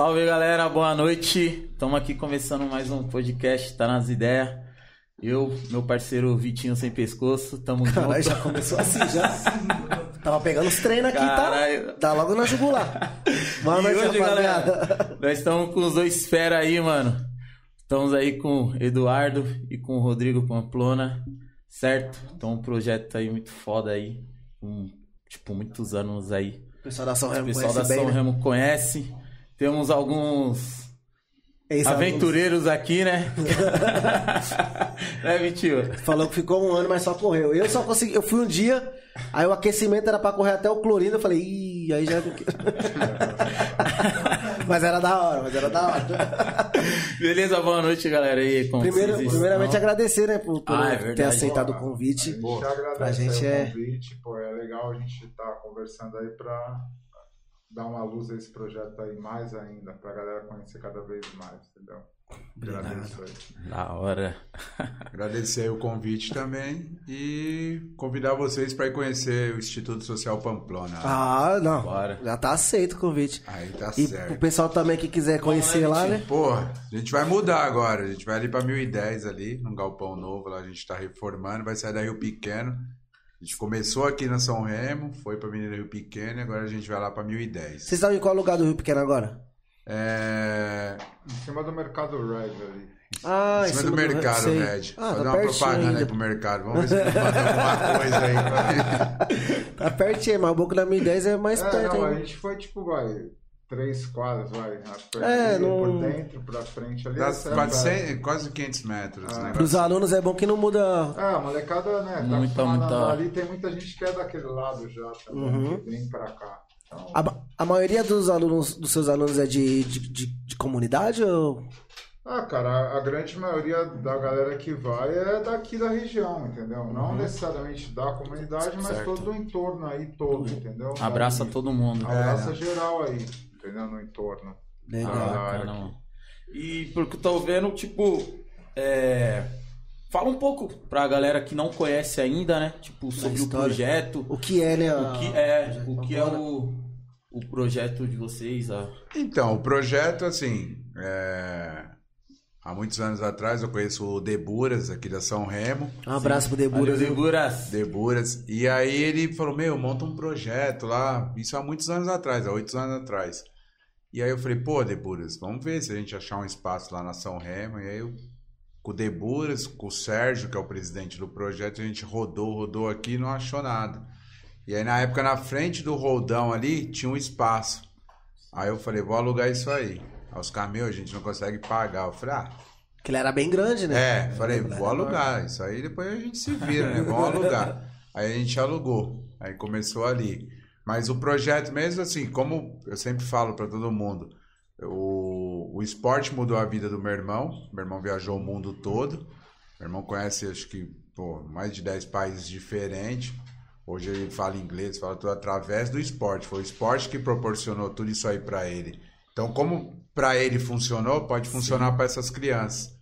Salve galera, boa noite. Estamos aqui começando mais um podcast, tá nas ideias. Eu, meu parceiro Vitinho Sem Pescoço, tamo Caralho, junto. já começou assim, já. Tava pegando os treinos aqui, Caralho. tá? Dá logo na jugular. Boa noite, hoje, rapaziada. galera, nós estamos com os dois fera aí, mano. Estamos aí com o Eduardo e com o Rodrigo Pamplona, certo? Então um projeto aí muito foda aí, com, tipo, muitos anos aí. O pessoal da São O Remo pessoal da bem, São né? Remo conhece. Temos alguns aventureiros aqui, né? né, Vitinho? Falou que ficou um ano, mas só correu. Eu só consegui. Eu fui um dia, aí o aquecimento era pra correr até o clorino. Eu falei, ih, aí já. mas era da hora, mas era da hora. Beleza, boa noite, galera. E Primeiro, vocês primeiramente, estão? agradecer, né, por, por Ah, é ter aceitado o convite. A gente agradece pra gente é- o convite, pô, é legal a gente estar conversando aí pra dar uma luz a esse projeto aí mais ainda, pra galera conhecer cada vez mais, entendeu? Agradeço aí. Da hora. Agradecer aí o convite também e convidar vocês para ir conhecer o Instituto Social Pamplona. Ah, não. Bora. Já tá aceito o convite. Aí tá E certo. o pessoal também que quiser conhecer lá, né? Porra, a gente vai mudar agora. A gente vai ali pra 1010 ali, num galpão novo. Lá a gente tá reformando, vai sair da Rio Pequeno. A gente começou aqui na São Remo, foi pra Menina Rio Pequeno e agora a gente vai lá pra 1010. Vocês estão em qual lugar do Rio Pequeno agora? É... Em cima do mercado Red ali. Ah, Em cima do mercado, sei. Red. Ah, Fazer tá uma propaganda ainda. aí pro mercado. Vamos ver se ele manda alguma coisa aí. Tá pertinho, mas o Boca da 1010 é mais É, perto não, a gente foi tipo, vai, três quadras, vai, É, não- por dentro, pra frente ali. Dá essa é quase, perto. 100, quase 500 metros. Ah. negócio. Pros alunos é bom que não muda. É, a molecada, né, tá Muita, acostumada muita- ali, tem muita gente que é daquele lado já também, Uhum. que vem pra cá. Então, A, a maioria dos alunos, dos seus alunos é de, de, de, de comunidade ou. Ah, cara, a- grande maioria da galera que vai é daqui da região, entendeu? Não necessariamente da comunidade, mas Certo. todo o entorno aí todo, entendeu? Abraça todo mundo. Abraça geral aí, entendeu? No entorno. Legal. Ah, Bacana, mano. E porque eu tô vendo, tipo, é... fala um pouco pra galera que não conhece ainda, né? Tipo, sobre o projeto. O que é, né? O que é, o que é o, o projeto de vocês? A... Então, o projeto, assim, é, há muitos anos atrás eu conheço o Deburas, aqui da São Remo. Um abraço pro Deburas. Valeu? Deburas. Deburas. E aí ele falou, meu, monta um projeto lá. Isso há muitos anos atrás, há oito anos atrás. E aí eu falei, pô, Deburas, vamos ver se a gente achar um espaço lá na São Remo. E aí eu, com o Deburas, com o Sérgio, que é o presidente do projeto, a gente rodou, rodou aqui e não achou nada. E aí na época, na frente do roldão ali, tinha um espaço. Aí eu falei, vou alugar isso aí. Aí os caras, meu, a gente não consegue pagar. Eu falei, ah, Que ele era bem grande, né? é, falei, vou alugar. Isso aí depois a gente se vira, né? Vamos alugar. Aí a gente alugou. Aí começou ali. Mas o projeto mesmo, assim, como eu sempre falo pra todo mundo, o, o esporte mudou a vida do meu irmão. Meu irmão viajou o mundo todo. Meu irmão conhece, acho que, pô, mais de 10 países diferentes. Hoje ele fala inglês, fala tudo através do esporte. Foi o esporte que proporcionou tudo isso aí pra ele. Então, como pra ele funcionou, pode funcionar pra essas crianças.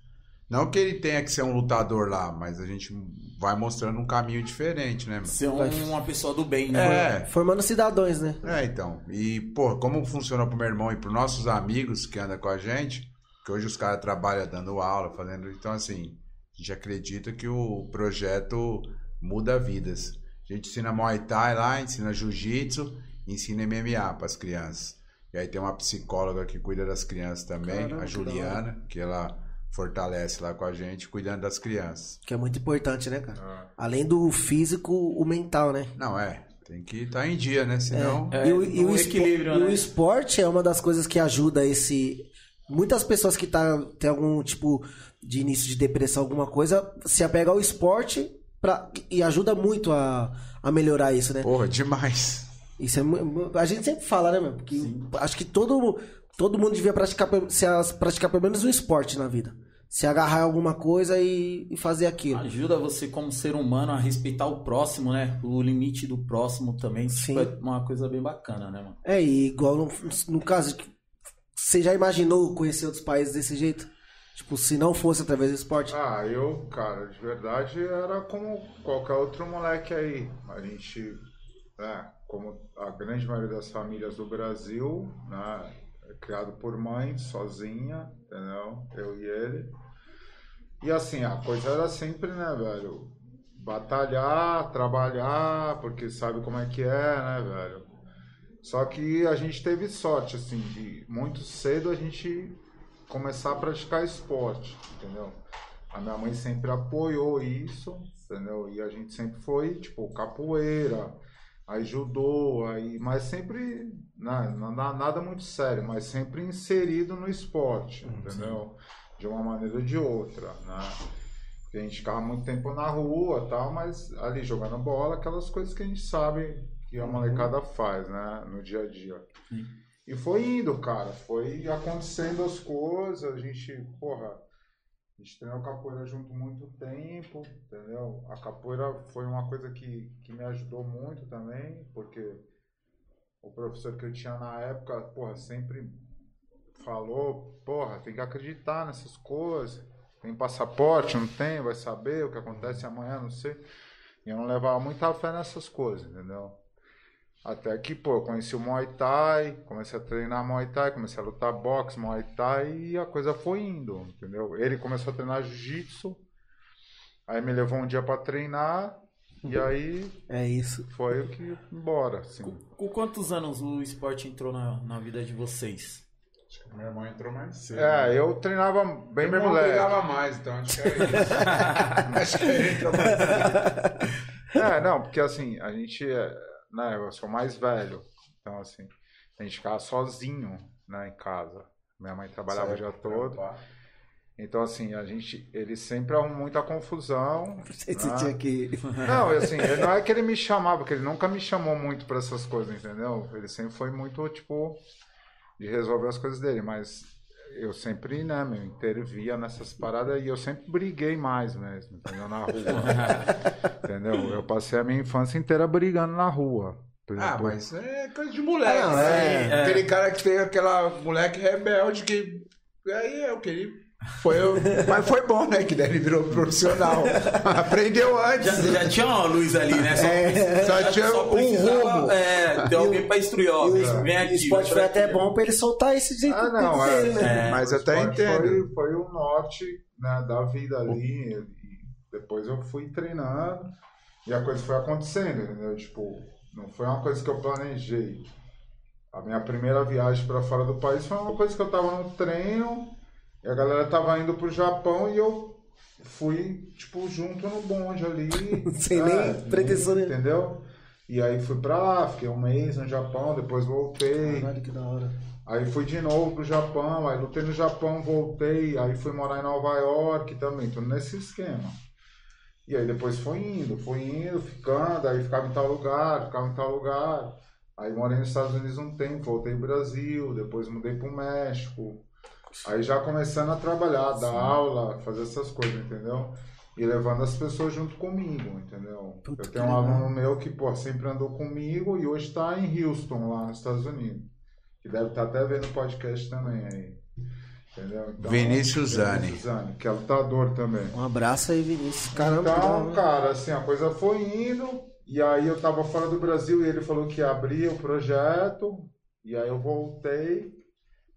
Não que ele tenha que ser um lutador lá, mas a gente vai mostrando um caminho diferente, né? mano? Ser um- uma pessoa do bem, né? É, Formando cidadãos, né? é, então. E, pô, como funcionou pro meu irmão e pros nossos amigos que andam com a gente, que hoje os caras trabalham dando aula, fazendo. Então, assim, a gente acredita que o projeto muda vidas. A gente ensina Muay Thai lá, ensina Jiu-Jitsu, ensina MMA pras crianças. E aí tem uma psicóloga que cuida das crianças também, Caramba, a que Juliana, que ela fortalece lá com a gente, cuidando das crianças. Que é muito importante, né, cara? Ah. Além do físico, o mental, né? Não, é, tem que estar em dia, né? Senão. É, e o, e no o espo- equilíbrio, e né? o esporte é uma das coisas que ajuda esse. Muitas pessoas que tá, tem algum tipo de início de depressão, alguma coisa, se apega ao esporte pra, e ajuda muito a, a melhorar isso, né? Porra, demais. Isso é, a gente sempre fala, né, meu? Porque acho que todo, todo mundo devia praticar, se as- praticar pelo menos um esporte na vida. Se agarrar em alguma coisa e, e fazer aquilo. Ajuda você como ser humano a respeitar o próximo, né? O limite do próximo também. Sim. Tipo, é uma coisa bem bacana, né, mano? É, e igual no, no caso, você já imaginou conhecer outros países desse jeito? Tipo, se não fosse através do esporte? Ah, eu, cara, de verdade era como qualquer outro moleque aí. A gente né, como a grande maioria das famílias do Brasil, né, criado por mãe, sozinha, entendeu? Eu e ele. E assim, a coisa era sempre, né, velho? Batalhar, trabalhar, porque sabe como é que é, né, velho? Só que a gente teve sorte, assim, de muito cedo a gente começar a praticar esporte, entendeu? A minha mãe sempre apoiou isso, entendeu? E a gente sempre foi, tipo, capoeira, aí judô, aí, mas sempre, né, nada, muito sério, mas sempre inserido no esporte, entendeu? De uma maneira ou de outra, né? Porque a gente ficava muito tempo na rua tal, mas ali jogando bola, aquelas coisas que a gente sabe que a molecada faz, né? No dia a dia. Sim. E foi indo, cara. Foi acontecendo as coisas. A gente, porra, a gente treinou capoeira junto muito tempo, entendeu? A capoeira foi uma coisa que, que me ajudou muito também, porque o professor que eu tinha na época, porra, sempre falou, porra, tem que acreditar nessas coisas. Tem passaporte, não tem, vai saber o que acontece amanhã, não sei. E eu não levava muita fé nessas coisas, entendeu? Até que, pô, eu conheci o Muay Thai, comecei a treinar Muay Thai, comecei a lutar boxe, Muay Thai e a coisa foi indo, entendeu? Ele começou a treinar Jiu-Jitsu, aí me levou um dia pra treinar e aí É isso. foi o que embora, assim. Com, com quantos anos o esporte entrou na, na vida de vocês? Acho que meu irmão entrou mais cedo. É, eu treinava bem meu irmão moleque. pegava mais, então acho que é isso. acho que ele entrou mais cedo. É, não, porque assim, a gente, é, né, eu sou mais velho, então assim, a gente ficava sozinho, né, em casa. Minha mãe trabalhava o dia todo. Então, assim, a gente, ele sempre arrumou muita confusão. Você né? tinha que. Não, assim, não é que ele me chamava, porque ele nunca me chamou muito pra essas coisas, entendeu? Ele sempre foi muito, tipo, de resolver as coisas dele, mas eu sempre, né, meu, intervia nessas paradas e eu sempre briguei mais mesmo, entendeu? Na rua. entendeu? Eu passei a minha infância inteira brigando na rua. Ah, mas é coisa de moleque. Né? é. Aquele cara que tem aquela moleque rebelde que. Aí é o que ele. Foi, mas foi bom, né? Que daí ele virou profissional. Aprendeu antes. Já, já tinha uma luz ali, né? Só, É, só tinha um precisava, rumo. É, ter alguém pra instruir, ó. E o, Vem e o aqui. esporte foi até aqui. bom pra ele soltar esse jeito Ah, não, é, dele, né? É. Mas eu até entendo. Foi, foi o norte né, da vida ali. E depois eu fui treinando e a coisa foi acontecendo, entendeu? Tipo, não foi uma coisa que eu planejei. A minha primeira viagem para fora do país foi uma coisa que eu tava no treino e a galera tava indo pro Japão e eu fui, tipo, junto no bonde ali. Sem nem pretensão nenhuma. Entendeu? E aí fui pra lá, fiquei um mês no Japão, depois voltei. Caralho, que da hora. Aí fui de novo pro Japão, aí lutei no Japão, voltei, aí fui morar em Nova York também, tudo nesse esquema. E aí depois foi indo, foi indo, ficando, aí ficava em tal lugar, ficava em tal lugar. Aí morei nos Estados Unidos um tempo, voltei pro Brasil, depois mudei pro México. Aí já começando a trabalhar, dar aula, fazer essas coisas, entendeu? E levando as pessoas junto comigo, entendeu? Puta, Eu tenho um legal. aluno meu que, pô, sempre andou comigo e hoje está em Houston, lá nos Estados Unidos. Que deve estar até vendo o podcast também aí. Entendeu? Então, Vinícius Zani. Zani, que é lutador também. Um abraço aí, Vinícius. Caramba, Então, cara, assim, a coisa foi indo, e aí eu tava fora do Brasil e ele falou que ia abrir o projeto, e aí eu voltei,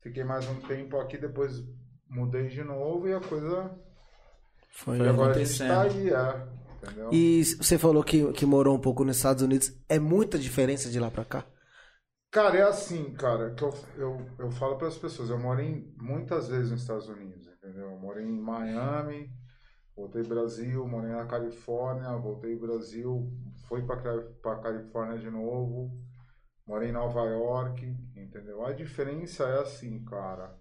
fiquei mais um tempo aqui, depois mudei de novo e a coisa. Foi. E agora a gente acontecendo. tá aí, é. Entendeu? E você falou que, que morou um pouco nos Estados Unidos. É muita diferença de lá pra cá? Cara, é assim, cara, que eu, eu, eu falo para as pessoas, eu morei muitas vezes nos Estados Unidos, entendeu? Eu morei em Miami, voltei Brasil, morei na Califórnia, voltei Brasil, fui para Califórnia de novo, morei em Nova York, entendeu? A diferença é assim, cara.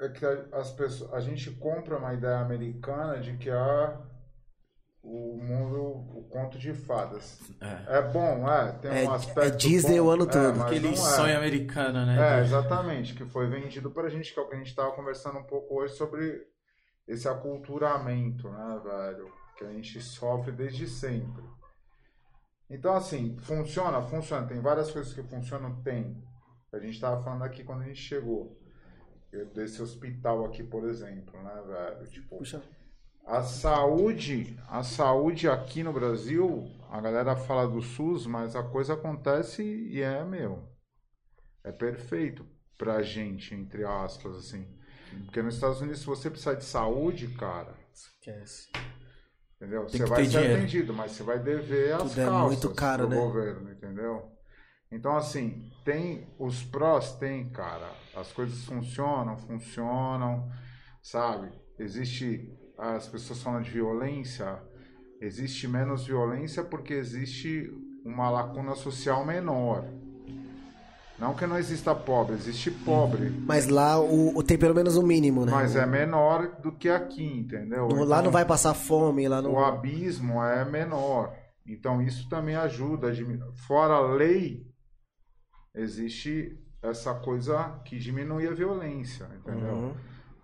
É que a, as pessoas, a gente compra uma ideia americana de que há o mundo, o conto de fadas. É. É bom, é. Tem É- um aspecto. é Disney bom, o ano é, todo. mas Aquele é. sonho americano, É, né? exatamente. Que foi vendido pra gente, que é o que a gente tava conversando um pouco hoje sobre esse aculturamento, né, velho? Que a gente sofre desde sempre. Então, assim, funciona? Funciona. Tem várias coisas que funcionam? Tem. A gente tava falando aqui quando a gente chegou. Eu- Desse hospital aqui, por exemplo, né, velho? Tipo, Puxa. a saúde, a saúde aqui no Brasil, a galera fala do SUS, mas a coisa acontece e é, meu, é perfeito pra gente, entre aspas, assim. Porque nos Estados Unidos, se você precisar de saúde, cara, Esquece. Entendeu? Tem Você vai ser dinheiro. atendido, mas você vai dever as Tudo é calças muito caro, né? governo, entendeu? Então, assim, tem os prós, tem, cara. As coisas funcionam, funcionam, sabe? Existe, as pessoas falam de violência, existe menos violência porque existe uma lacuna social menor. Não que não exista pobre, existe pobre, Mas lá o, o- tem pelo menos o mínimo, né? mas é menor do que aqui, entendeu? Lá Então, não vai passar fome, lá não. o abismo é menor. Então isso também ajuda. Fora a lei, existe essa coisa que diminui a violência, entendeu? Uhum.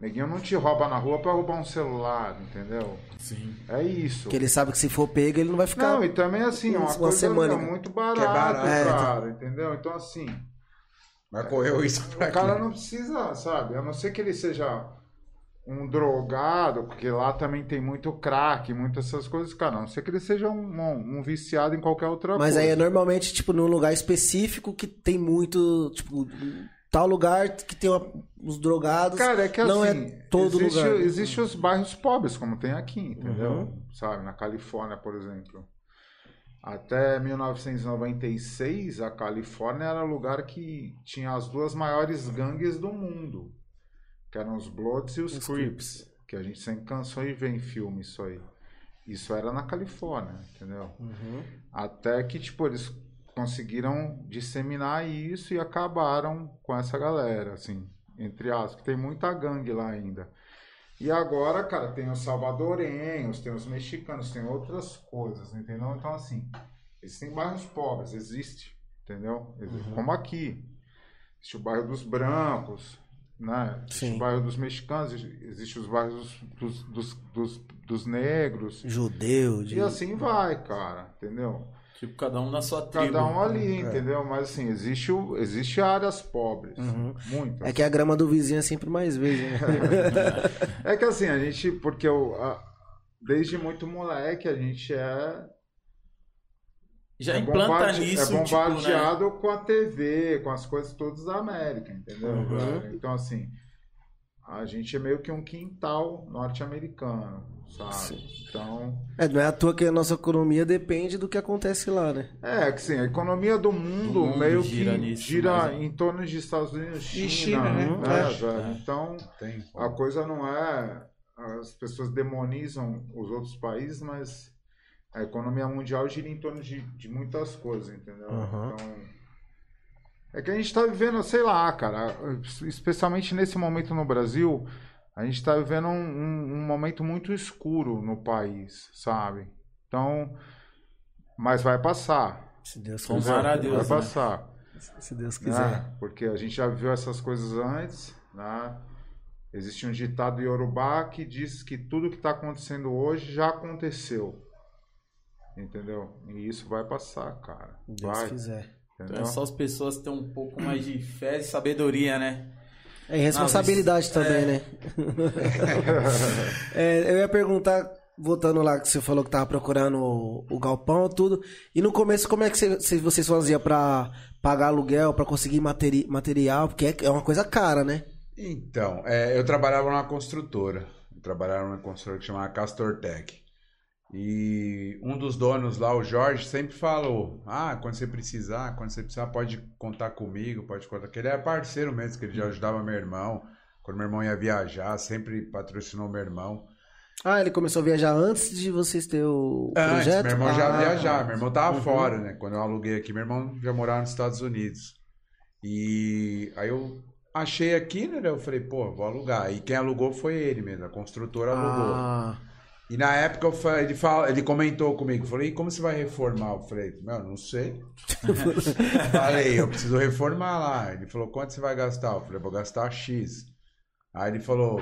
Neguinho não te rouba na rua pra roubar um celular, entendeu? Sim. É isso. Porque ele sabe que se for pego, ele não vai ficar. Não, e também assim, é uma, uma coisa semana. meu, muito barata, Que é barato. É, cara, entendeu? Então assim, Mas correu isso pra o cara não precisa, sabe? A não ser que ele seja um drogado, porque lá também tem muito crack, muitas essas coisas, cara. A não ser que ele seja um, um- um viciado em qualquer outra Mas coisa. aí é normalmente, tipo, num lugar específico que tem muito. Tipo, tal lugar que tem uma- os drogados. Cara, é que não assim, é todo existe, lugar. existe os bairros pobres, como tem aqui, entendeu? Uhum. Sabe, na Califórnia, por exemplo. Até 1996, a Califórnia era o lugar que tinha as duas maiores gangues do mundo, que eram os Bloods e os, Os Crips, que a gente sempre cansou de ver em filme isso aí. Isso era na Califórnia, entendeu? Uhum. Até que, tipo, eles conseguiram disseminar isso e acabaram com essa galera, assim, entre aspas, que tem muita gangue lá ainda. E agora, cara, tem os salvadorenhos, tem os mexicanos, tem outras coisas, entendeu? Então, assim, existem bairros pobres, existe, entendeu? Existe, Como aqui. Existe o bairro dos brancos, né? Existe Sim. o bairro dos mexicanos, existe os bairros dos, dos, dos, dos negros. Judeu, de... E assim vai, cara, entendeu? Tipo, cada um na sua tribo. Cada um ali, entendeu? Mas assim, existe, o, existe áreas pobres. Muitas. É que a grama do vizinho é sempre mais verde, né? É que assim, a gente, porque eu, a- desde muito moleque, a gente é, Já é, implanta bombarte- nisso, é tipo, né? bombardeado com a TV, com as coisas todas da América, entendeu? Uhum. Então, assim, a gente é meio que um quintal norte-americano, sabe? Então, É, não é à toa que a nossa economia depende do que acontece lá, né? é que assim, a economia do mundo, Do mundo meio gira que nisso, gira mas- em torno de Estados Unidos, China, China, né? né, É. velho? É. Então, Tem. A coisa não é. As pessoas demonizam os outros países, mas a economia mundial gira em torno de, de muitas coisas, entendeu? Uhum. Então. É que a gente tá vivendo, sei lá, cara, especialmente nesse momento no Brasil, a gente tá vivendo um, um- um momento muito escuro no país, sabe? Então. Mas vai passar. Se Deus quiser. a Deus, vai né? passar. Se Deus quiser. né? Porque a gente já viu essas coisas antes, né? Existe um ditado iorubá que diz que tudo que está acontecendo hoje já aconteceu. Entendeu? E isso vai passar, cara. Se Deus Vai, quiser. Então entendeu? é só as pessoas terem um pouco mais de fé e sabedoria, né? É responsabilidade Não, mas- também, né? É, eu ia perguntar, voltando lá, que você falou que tava procurando o, o galpão tudo. E no começo, como é que cê- cê- vocês faziam pra pagar aluguel, pra conseguir materi- material? Porque é, é uma coisa cara, né? Então, é, eu trabalhava numa construtora. Eu trabalhava numa construtora que chamava Castor Tech. E um dos donos lá, o Jorge, sempre falou: Ah, quando você precisar, quando você precisar, pode contar comigo, pode contar. Que ele é parceiro mesmo, que ele já ajudava meu irmão. Quando meu irmão ia viajar, sempre patrocinou meu irmão. Ah, ele começou a viajar antes de vocês terem o Antes, projeto? meu irmão já Ah, viajava, meu irmão tava Uhum. fora, né? Quando eu aluguei aqui, meu irmão já morava nos Estados Unidos. E aí eu achei aqui, né? Eu falei, pô, vou alugar. E quem alugou foi ele mesmo, a construtora alugou. E na época falei, ele, fala, ele comentou comigo, falei, e como você vai reformar? Eu falei, meu, não sei. falei, eu preciso reformar lá. Ele falou, quanto você vai gastar? Eu falei, vou gastar X. Aí ele falou,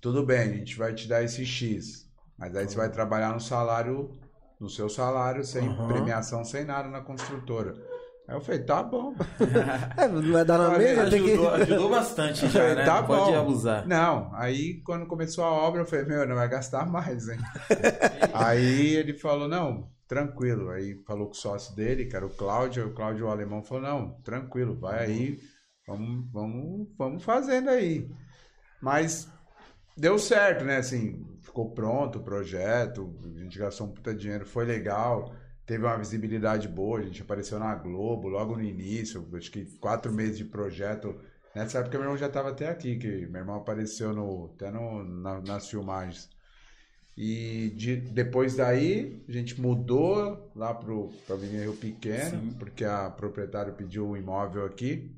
tudo bem, a gente vai te dar esse X. Mas aí você vai trabalhar no salário, no seu salário, sem Aham. premiação, sem nada na construtora. Aí eu falei, tá bom. É, não vai dar na mesma, tem que... Ajudou, ajudou bastante já, né? tá não bom. pode abusar. Não, aí quando começou a obra, eu falei, meu, não vai gastar mais, hein? aí ele falou, não, tranquilo. Aí falou com o sócio dele, que era o Cláudio, o Cláudio o alemão falou, não, tranquilo, vai aí, vamos, vamos, vamos fazendo aí. Mas deu certo, né? Assim, ficou pronto o projeto, a gente gastou um puta dinheiro, foi legal. Teve uma visibilidade boa, a gente apareceu na Globo logo no início, acho que quatro meses de projeto. Nessa época meu irmão já estava até aqui, que meu irmão apareceu no, até no, na- nas filmagens. E de- depois daí a gente mudou lá para a Avenida Rio Pequeno, Sim. porque a proprietária pediu o imóvel aqui.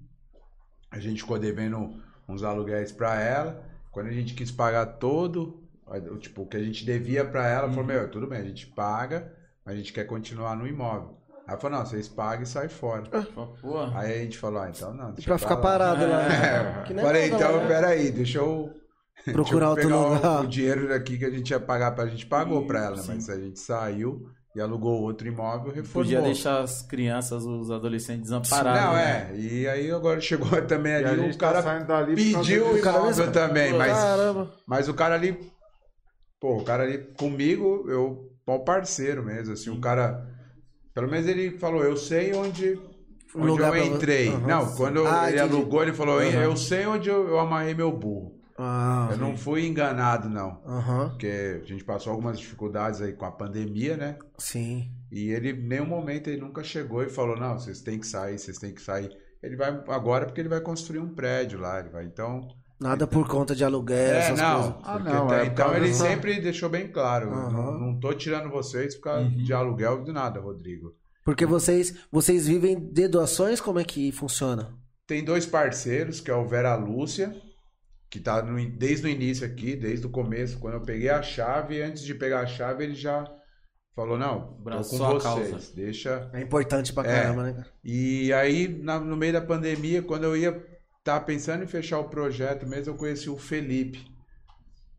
A gente ficou devendo uns aluguéis para ela. Quando a gente quis pagar todo, o tipo, o que a gente devia para ela, falou: Meu, tudo bem, a gente paga, a gente quer continuar no imóvel. Aí ela falou: Não, vocês pagam e sai fora. Pô, Aí a gente falou: Ah, então não. Deixa Pra ficar lá." parado lá. É, Que nem falei, nada, então, né? peraí, deixa eu. Procurar deixa eu outro lugar. O, o dinheiro daqui que a gente ia pagar pra gente pagou pra ela, Sim. mas a gente saiu e alugou outro imóvel, reformou. podia deixar as crianças, os adolescentes desamparados. Não, né? é. E aí agora chegou também a ali, o cara tá saindo dali por causa pediu o cara imóvel também, mas, Caramba. mas o cara ali, pô, o cara ali comigo, eu, pau parceiro mesmo, assim, o cara, pelo menos ele falou, eu sei onde, onde lugar eu pra- entrei. Aham. Não, quando Ah, ele entendi. alugou, ele falou, Aham. eu sei onde eu, eu amarrei meu burro. Ah, Eu não fui enganado, não. aham, Porque a gente passou algumas dificuldades aí com a pandemia, né? sim. E ele, em nenhum momento, ele nunca chegou e falou, não, vocês têm que sair, vocês têm que sair. Ele vai agora porque ele vai construir um prédio lá, ele vai, então... Nada por conta de aluguel, É, essas não, coisas. Ah, não, é então ele dessa- sempre deixou bem claro, eu Aham. não, tô tirando vocês por causa Uhum. de aluguel de nada, Rodrigo. Porque vocês, vocês vivem de doações? Como é que funciona? Tem dois parceiros, que é o Vera Lúcia, que tá no desde o início aqui, desde o começo, quando eu peguei a chave, antes de pegar a chave, ele já falou, não, tô com vocês, causa. deixa... É importante pra É. caramba, né, cara? E aí, na- no meio da pandemia, quando eu ia estar pensando em fechar o projeto mesmo, eu conheci o Felipe,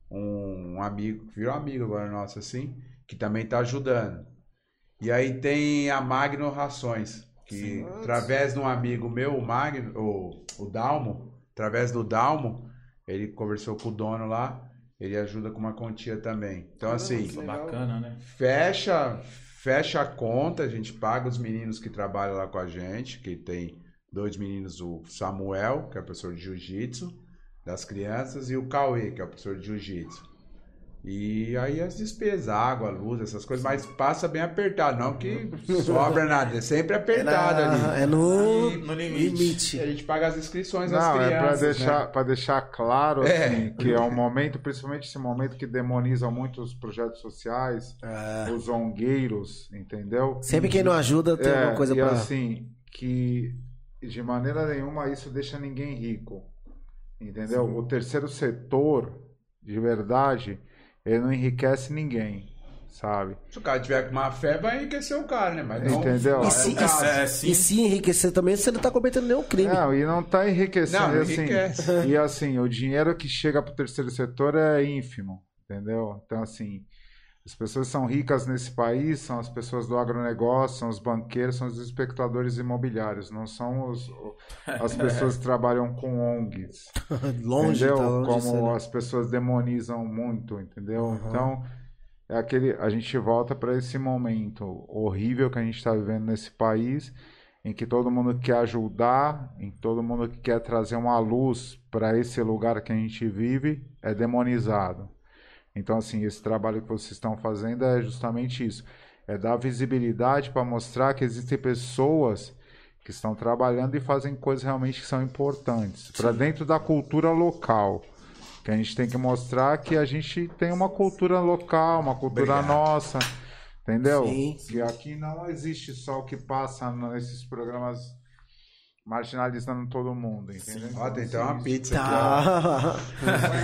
um amigo, que virou amigo agora nosso, assim, que também está ajudando. E aí tem a Magno Rações, que através de um amigo meu, o Magno, o, o Dalmo, através do Dalmo, ele conversou com o dono lá, ele ajuda com uma quantia também. Então, assim, bacana, né? fecha fecha a conta, a gente paga os meninos que trabalham lá com a gente, que tem dois meninos, o Samuel, que é professor de jiu-jitsu das crianças, e o Cauê, que é o professor de jiu-jitsu. E aí as despesas, água, luz, essas coisas, mas passa bem apertado, não que sobra nada, é sempre apertado É, na- ali. é no, E no limite. limite. A gente paga as inscrições das Não, é crianças. para né? deixar, pra deixar claro É. assim, que é um momento, principalmente esse momento que demoniza muito os projetos sociais, É. os zongueiros, entendeu? Sempre quem não ajuda tem É, alguma coisa e pra... assim, que de maneira nenhuma isso deixa ninguém rico. Entendeu? O terceiro setor, de verdade, ele não enriquece ninguém, sabe? Se o cara tiver com má fé, vai enriquecer o cara, né? Mas não, Entendeu? não é E o se, caso. É, e, sim. e se enriquecer também, você não tá cometendo nenhum crime. Não, e não tá enriquecendo. Não, assim, enriquece. e assim, o dinheiro que chega pro terceiro setor é ínfimo, entendeu? Então, assim, as pessoas que são ricas nesse país são as pessoas do agronegócio, são os banqueiros, são os especuladores imobiliários, não são os, as pessoas que trabalham com ONGs. longe, entendeu? tá longe Como disso, né? as pessoas demonizam muito, entendeu? Uhum. Então, é aquele, a gente volta para esse momento horrível que a gente está vivendo nesse país, em que todo mundo quer ajudar, em todo mundo que quer trazer uma luz para esse lugar que a gente vive, é demonizado. Então, assim, esse trabalho que vocês estão fazendo é justamente isso. É dar visibilidade para mostrar que existem pessoas que estão trabalhando e fazem coisas realmente que são importantes para dentro da cultura local. Que a gente tem que mostrar que a gente tem uma cultura local, uma cultura Obrigado. nossa, entendeu? Sim. Que aqui não existe só o que passa nesses programas marginalizando todo mundo, entendeu? Ó, tem até uma pizza aqui, ó. Tá.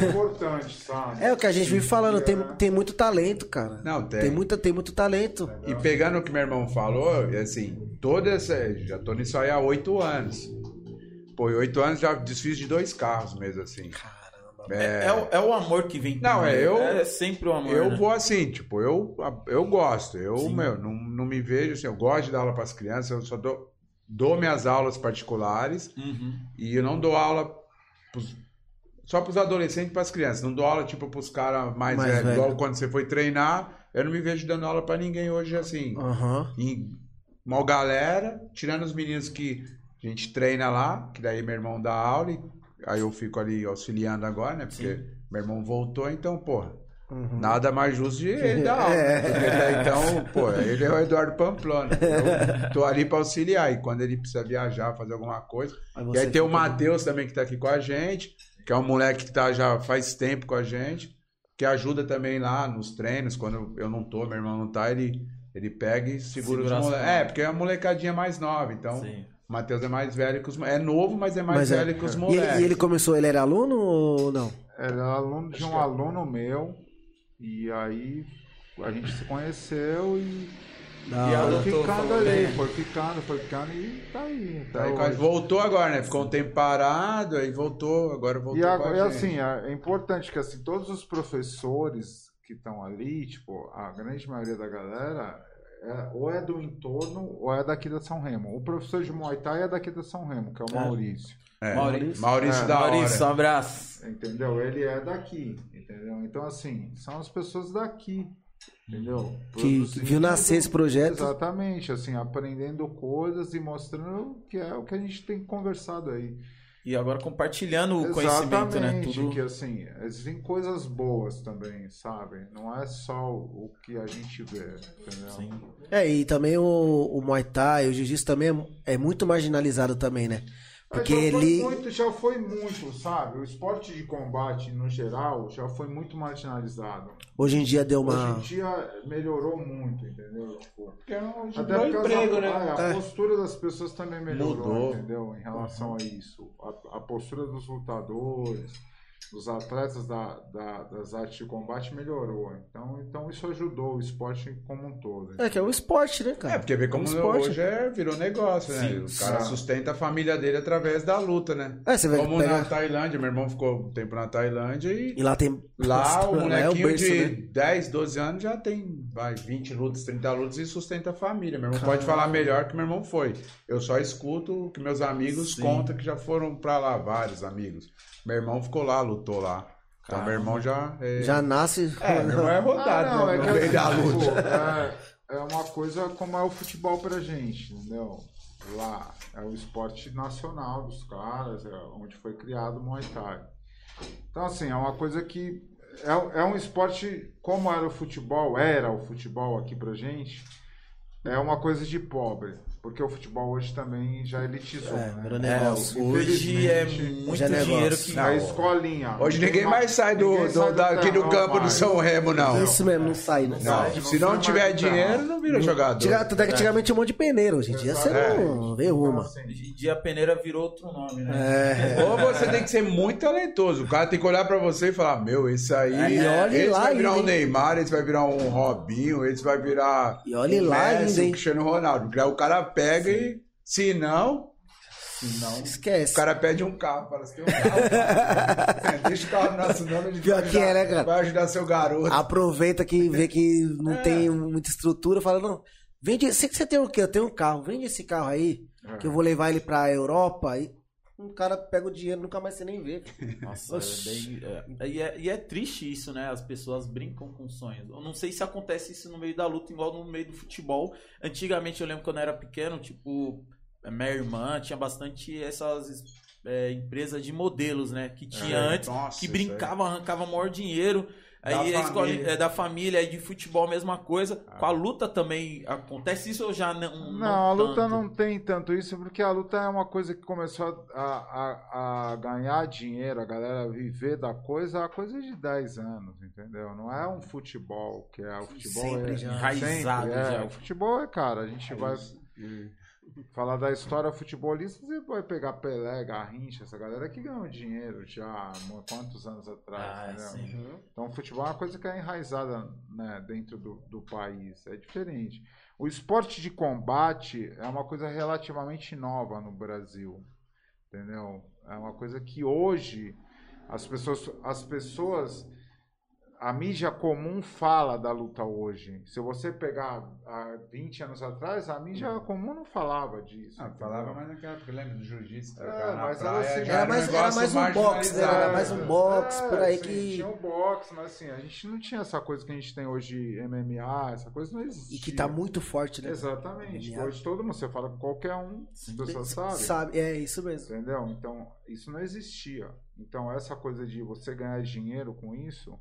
É importante, sabe? É o que a gente vive falando, tem, É. tem muito talento, cara. Não, tem. Tem, muita, tem muito talento. E pegando o que meu irmão falou, é assim, toda essa. Já tô nisso aí há oito anos. Pô, oito anos já desfiz de dois carros mesmo, assim. Caramba. É, é o, é o amor que vem Não, é, eu- É sempre o amor. Eu né? vou assim, tipo, eu, eu gosto. Eu, Sim. meu, não, não me vejo assim, eu gosto de dar aula para as crianças, eu só dou. Dou minhas aulas particulares Uhum. e eu não dou aula pros- só para os adolescentes e para as crianças. Não dou aula tipo para os caras mais, Mais velhos. velho. Igual quando você foi treinar, eu não me vejo dando aula para ninguém hoje assim. Em uma galera, tirando os meninos que a gente treina lá, que daí meu irmão dá aula, e aí eu fico ali auxiliando agora, né? Porque meu irmão voltou, então, porra, Uhum. nada mais justo de ele dar aula. É. Porque daí, então, pô, ele é o Eduardo Pamplona. Eu tô ali pra auxiliar, e quando ele precisa viajar, fazer alguma coisa. E aí tem o Matheus também que tá aqui com a gente, que é um moleque que tá já faz tempo com a gente, que ajuda também lá nos treinos, quando eu não tô, meu irmão não tá, ele, ele pega e segura, Segura os moleques. É, porque é a molecadinha mais nova, então Sim. o Matheus é mais velho que os É novo, mas é mais Mas é. velho que os E moleques. ele, e ele começou, ele era aluno ou não? Era aluno de um aluno meu, e aí a gente se conheceu e Da E a hora. Adotou, foi ficando ali, bem. foi ficando, foi ficando e tá aí. até Aí hoje. voltou agora, né? Ficou um tempo parado, aí voltou, agora voltou E, com a agora, e gente. assim, é é importante que assim, todos os professores que estão ali, tipo, a grande maioria da galera, é- ou é do entorno ou é daqui da São Remo. O professor de Muay Thai é daqui da São Remo, que é o É. Maurício. É, Maurício. Maurício, É, da Maurício, um hora. abraço. Entendeu? Ele é daqui, entendeu? Então, assim, são as pessoas daqui, entendeu? Que, que viu nascer esse projeto. Exatamente, assim, aprendendo coisas e mostrando que é o que a gente tem conversado aí. E agora compartilhando o conhecimento, né? Exatamente, Tudo. que assim, existem coisas boas também, sabe? Não é só o que a gente vê, entendeu? Sim. É, e também o, o Muay Thai, o Jiu-Jitsu também é, é muito marginalizado também, né? Porque já foi ele. muito, já foi muito, sabe? O esporte de combate, no geral, já foi muito marginalizado. Hoje em dia deu uma. Hoje em dia melhorou muito, entendeu? Tipo, Porque não Até gerou porque emprego, a, né? a É. postura das pessoas também melhorou, Mudou. entendeu? Em relação a isso. A, a postura dos lutadores, dos atletas da, da- das artes de combate melhorou. Então, então isso ajudou o esporte como um todo. É, que é o esporte, né, cara? É, porque vê como É um esporte. hoje é, virou negócio, né? Sim. o cara Sim. sustenta a família dele através da luta, né? É, você vai Como pegar. na Tailândia, meu irmão ficou um tempo na Tailândia e E lá tem. lá o Lá é molequinho berço, de né? 10, 12 anos já tem vai, 20 lutas, 30 lutas e sustenta a família. Meu irmão pode falar melhor que meu irmão foi. Eu só escuto o que meus amigos Sim. contam que já foram pra lá, vários amigos. Meu irmão ficou lá, lutou lá. Então meu irmão já. É, Já nasce. é, meu irmão é rodado, Ah, não, né? é que assim, da luta. é, é uma coisa como é o futebol pra gente, entendeu? Lá é o esporte nacional dos caras, é onde foi criado o Muay Thai. Então, assim, é uma coisa que. É, é um esporte, como era o futebol, era o futebol aqui pra gente, é uma coisa de pobre. Porque o futebol hoje também já elitizou. É, né? virou É, negócio. hoje é muito é negócio. dinheiro que. É a escolinha. Hoje ninguém mais sai do, do- sai da- aqui do terrão campo do. São Remo, não. Isso mesmo, não sai, né? Não, Não, se não não sai tiver do dinheiro, não vira jogador. Tira- Tanto é que antigamente tinha um monte de peneiro. Hoje em dia você não vê uma. Então, assim, Hoje em dia a peneira virou outro nome, né? É. Ou você tem que ser muito talentoso. O cara tem que olhar pra você e falar: Meu, esse aí. E olhe esse lá vai virar um? Neymar, esse vai virar um Robinho, esse vai virar. E olhe um lá um? Cristiano Ronaldo. O cara pega e. Se não, Se não. Esquece. o cara pede um carro. Fala, você tem um carro. É, Deixa o carro nosso nome, a gente Pior vai é, ajudar- né, cara? Vai ajudar seu garoto. Aproveita que vê que não É. tem muita estrutura, fala, não, vende, sei que você tem o quê? Eu tenho um carro, vende esse carro aí, que eu vou levar ele pra Europa, e o cara pega o dinheiro, nunca mais você nem vê. Nossa, é bem. é- e, é, e é triste isso, né? As pessoas brincam com sonhos. Eu não sei se acontece isso no meio da luta, igual no meio do futebol. Antigamente, eu lembro quando eu era pequeno, tipo, minha irmã tinha bastante essas é, empresas de modelos, né? Que tinha É, antes, nossa, que brincava, arrancava maior dinheiro. Da Aí a escola família. é, da família, aí de futebol, a mesma coisa. Ah. Com a luta também acontece isso ou já não? Não, a luta tanto? não tem tanto isso, porque a luta é uma coisa que começou a, a, a ganhar dinheiro, a galera viver da coisa, há coisa de 10 anos, entendeu? Não é um futebol, que é o futebol Sempre é. Enraizado sempre, é. já. O futebol é, cara, a gente vai falar da história futebolista, você vai pegar Pelé, Garrincha, essa galera que ganhou dinheiro já há quantos anos atrás, Ah, sim. Então, o futebol é uma coisa que é enraizada né, dentro do, do país. É diferente. O esporte de combate é uma coisa relativamente nova no Brasil. Entendeu? É uma coisa que hoje as pessoas, as pessoas a mídia comum fala da luta hoje. Se você pegar há 20 anos atrás, a mídia comum não falava disso. Ah, falava mais naquela época, lembra do jiu-jitsu? É, mas praia, era assim, Era um mais, era mais um box, né? Era mais um box por aí sim, que. Tinha o boxe, mas assim, a gente não tinha essa coisa que a gente tem hoje, MMA, essa coisa não existia. E que tá muito forte, né? Exatamente. MMA. Hoje todo mundo, você fala com qualquer um, pessoas sabem. Sabe, é isso mesmo. Entendeu? Então, isso não existia. Então, essa coisa de você ganhar dinheiro com isso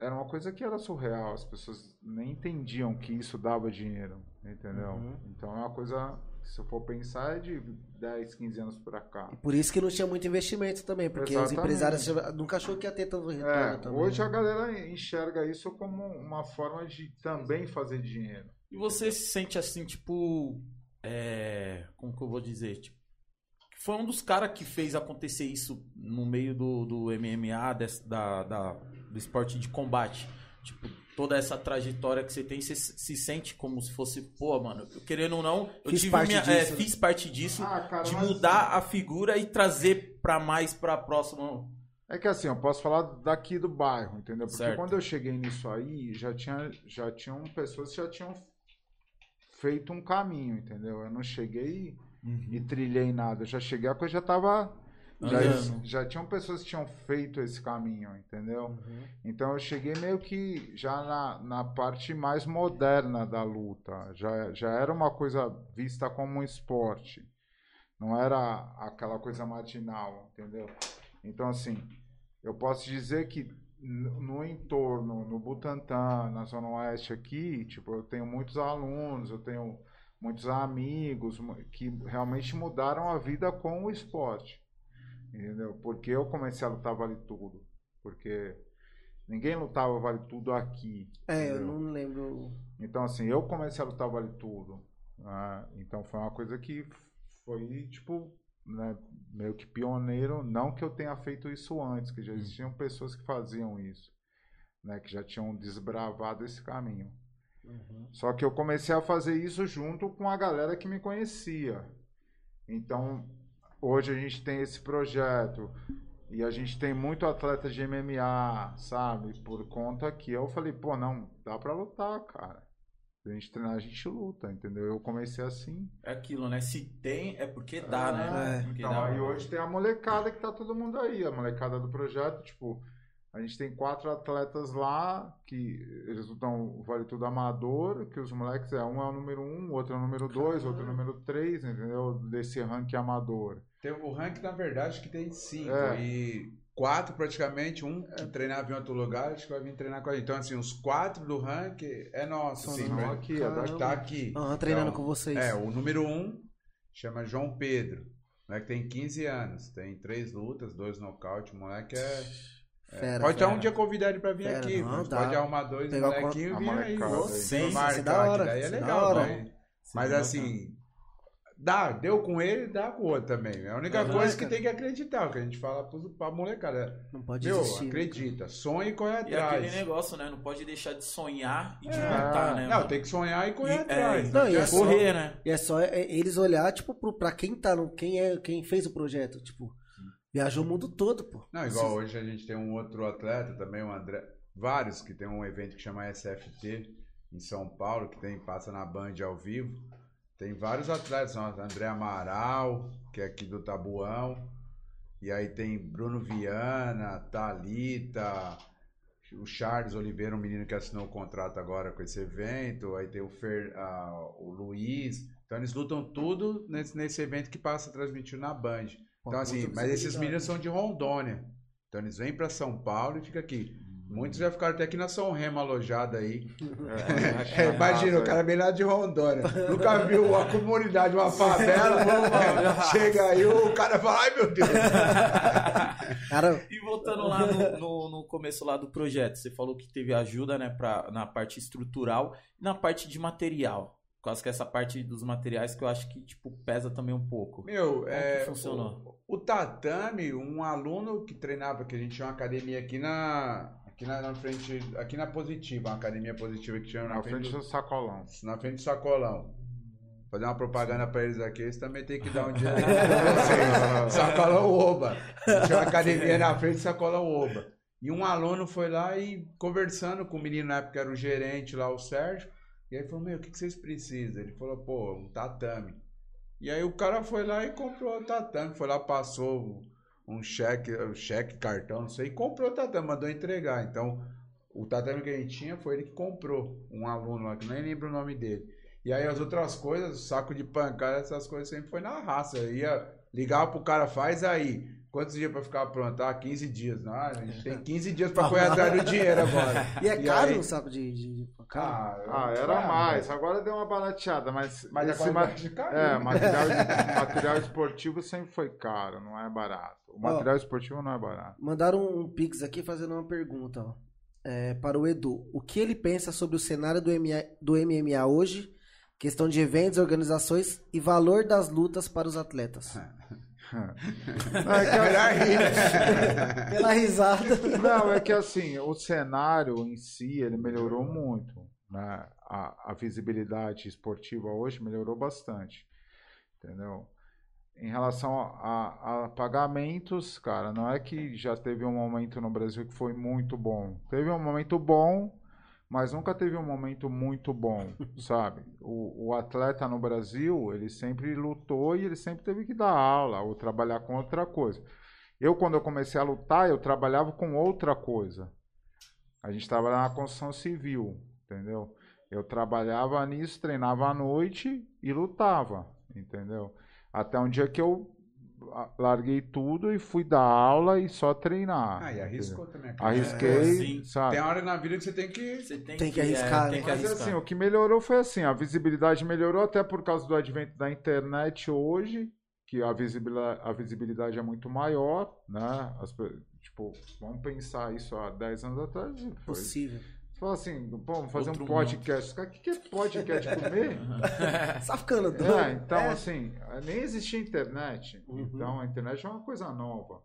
era uma coisa que era surreal. As pessoas nem entendiam que isso dava dinheiro. Entendeu? Uhum. Então, é uma coisa, se eu for pensar, é de 10, 15 anos pra cá. E por isso que não tinha muito investimento também, porque os Exatamente. empresários já- nunca achou que ia ter tanto retorno É, também. hoje né? a galera enxerga isso como uma forma de também fazer dinheiro. E você se sente assim, tipo. É, como que eu vou dizer? Tipo, foi um dos caras que fez acontecer isso no meio do, do MMA, desse- da, da- do esporte de combate. Tipo, toda essa trajetória que você tem, você se se sente como se fosse, pô, mano, eu querendo ou não, eu Fiz tive parte minha, disso, é, né? fiz parte disso, Ah, cara, de mudar a figura e trazer pra mais pra próxima. É que assim, eu posso falar daqui do bairro, entendeu? Porque Certo. quando eu cheguei nisso aí, já, tinha, já tinham pessoas que já tinham feito um caminho, entendeu? Eu não cheguei e trilhei nada. Eu já cheguei, a coisa já tava. Já, já tinham pessoas que tinham feito esse caminho, entendeu? Uhum. Então eu cheguei meio que já na, na parte mais moderna da luta. Já, já era uma coisa vista como um esporte. Não era aquela coisa marginal, entendeu? Então, assim, eu posso dizer que no entorno, no Butantã, na Zona Oeste aqui, tipo, eu tenho muitos alunos, eu tenho muitos amigos que realmente mudaram a vida com o esporte. Entendeu? Porque eu comecei a lutar vale tudo. Porque ninguém lutava vale tudo aqui. É, eu entendeu? não lembro. Então, assim, eu comecei a lutar vale tudo. né? Então, foi uma coisa que foi, tipo, né, meio que pioneiro. Não que eu tenha feito isso antes, que já existiam pessoas que faziam isso, né, que já tinham desbravado esse caminho. Só que eu comecei a fazer isso junto com a galera que me conhecia. Então, hoje a gente tem esse projeto e a gente tem muito atleta de MMA, sabe? Por conta que eu falei, pô, não, dá pra lutar, cara. Se a gente treinar, a gente luta, entendeu? Eu comecei assim. É aquilo, né? Se tem, é porque dá, né? É. Porque Então, dá. aí hoje tem a molecada que tá todo mundo aí, a molecada do projeto, tipo, a gente tem quatro atletas lá que eles lutam Vale Tudo Amador, que os moleques é um é o número um, outro é o número dois, outro é o número três, entendeu? Desse ranking amador. Tem o ranking, na verdade, que tem cinco. É. E quatro, praticamente, um que treinava em outro lugar, acho que vai vir treinar com a gente. Então, assim, os quatro do ranking é nosso. Assim, Não pra- aqui, é Caramba. daqui. tá aqui. Aham, treinando Então, com vocês. É, o número um chama João Pedro. O moleque tem 15 anos, tem três lutas, dois nocaute. O moleque é. Fera, pode fera. dar um dia convidar ele pra vir Fera, aqui. não, pode arrumar dois molequinhos e vir a aí. Sim, é da hora, daí é é legal, hora. Sim, Mas assim, dá, deu com ele, dá com o outro também. É a única coisa que cara. tem que acreditar, o que a gente fala pros- pra molecada. Não pode Meu, desistir. né? acredita, sonha e corre E é atrás. aquele negócio, né? Não pode deixar de sonhar e de É. lutar, né? Não, mano? tem que sonhar e correr E- atrás. é, Não, e é só- correr, né? E é só é, eles olhar, tipo, pro, pra quem tá no. Quem é quem fez o projeto. Tipo, viajou o mundo todo, pô. Não, igual hoje a gente tem um outro atleta também, o André. Vários que tem um evento que chama SFT em São Paulo, que tem passa na Band ao vivo. Tem vários atletas, ó, André Amaral, que é aqui do Tabuão. E aí tem Bruno Viana, Talita, o Charles Oliveira, um menino que assinou o contrato agora com esse evento. Aí tem o, Fer, ah, o Luiz. Então eles lutam tudo nesse, nesse evento que passa transmitido na Band. Então, assim, mas esses meninos são de Rondônia. Então, eles vêm pra São Paulo e ficam aqui. Muitos já ficaram até aqui na São Remo alojado aí. É, É, imagina, o cara vem lá de Rondônia. Nunca viu uma comunidade, uma favela. chega aí, o cara fala, ai meu Deus. Cara, E voltando lá no, no, no começo lá do projeto, você falou que teve ajuda, né, pra, na parte estrutural e na parte de material. Por causa que essa parte dos materiais que eu acho que, tipo, pesa também um pouco. Meu, que é, funcionou? O, o tatame, um aluno que treinava, que a gente tinha uma academia aqui na, aqui na, na frente, aqui na Positiva, uma academia positiva que chama Na frente do- do sacolão. na frente do sacolão. Fazer uma propaganda pra eles aqui, eles também tem que dar um dinheiro pra vocês. Sacolão Oba. Tinha uma academia na frente do Sacolão Oba. E um aluno foi lá e conversando com o menino na época, era o gerente lá, o Sérgio. E aí falou, meu, o que, vocês precisam? Ele falou, pô, um tatame. E aí o cara foi lá e comprou o tatame. Foi lá, passou um cheque, um cheque, cartão, não sei, e comprou o tatame, mandou entregar. Então, o tatame que a gente tinha foi ele que comprou. Um aluno lá, que nem lembro o nome dele. E aí as outras coisas, saco de pancada, essas coisas sempre foi na raça. Eu ia ligar pro cara, faz aí. Quantos dias pra ficar pronto? Ah, 15 dias. Não, a gente tem 15 dias pra correr atrás do dinheiro agora. E é caro aí- o saco de, de, de pancada? Ah, era mais. Agora deu uma barateada, mas, Mas esse ma- caiu. é, material, material esportivo sempre foi caro, não é barato. O material esportivo não é barato. Mandaram um pix aqui fazendo uma pergunta ó. É, para o Edu. O que ele pensa sobre o cenário do, MMA, do MMA hoje? Questão de eventos, organizações e valor das lutas para os atletas. Não, é que, né? Pela risada. não, é que assim, o cenário em si, ele melhorou muito. Né? A, a visibilidade esportiva hoje melhorou bastante. Entendeu? Em relação a, a pagamentos, cara, não é que já teve um momento no Brasil que foi muito bom. Teve um momento bom, mas nunca teve um momento muito bom, sabe? O, o atleta no Brasil, ele sempre lutou e ele sempre teve que dar aula ou trabalhar com outra coisa. Eu, quando eu comecei a lutar, eu trabalhava com outra coisa. A gente trabalhava na construção civil, entendeu? Eu trabalhava nisso, treinava à noite e lutava, entendeu? Até um dia que eu larguei tudo e fui dar aula e só treinar. Ah, e arriscou também. Arrisquei, sim. sabe? Tem hora na vida que você tem que. Você tem, Tem que é, arriscar, tem né? que Mas arriscar. assim, o que melhorou foi assim, a visibilidade melhorou até por causa do advento da internet hoje, que a visibilidade, a visibilidade é muito maior, né? As tipo, vamos pensar isso há 10 anos atrás. Foi. Possível. Fala assim, pô, vamos fazer Outro um podcast. Cara, O que, que é podcast comer? Tá ficando doido. É, então, É. assim, nem existia internet. Uhum. Então, a internet é uma coisa nova.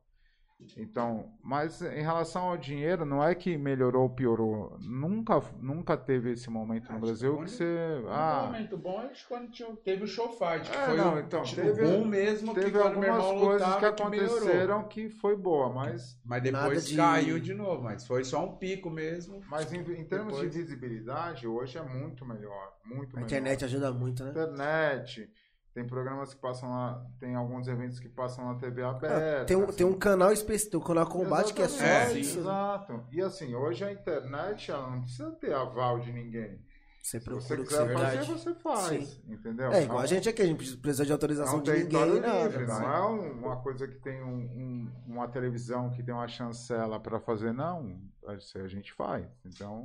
Então, mas em relação ao dinheiro, não é que melhorou ou piorou. Nunca, nunca teve esse momento no Acho Brasil que que você. Um Ah, momento bom é quando tinha- teve o show fight. Que É, foi não, então, tipo, teve- bom mesmo que teve algumas coisas lutava que aconteceram que foi boa, mas, Mas depois de- caiu de novo. Mas foi só um pico mesmo. mas em, em termos Depois- de visibilidade, hoje é muito melhor. Muito A melhor. internet ajuda muito, né? internet. Tem programas que passam lá, tem alguns eventos que passam na TV aberta. Ah, Tem um, tem um canal específico, um canal combate que é só Exatamente, isso. Exato. E assim, hoje a internet ela não precisa ter aval de ninguém. Você Se procura o que quiser você fazer, verdade. você faz. Entendeu? É, igual Não- a gente aqui, a gente precisa de é autorização um de ninguém. território Nada, livre, assim. não é um- uma coisa que tem um- um- uma televisão que tem uma chancela para fazer, não. Isso aí a gente faz. Então,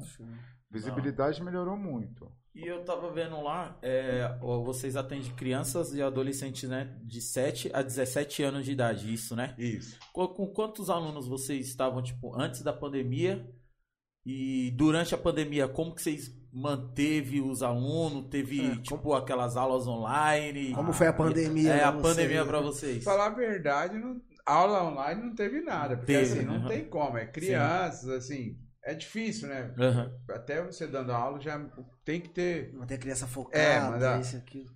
visibilidade melhorou muito. E eu tava vendo lá, é, vocês atendem crianças e adolescentes, né? De 7 a 17 anos de idade, isso, né? Isso. Com, com quantos alunos vocês estavam, tipo, antes da pandemia? E durante a pandemia, como que vocês manteve os alunos? Teve, É, tipo, aquelas aulas online? Como foi a pandemia? É, a você? pandemia pra vocês. Falar a verdade, não- aula online não teve nada. Porque Teve, assim, não aham. tem como. É crianças, assim. É difícil, né? Aham. Até você dando aula já tem que ter. Manter a criança focada, É, mandar- isso aquilo.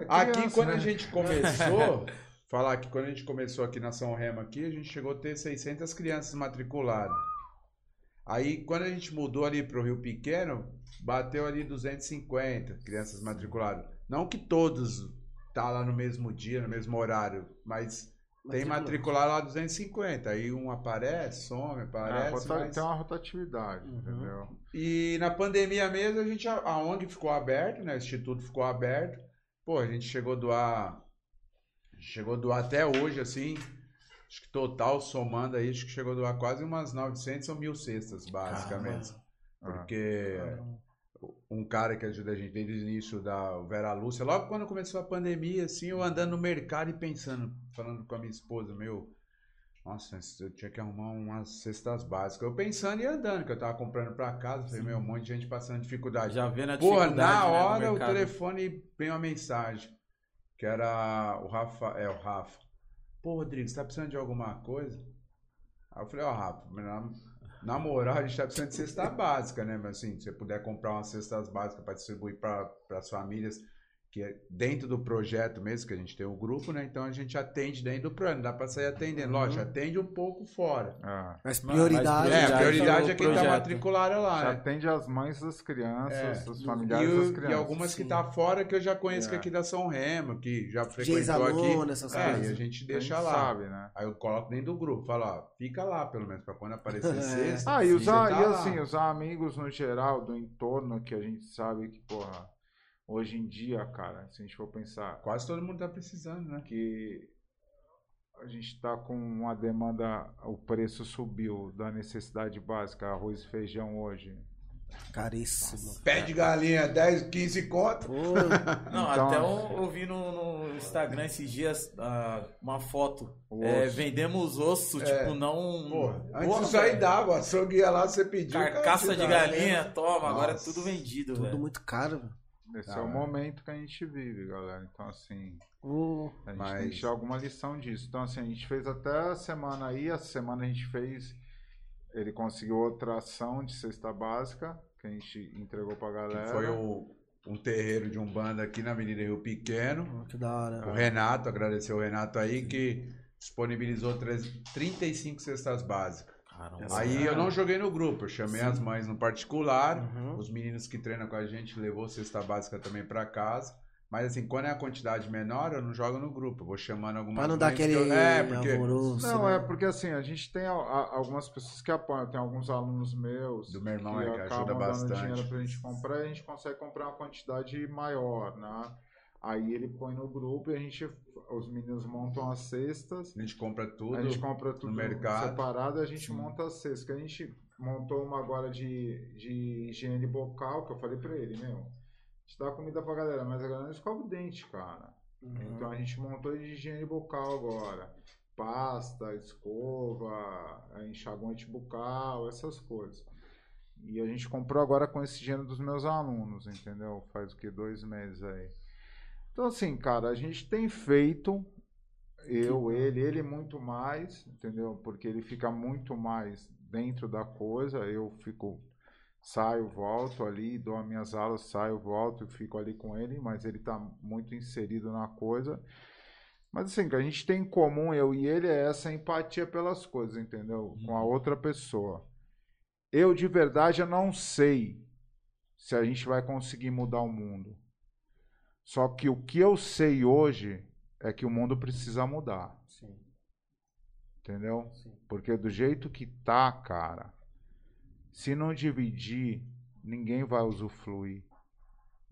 É Aqui, criança, quando né? a gente começou, falar que quando a gente começou aqui na São Remo, aqui, a gente chegou a ter 600 crianças matriculadas. Aí, quando a gente mudou ali para o Rio Pequeno, bateu ali 250 crianças matriculadas. Não que todos tá lá no mesmo dia, no mesmo horário, mas tem matricular lá 250. Aí um aparece, some, É, aparece. rota- mas- Tem uma rotatividade, Uhum. entendeu? e na pandemia mesmo, a gente a ONG ficou aberto, né? O instituto ficou aberto. Pô, a gente chegou a doar chegou a doar até hoje assim, acho que total somando aí, acho que chegou a doar quase umas 900 ou mil cestas, basicamente. Ah. Porque um cara que ajuda a gente desde o início da Vera Lúcia, logo quando começou a pandemia, assim, eu andando no mercado e pensando, falando com a minha esposa, meu, nossa, eu tinha que arrumar umas cestas básicas. Eu pensando e andando, que eu tava comprando pra casa, falei, meu, um monte de gente passando dificuldade. Já vendo a Porra, dificuldade, na né, hora o mercado. telefone veio uma mensagem, que era o Rafa, é, o Rafa. Pô, Rodrigo, você tá precisando de alguma coisa? Aí eu falei, ó, Rafa, na, moral, a gente tá precisando de cesta básica, né? Mas assim, se você puder comprar umas cestas básicas para distribuir para as famílias que é dentro do projeto mesmo, que a gente tem o grupo, né? Então a gente atende dentro do plano, dá para sair atendendo. Lógico, atende um pouco fora. É. Mas Mas prioridade. É, a prioridade é é quem tá projeto. matriculado lá, Já né? atende as mães das crianças, É. os E, familiares o- das e crianças. algumas que Sim. tá fora que eu já conheço que É. aqui da São Remo, que já frequentou aqui. essas É, coisas. e a gente A deixa gente lá. sabe, né? Aí eu coloco dentro do grupo, falo, ó, fica lá pelo menos, pra quando aparecer É. sexta. Ah, e, usar, tá e lá. assim, os amigos no geral, do entorno, que a gente sabe que, porra, hoje em dia, cara, se a gente for pensar Quase todo mundo tá precisando, né? que a gente tá com uma demanda, o preço subiu da necessidade básica, arroz e feijão hoje. Caríssimo. Pé de galinha, 10, 15 conto. Pô, Não, Então- até eu, eu vi no, no Instagram esses dias ah, uma foto. É, vendemos osso, tipo, não. Porra, antes Porra, isso aí dava, açougue ia lá, você pediu. cara Carcaça te de dava, galinha, né? toma, agora é Nossa, tudo vendido, tudo velho. muito caro. Esse Ah, é o momento que a gente vive, galera. Então, assim, Ô, a gente Mas- tem que tirar alguma lição disso. Então, assim, a gente fez até a semana aí, essa semana a gente fez, ele conseguiu outra ação de cesta básica, que a gente entregou pra Que galera. foi o- um terreiro de um banda aqui na Avenida Rio Pequeno. que da hora. O Renato, agradecer o Renato aí, que disponibilizou três- 35 cestas básicas. Caramba. Aí eu não joguei no grupo, eu chamei as mães no particular, Uhum. os meninos que treinam com a gente levou cesta básica também pra casa. Mas assim, quando é a quantidade menor, eu não jogo no grupo, eu vou chamando algumas Pra não dar que aquele eu- É, porque alvoroço. Não, né? é porque assim, a gente tem a- a- algumas pessoas que apoiam, tem alguns alunos meus Do meu irmão, é, que ajuda bastante. dinheiro pra gente comprar e a gente consegue comprar uma quantidade maior, né? Aí ele põe no grupo e a gente, os meninos montam as cestas, a gente compra tudo. a gente compra tudo mercado. separado e a gente Sim. monta as cestas. Que a gente montou uma agora de, de higiene bucal, que eu falei pra ele, meu, a gente dá comida pra galera, mas a galera não escova o dente, cara. Uhum. Então a gente montou de higiene bucal agora. Pasta, escova, eh, enxaguante bucal, essas coisas. E a gente comprou agora com esse dinheiro dos meus alunos, entendeu? Faz o que? Dois meses aí. Então assim, cara, a gente tem feito, eu, ele, ele muito mais, entendeu? Porque ele fica muito mais dentro da coisa, eu fico saio, volto ali, dou as minhas aulas, saio, volto, fico ali com ele, mas ele tá muito inserido na coisa. Mas assim, o que a gente tem em comum, eu e ele, é essa empatia pelas coisas, entendeu? Com a outra pessoa. Eu, de verdade, eu não sei se a gente vai conseguir mudar o mundo. Só que o que eu sei hoje é que o mundo precisa mudar, Sim, entendeu? sim. Porque do jeito que tá, cara, se não dividir, ninguém vai usufruir.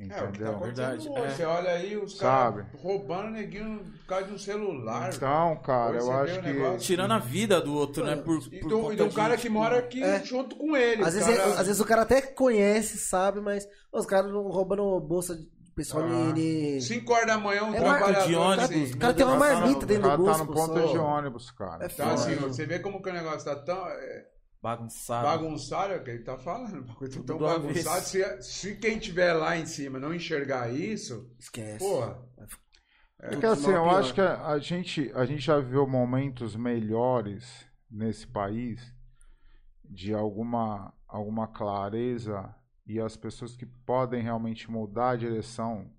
É, tá Entendeu? acontecendo Verdade, hoje. é. Você olha aí os caras roubando neguinho por causa de um celular. então, cara, eu acho que. negócio- Tirando a vida do outro, né? Por, E por do, e do cara de, que mora aqui É. junto com ele. Às vezes, cara- às vezes o cara até conhece, sabe, mas os caras não roubando bolsa de pessoal Ah. de. 5 horas da manhã, um É trabalhador de ônibus, assim. O cara tem uma marmita tá dentro O do cara tá bolso. no ponto pessoal. de ônibus, cara. É Então, foda. assim, você vê como que o negócio tá tão é, bagunçado. bagunçado, é o que ele tá falando. O bagulho tão bagunçado. Se, se quem tiver lá em cima não enxergar isso, Esquece. porra. É que assim, eu pior. acho que a, a gente, a gente já viveu momentos melhores nesse país de alguma, alguma clareza e as pessoas que podem realmente mudar a direção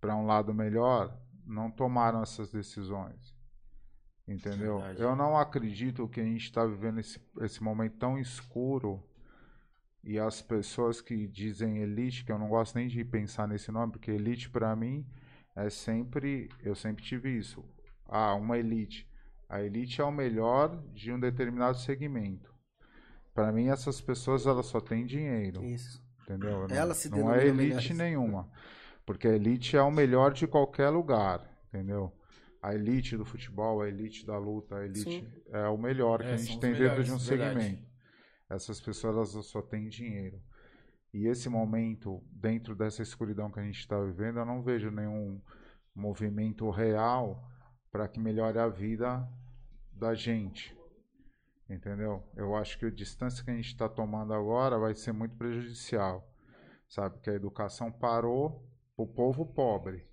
para um lado melhor não tomaram essas decisões. Entendeu? Verdade. Eu não acredito que a gente está vivendo esse, esse momento tão escuro e as pessoas que dizem elite, que eu não gosto nem de pensar nesse nome, porque elite para mim é sempre, eu sempre tive isso. Ah, uma elite. A elite é o melhor de um determinado segmento. Para mim essas pessoas elas só têm dinheiro, Isso. entendeu? Não- Elas se não é elite nenhuma, porque a elite é o melhor de qualquer lugar, entendeu? A elite do futebol, a elite da luta, a elite Sim. é o melhor que É, a são gente tem dentro de um verdade. segmento. Essas pessoas elas só têm dinheiro. E esse momento, dentro dessa escuridão que a gente está vivendo, eu não vejo nenhum movimento real para que melhore a vida da gente. Entendeu? Eu acho que a distância que a gente está tomando agora vai ser muito prejudicial. Sabe? Que a educação parou para o povo pobre,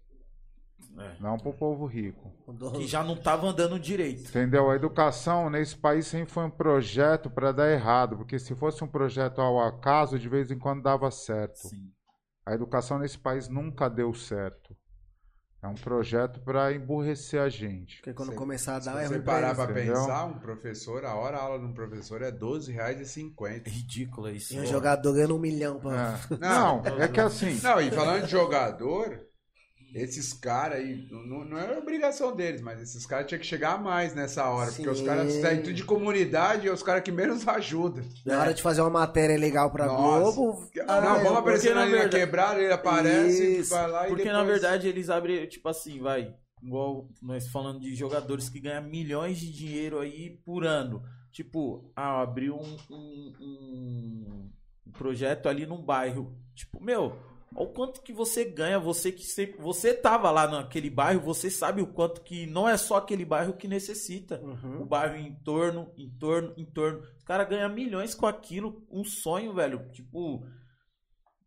É. não para o povo rico. Que já não tava andando direito. Entendeu? A educação nesse país sempre foi um projeto para dar errado, porque se fosse um projeto ao acaso, de vez em quando dava certo. Sim. A a educação nesse país nunca deu certo. É um projeto para emburrecer a gente. Porque quando Você- começar a Se dar, é você parar entendeu? pensar, um professor, a hora a aula de um professor é R$ 12,50. É ridículo isso. E um jogador ganhando um milhão pra. É. Não, é que assim. Não, e falando de jogador, esses caras aí, não, não é obrigação deles, mas esses caras tinham que chegar mais nessa hora, porque os Sim. caras saem tudo de comunidade e é os caras que menos ajudam. Na hora de fazer uma matéria legal pra Nossa. Globo. não, ah, vamos aparecer porque, na verdade- quebrada, ele aparece, Isso. vai lá e Porque depois... na verdade eles abrem, tipo assim, vai. Igual nós falando de jogadores que ganham milhões de dinheiro aí por ano. Tipo, ah, abriu um, um, um- um projeto ali num bairro. Tipo, meu, olha o quanto que você ganha. Você que sempre, você tava lá naquele bairro, você sabe o quanto que não é só aquele bairro que necessita. Uhum. O bairro em torno, em torno, em torno. O cara ganha milhões com aquilo, um sonho, velho. Tipo,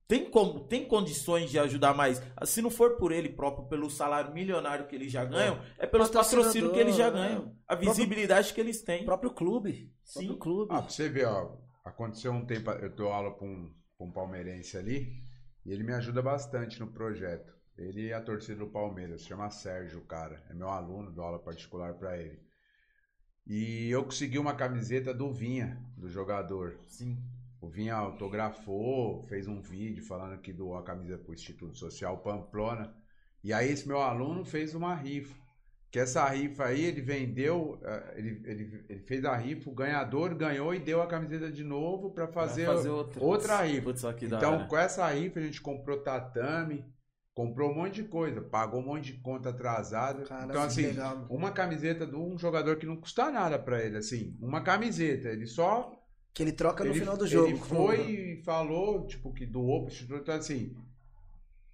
tem como, tem condições de ajudar mais. Ah, Se não for por ele próprio, pelo salário milionário que eles já ganham, é, pelos Patrocinador, patrocínios que eles já né? ganham. A visibilidade que eles têm. O próprio clube. Sim. Próprio clube. Ah, pra você ver, ó, aconteceu um tempo, eu dou aula pra um, pra um palmeirense ali, e ele me ajuda bastante no projeto. Ele é a torcida do Palmeiras, se chama Sérgio, o cara. É meu aluno, dou aula particular pra ele. E eu consegui uma camiseta do Vinha, do jogador. Sim. O Vinha autografou, fez um vídeo falando que doou a camisa pro Instituto Social Pamplona. E aí esse meu aluno fez uma rifa. Que essa rifa aí ele vendeu, eh, ele, ele, ele fez a rifa, o ganhador ganhou e deu a camiseta de novo para fazer, fazer outra. outra rifa. Putz, Então hora. com essa rifa a gente comprou tatame, comprou um monte de coisa, pagou um monte de conta atrasada. Cara, então que assim, legal. uma camiseta de um jogador que não custa nada para ele, assim, uma camiseta, ele só Que ele troca no ele, final do jogo. Ele foi e falou, tipo, que doou pro Instituto. Então, assim,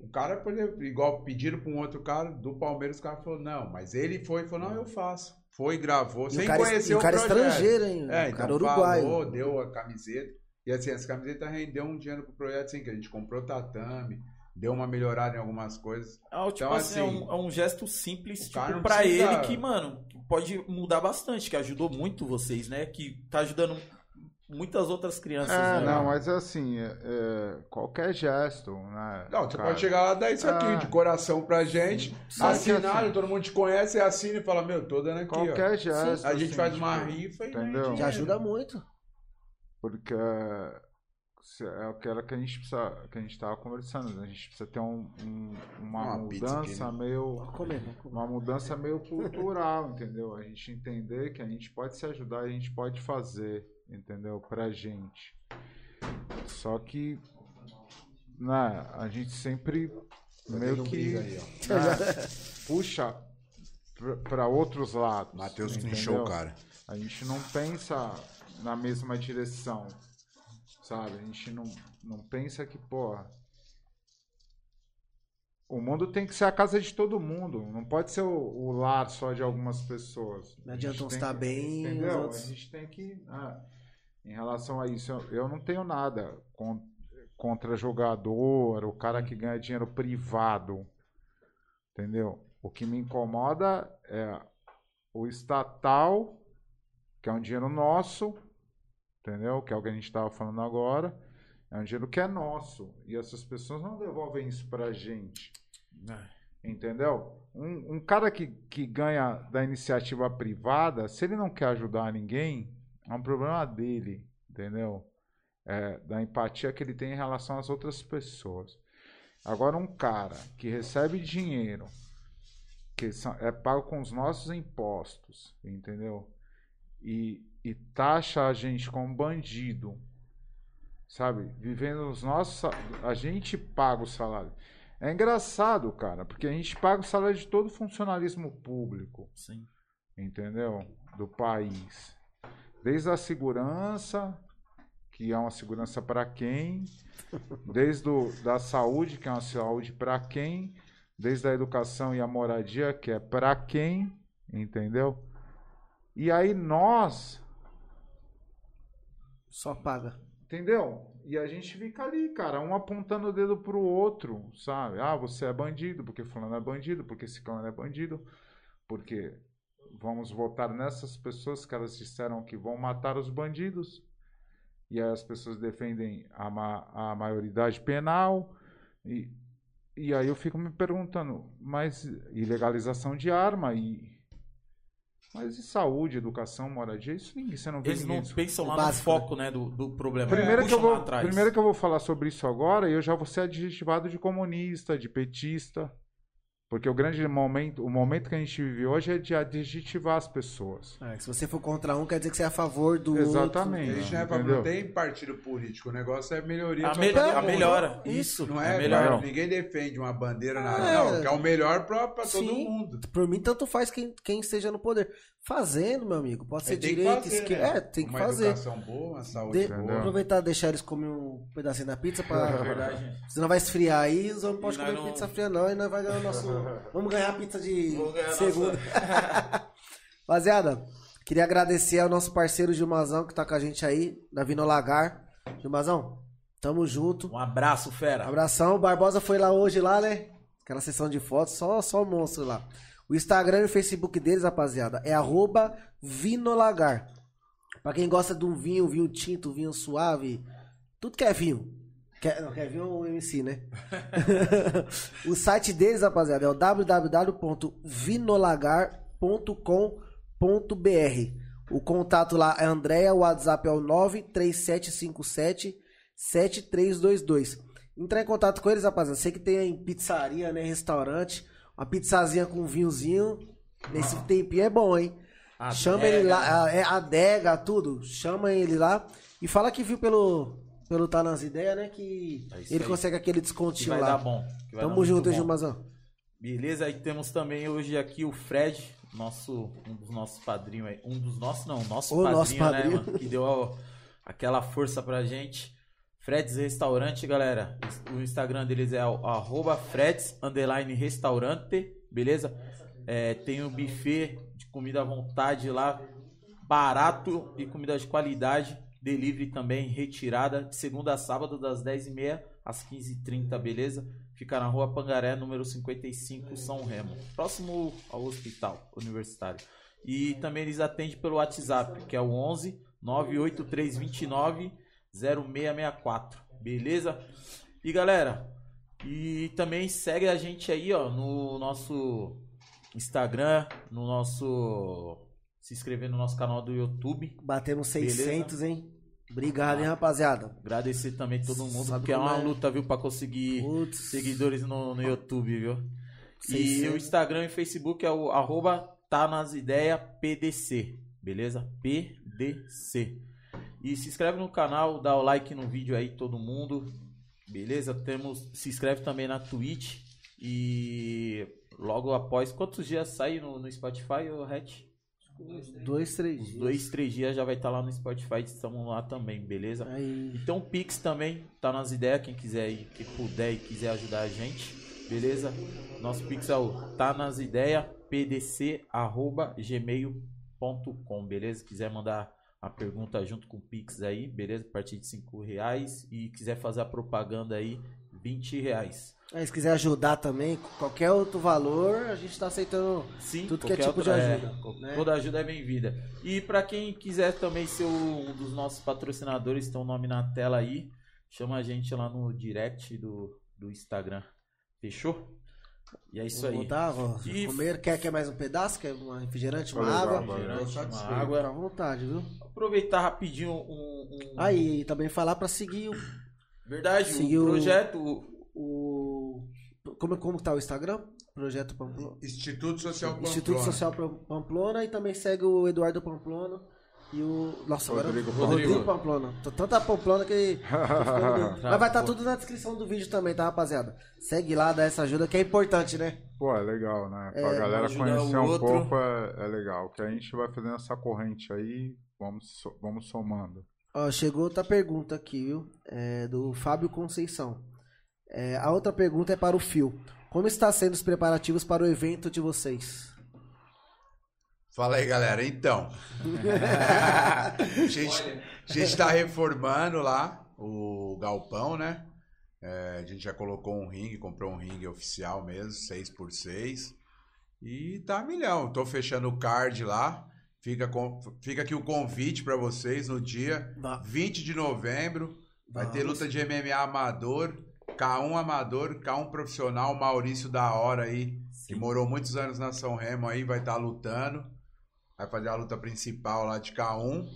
o cara, por exemplo, igual pediram pra um outro cara do Palmeiras, o cara falou, não, mas ele foi e falou, não, eu faço. Foi, gravou, E sem o cara, conhecer e o, o cara projeto. estrangeiro, hein? É, o então cara uruguaio. falou, deu a camiseta. E assim, essa camiseta rendeu um dinheiro pro projeto, assim, que a gente comprou tatame, deu uma melhorada em algumas coisas. Ah, tipo Então, assim, é, assim, um, é um gesto simples, tipo, pra precisa- ele que, mano, pode mudar bastante, que ajudou muito vocês, né? Que tá ajudando muitas outras crianças, É, né? não, mas assim, é, é, qualquer gesto, né? Não, você cara? pode chegar lá e dar isso aqui, Ah. de coração pra gente, assinar, assim- todo mundo te conhece, você assina e fala, meu, tô dando aqui, ó. Qualquer gesto. A gente assim, faz uma tipo, rifa e entendeu? dinheiro. ajuda muito. Porque se- é aquela que a gente precisa, que a gente tava conversando, né? a gente precisa ter um- um- uma, Uma mudança aqui, né? meio comer, comer. uma mudança meio cultural, entendeu? A gente entender que a gente pode se ajudar, a gente pode fazer, entendeu? Pra gente. Só que, né, a gente sempre meio que aí, ó. né, puxa pra- pra outros lados. Matheus trinchou o cara. A gente não pensa na mesma direção, sabe? A gente não, não pensa que, porra, o mundo tem que ser a casa de todo mundo, não pode ser o, o lar só de algumas pessoas. Não adianta uns estar que- bem, os Entendeu? outros- A gente tem que. ah, em relação a isso, eu, não tenho nada con- contra jogador, o cara que ganha dinheiro privado. Entendeu? O que me incomoda é o estatal, que é um dinheiro nosso, entendeu? Que é o que a gente estava falando agora. É um dinheiro que é nosso. E essas pessoas não devolvem isso pra gente. Entendeu? Um, um cara que, que ganha da iniciativa privada, se ele não quer ajudar ninguém, é um problema dele, entendeu? É, da empatia que ele tem em relação às outras pessoas. Agora, um cara que recebe dinheiro, que são- é pago com os nossos impostos, entendeu? E, e taxa a gente como bandido, sabe? Vivendo os nossos. A gente paga o salário. É engraçado, cara, porque a gente paga o salário de todo o funcionalismo público, Sim. entendeu? Do país. Desde a segurança, que é uma segurança para quem, desde o, da saúde, que é uma saúde para quem, desde a educação e a moradia, que é para quem, entendeu? E aí nós Só paga. Entendeu? E a gente fica ali, cara, um apontando o dedo pro outro, sabe? Ah, você é bandido, porque fulano é bandido, porque esse clã é bandido, porque vamos votar nessas pessoas que elas disseram que vão matar os bandidos. E aí as pessoas defendem a, ma a maioridade penal, E, e aí eu fico me perguntando, mas e legalização de arma e mas e saúde, educação, moradia? Isso ninguém, você não vê Eles não pensam lá Básico, no foco, né, do, do problema. Primeiro que, eu vou, primeiro que eu vou falar sobre isso agora, eu já vou ser adjetivado de comunista, de petista. Porque o grande momento, o momento que a gente vive hoje é de adjetivar as pessoas. É, se você for contra um, quer dizer que você é a favor do Exatamente. A gente não é pra, entendeu? não tem partido político, o negócio é melhoria A, me- a melhora. Isso. Não é é, melhor. Não. ninguém defende uma bandeira, nada. É. Não, que é o melhor pra, pra todo Sim. mundo. Por mim, tanto faz quem, quem esteja no poder. Fazendo, meu amigo. Pode ser fazer, esquerda. né? É, tem que uma fazer. educação boa, uma saúde De... Boa. Aproveitar e deixar eles comer um pedacinho da pizza pra. É verdade. Senão vai esfriar aí, os homens não podem comer não- pizza fria, não, e nós vamos ganhar o nosso. Vamos ganhar a pizza de ganhar segunda. Rapaziada, queria agradecer ao nosso parceiro Gilmazão que tá com a gente aí, da Vino Lagar. Gilmazão, tamo junto. Um abraço, fera. Abração, o Barbosa foi lá hoje lá, né? Aquela sessão de fotos, só só monstro lá. O Instagram e o Facebook deles, rapaziada, é arroba Vinolagar. Pra quem gosta de um vinho, vinho tinto, vinho suave, tudo que é vinho. Quer, não, quer vinho ou MC, né? o site deles, rapaziada, é o www.vinolagar.com.br. O contato lá é Andréia, o WhatsApp é o 93757 7322. Entrar em contato com eles, rapaziada. Sei que tem pizzaria, né? Restaurante. Uma pizzazinha com vinhozinho. Nesse tempinho é bom, hein? Adega. Chama ele lá, a- é adega, tudo. Chama ele lá. E fala que viu pelo, pelo Tá Nas Ideias, né? Que É ele aí. consegue aquele Que descontinho vai lá. dar bom. que vai dar Tamo muito junto, Gilmazão? Beleza, aí temos também hoje aqui o Fred, nosso, um dos nossos padrinhos aí. Um dos nossos, não, nosso O padrinho, nosso padrinho. né, mano? Que deu aquela força pra gente. Freds Restaurante, galera. O Instagram deles é o Freds underline restaurante, beleza? É, tem o buffet de comida à vontade lá, barato e comida de qualidade. Delivery também, retirada, de segunda a sábado, das 10h30 às 15h30, beleza? Fica na rua Pangaré, número 55, São Remo. Próximo ao hospital universitário. E também eles atendem pelo WhatsApp, que é o 11 98329 0664. Beleza? E galera, e também segue a gente aí, ó, no nosso Instagram, no nosso. Se inscrever no nosso canal do YouTube. Batemos Beleza. 600, hein? Obrigado, hein, rapaziada? Agradecer também todo mundo, Sabe porque é uma é? luta, viu, pra conseguir Putz. seguidores no, no YouTube, viu? E 600. o Instagram e Facebook é o arroba tá nas ideias PDC, beleza? PDC. E se inscreve no canal, dá o like no vídeo aí, todo mundo, beleza? Temos, se inscreve também na Twitch e logo após, quantos dias sai no, no Spotify, o Hatch? Dois, três dias. dois, três dias já vai estar lá no Spotify, estamos lá também, beleza? Aí. Então o Pix também tá nas ideias, quem quiser aí, quem puder e quiser ajudar a gente, beleza? Nosso Pix é o tá nas ideias, pdc arroba gmail.com, beleza? Quiser mandar a pergunta junto com o Pix aí, beleza? A partir de 5 reais e quiser fazer a propaganda aí, 20 reais. Aí, se quiser ajudar também, qualquer outro valor, a gente tá aceitando Sim, tudo que é tipo de outra- ajuda. é, né? Toda ajuda é bem-vinda. E pra quem quiser também ser um dos nossos patrocinadores, tem o nome na tela aí. Chama a gente lá no direct do, do Instagram. Fechou? E é isso aí. E- comer, quer, quer mais um pedaço? Quer um refrigerante, uma água? Refrigerante, uma água. Fica à vontade, viu? Aproveitar rapidinho um. um- Aí, e também falar pra seguir o, Verdade, seguir o o- projeto. o- como, como tá o Instagram? Projeto Pamplona. Instituto Social Pamplona. Instituto Social Pam- Pamplona e também segue o Eduardo Pamplona e o. Nossa, Rodrigo agora. Pamplona. Rodrigo Pamplona. Tô tanta Pamplona que. Tá, Mas vai estar pô. tudo na descrição do vídeo também, tá, rapaziada? Segue lá, dá essa ajuda que é importante, né? Pô, é legal, né? Pra É, galera conhecer um outro. pouco é, é legal. Que a gente vai fazendo essa corrente aí, vamos, vamos somando. Ó, chegou outra pergunta aqui, viu? É do Fábio Conceição. É, a outra pergunta é para o Fio. Como está sendo os preparativos para o evento de vocês? Fala aí, galera. Então, a gente, a gente tá reformando lá o galpão, né? É, a gente já colocou um ringue, comprou um ringue oficial mesmo, 6x6. E tá milhão. Tô fechando o card lá. Fica, com, fica aqui o convite para vocês no dia Vá. 20 de novembro. Vai ter luta de MMA amador. K1 amador, K1 profissional, Maurício da hora aí, que morou muitos anos na São Remo aí, vai estar lutando. Vai fazer a luta principal lá de K1.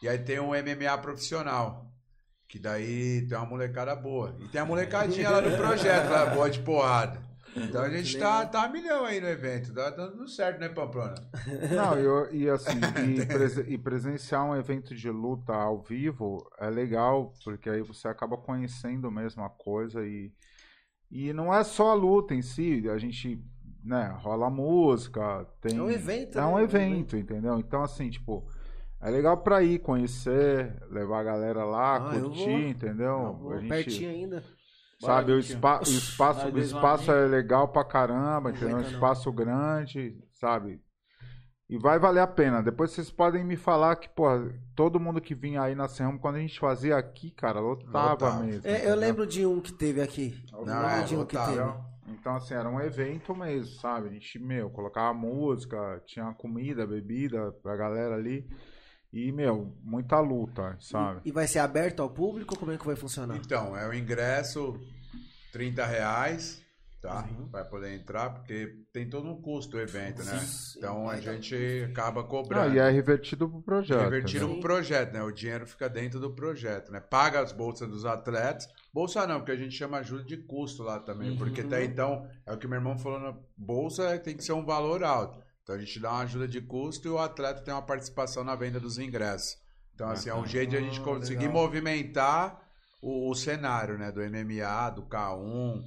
E aí tem um MMA profissional. Que daí tem uma molecada boa. E tem a molecadinha lá do projeto, lá, boa de porrada. Então a gente tá, tá a milhão aí no evento. Tá dando certo, né, Pamplona? Não, e, eu- e assim, e, prese- e presenciar um evento de luta ao vivo é legal, porque aí você acaba conhecendo mesmo a coisa e, e não é só a luta em si, a gente, né, rola música, tem... É um evento, É né? um Um evento, entendeu? Então, assim, tipo, é legal pra ir conhecer, levar a galera lá, Ah, curtir, vou. entendeu? Vou a gente, Pertinho ainda. Sabe, o, Bora, espa o espaço, o espaço é legal pra caramba, entendeu? Um aguenta não. espaço grande, sabe? E vai valer a pena. Depois vocês podem me falar que, pô, todo mundo que vinha aí na Serramo, quando a gente fazia aqui, cara, lotava, Lotava. mesmo. É, eu lembro de um que teve aqui. Não, Eu lembro de um que lotava. teve. Então, assim, era um evento mesmo, sabe? A gente, meu, colocava música, tinha comida, bebida pra galera ali. E, meu, muita luta, sabe? E vai ser aberto ao público? Como é que vai funcionar? Então, é o ingresso 30 reais, tá? Vai poder entrar, porque tem todo um custo o evento, né? Sim, Então a gente acaba cobrando. e é revertido pro projeto. Revertido entendeu? pro projeto, né? O dinheiro fica dentro do projeto, né? Paga as bolsas dos atletas. Bolsa não, porque a gente chama ajuda de custo lá também. Porque até então, é o que meu irmão falou, na bolsa tem que ser um valor alto. Então a gente dá uma ajuda de custo e o atleta tem uma participação na venda dos ingressos. Então, assim, é um jeito de a gente Ah, conseguir legal. movimentar o, o cenário, né? Do MMA, do K1,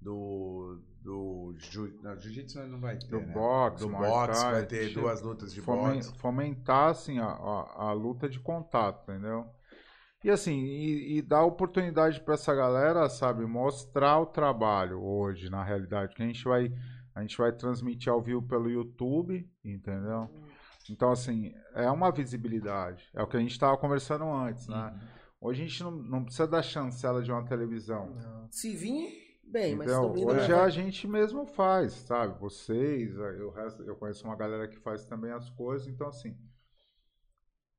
do. Do jiu- não, jiu-jitsu não vai ter. Do né? boxe, do boxe, vai ter duas lutas de Fomen- boxe. fomentar assim a, a, a luta de contato, entendeu? E assim, e, e dar oportunidade para essa galera, sabe, mostrar o trabalho hoje, na realidade, que a gente vai a gente vai transmitir ao vivo pelo YouTube, entendeu? Então assim, é uma visibilidade. É o que a gente estava conversando antes, né? Hoje a gente não, não precisa da chancela de uma televisão. Se vir, bem, mas também não Hoje é. a gente mesmo faz, sabe? Vocês, eu, eu conheço uma galera que faz também as coisas, então assim.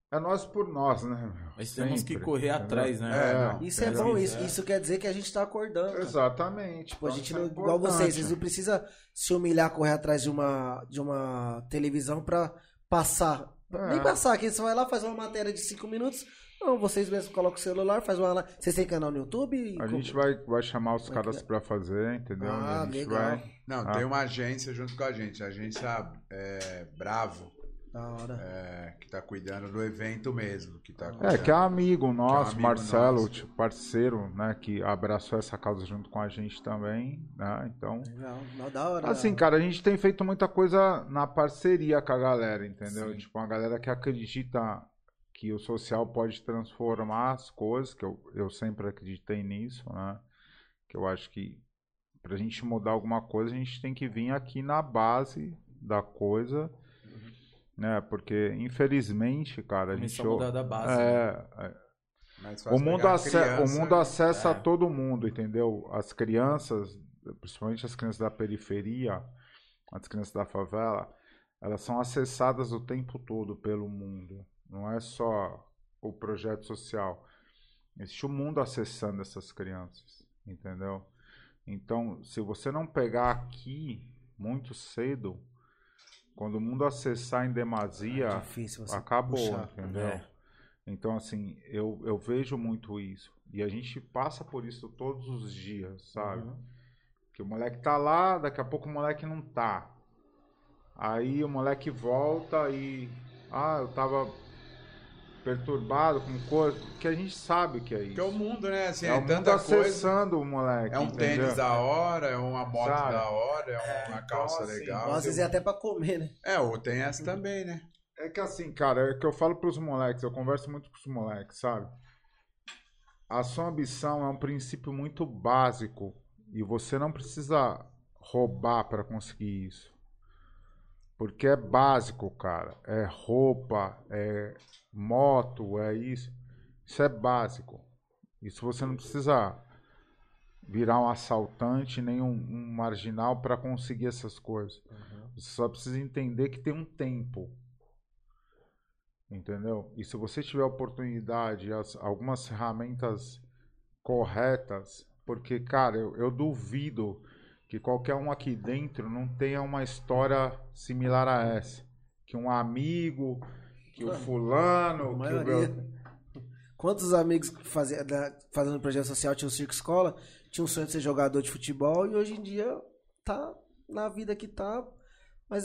É nós por nós, né? Mas temos que Sempre, correr entendeu? atrás, né? É, Isso é bom, isso, isso quer dizer que a gente tá acordando. cara. Exatamente. Tipo, a Então gente é não, igual vocês, vocês não precisam se humilhar, correr atrás de uma, de uma televisão pra passar. É. Nem passar, que você vai lá, faz uma matéria de 5 minutos. Não, vocês mesmos colocam o celular, faz uma lá. Vocês têm canal no YouTube? A gente vai, vai chamar os é caras pra fazer, entendeu? Ah, a gente legal. vai. Não, Ah. tem uma agência junto com a gente, a agência é, Bravo, Da hora. é, que tá cuidando do evento mesmo. Que tá É, cuidando. que é amigo nosso, amigo Marcelo, nosso. tipo, parceiro, né? Que abraçou essa causa junto com a gente também, né? Então. Legal, não, da hora. Assim, cara, a gente tem feito muita coisa na parceria com a galera, entendeu? Sim. Tipo, uma galera que acredita que o social pode transformar as coisas, que eu, eu sempre acreditei nisso, né? Que eu acho que pra gente mudar alguma coisa, a gente tem que vir aqui na base da coisa, né? Porque, infelizmente, cara, a Começar gente... a mudar da base. né? É, é, Mais o mundo, criança, o mundo acessa é. todo mundo, entendeu? As crianças, principalmente as crianças da periferia, as crianças da favela, elas são acessadas o tempo todo pelo mundo. Não é só o projeto social. Existe o mundo acessando essas crianças, entendeu? Então, se você não pegar aqui muito cedo, quando o mundo acessar em demasia, É difícil acabou, puxar. entendeu? É. Então, assim, eu, eu vejo muito isso. E a gente passa por isso todos os dias, sabe? Uhum. Que o moleque tá lá, daqui a pouco o moleque não tá. Aí o moleque volta e. Ah, eu tava perturbado com coisa. Que a gente sabe que é isso. Que é o mundo, né? Assim, É é, o mundo tanta coisa. acessando o moleque. É um entendeu? tênis da hora, é uma moto Sabe? da hora, é uma então, calça assim, legal. Às vezes é até pra comer, né? É, ou tem essa também, né? É que assim, cara, é que eu falo pros moleques, eu converso muito com os moleques, sabe? A sua ambição é um princípio muito básico e você não precisa roubar para conseguir isso. Porque é básico, cara. É roupa, é moto, é isso. Isso é básico. Isso você não precisa virar um assaltante nem um, um marginal para conseguir essas coisas. Você só precisa entender que tem um tempo. Entendeu? E se você tiver oportunidade, as, algumas ferramentas corretas, porque, cara, eu, eu duvido que qualquer um aqui dentro não tenha uma história similar a essa. Que um amigo, que o fulano, que o meu... Quantos amigos fazia, fazendo projeto social tinham circo escola, tinham um sonho de ser jogador de futebol e hoje em dia tá na vida que tá, mas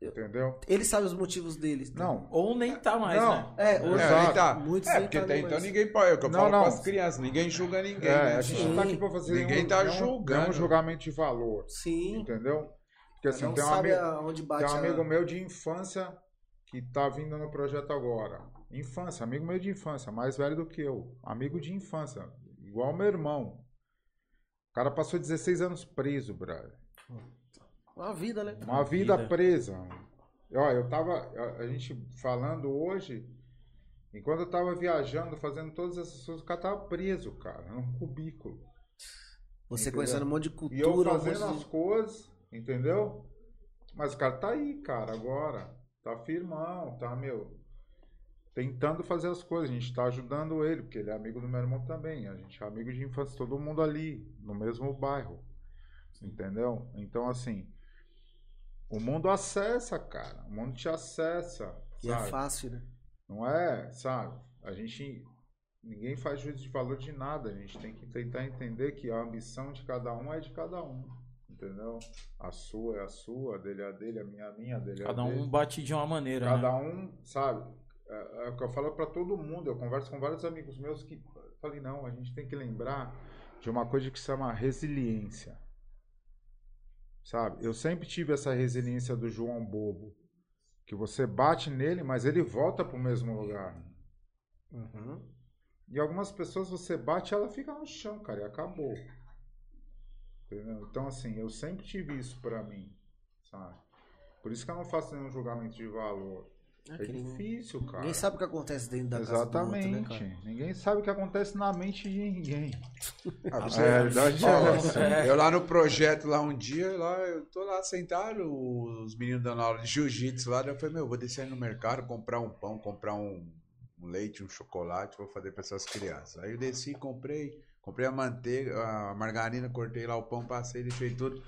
Entendeu? ele sabe os motivos deles. tá? Não, Ou nem tá mais, Não. né? É, É, hoje aí tá. muitos é, nem porque tá até nem então ninguém pode. É o que eu Não, falo não. com as crianças, ninguém julga ninguém. é, né? a gente Sim. não tá aqui pra fazer Ninguém nenhum, tá julgando. nenhum julgamento de valor, Sim. entendeu? Porque assim, não tem um, sabe amigo, aonde tem bate um a- amigo meu de infância que tá vindo no projeto agora. Infância, amigo meu de infância, mais velho do que eu. Amigo de infância, igual meu irmão. O cara passou 16 anos preso, brother. Uma vida, né? Uma vida, vida. presa. Ó, eu tava. A, gente falando hoje. Enquanto eu tava viajando, fazendo todas essas coisas, o cara tava preso, cara, num cubículo. Você Entendeu? conhecendo um monte de E cultura, eu um fazendo as de- coisas, entendeu? Mas o cara tá aí, cara, agora. Tá firmão, tá, meu. Tentando fazer as coisas. A gente tá ajudando ele, porque ele é amigo do meu irmão também. A gente é amigo de infância, todo mundo ali, no mesmo bairro. Entendeu? Então, assim. O mundo acessa, cara. O mundo te acessa. E é sabe? fácil, né? Não é, sabe? A gente. Ninguém faz juízo de valor de nada. A gente tem que tentar entender que a ambição de cada um é de cada um. Entendeu? A sua é a sua, a dele é a dele, a minha é a minha, a dele é a Cada dele. um bate de uma maneira, Cada né? um, sabe? É, é o que eu falo pra todo mundo. Eu converso com vários amigos meus que falei, não, a gente tem que lembrar de uma coisa que se chama resiliência. Sabe? Eu sempre tive essa resiliência do João Bobo. Que você bate nele, mas ele volta pro mesmo lugar. Uhum. E algumas pessoas você bate ela fica no chão, cara, e acabou. Entendeu? Então, assim, eu sempre tive isso pra mim, sabe? Por isso que eu não faço nenhum julgamento de valor. É É difícil, cara. ninguém sabe o que acontece dentro da casa do outro, né, Exatamente. cara? ninguém sabe o que acontece na mente de ninguém. Ah, A realidade Ó, é. Eu lá no projeto, lá um dia, lá, eu tô lá sentado, os meninos dando aula de jiu-jitsu lá, eu falei, meu, vou descer aí no mercado, comprar um pão, comprar um, um leite, um chocolate, vou fazer para essas crianças. Aí eu desci, comprei, comprei a manteiga, a margarina, cortei lá o pão, passei, deixei tudo.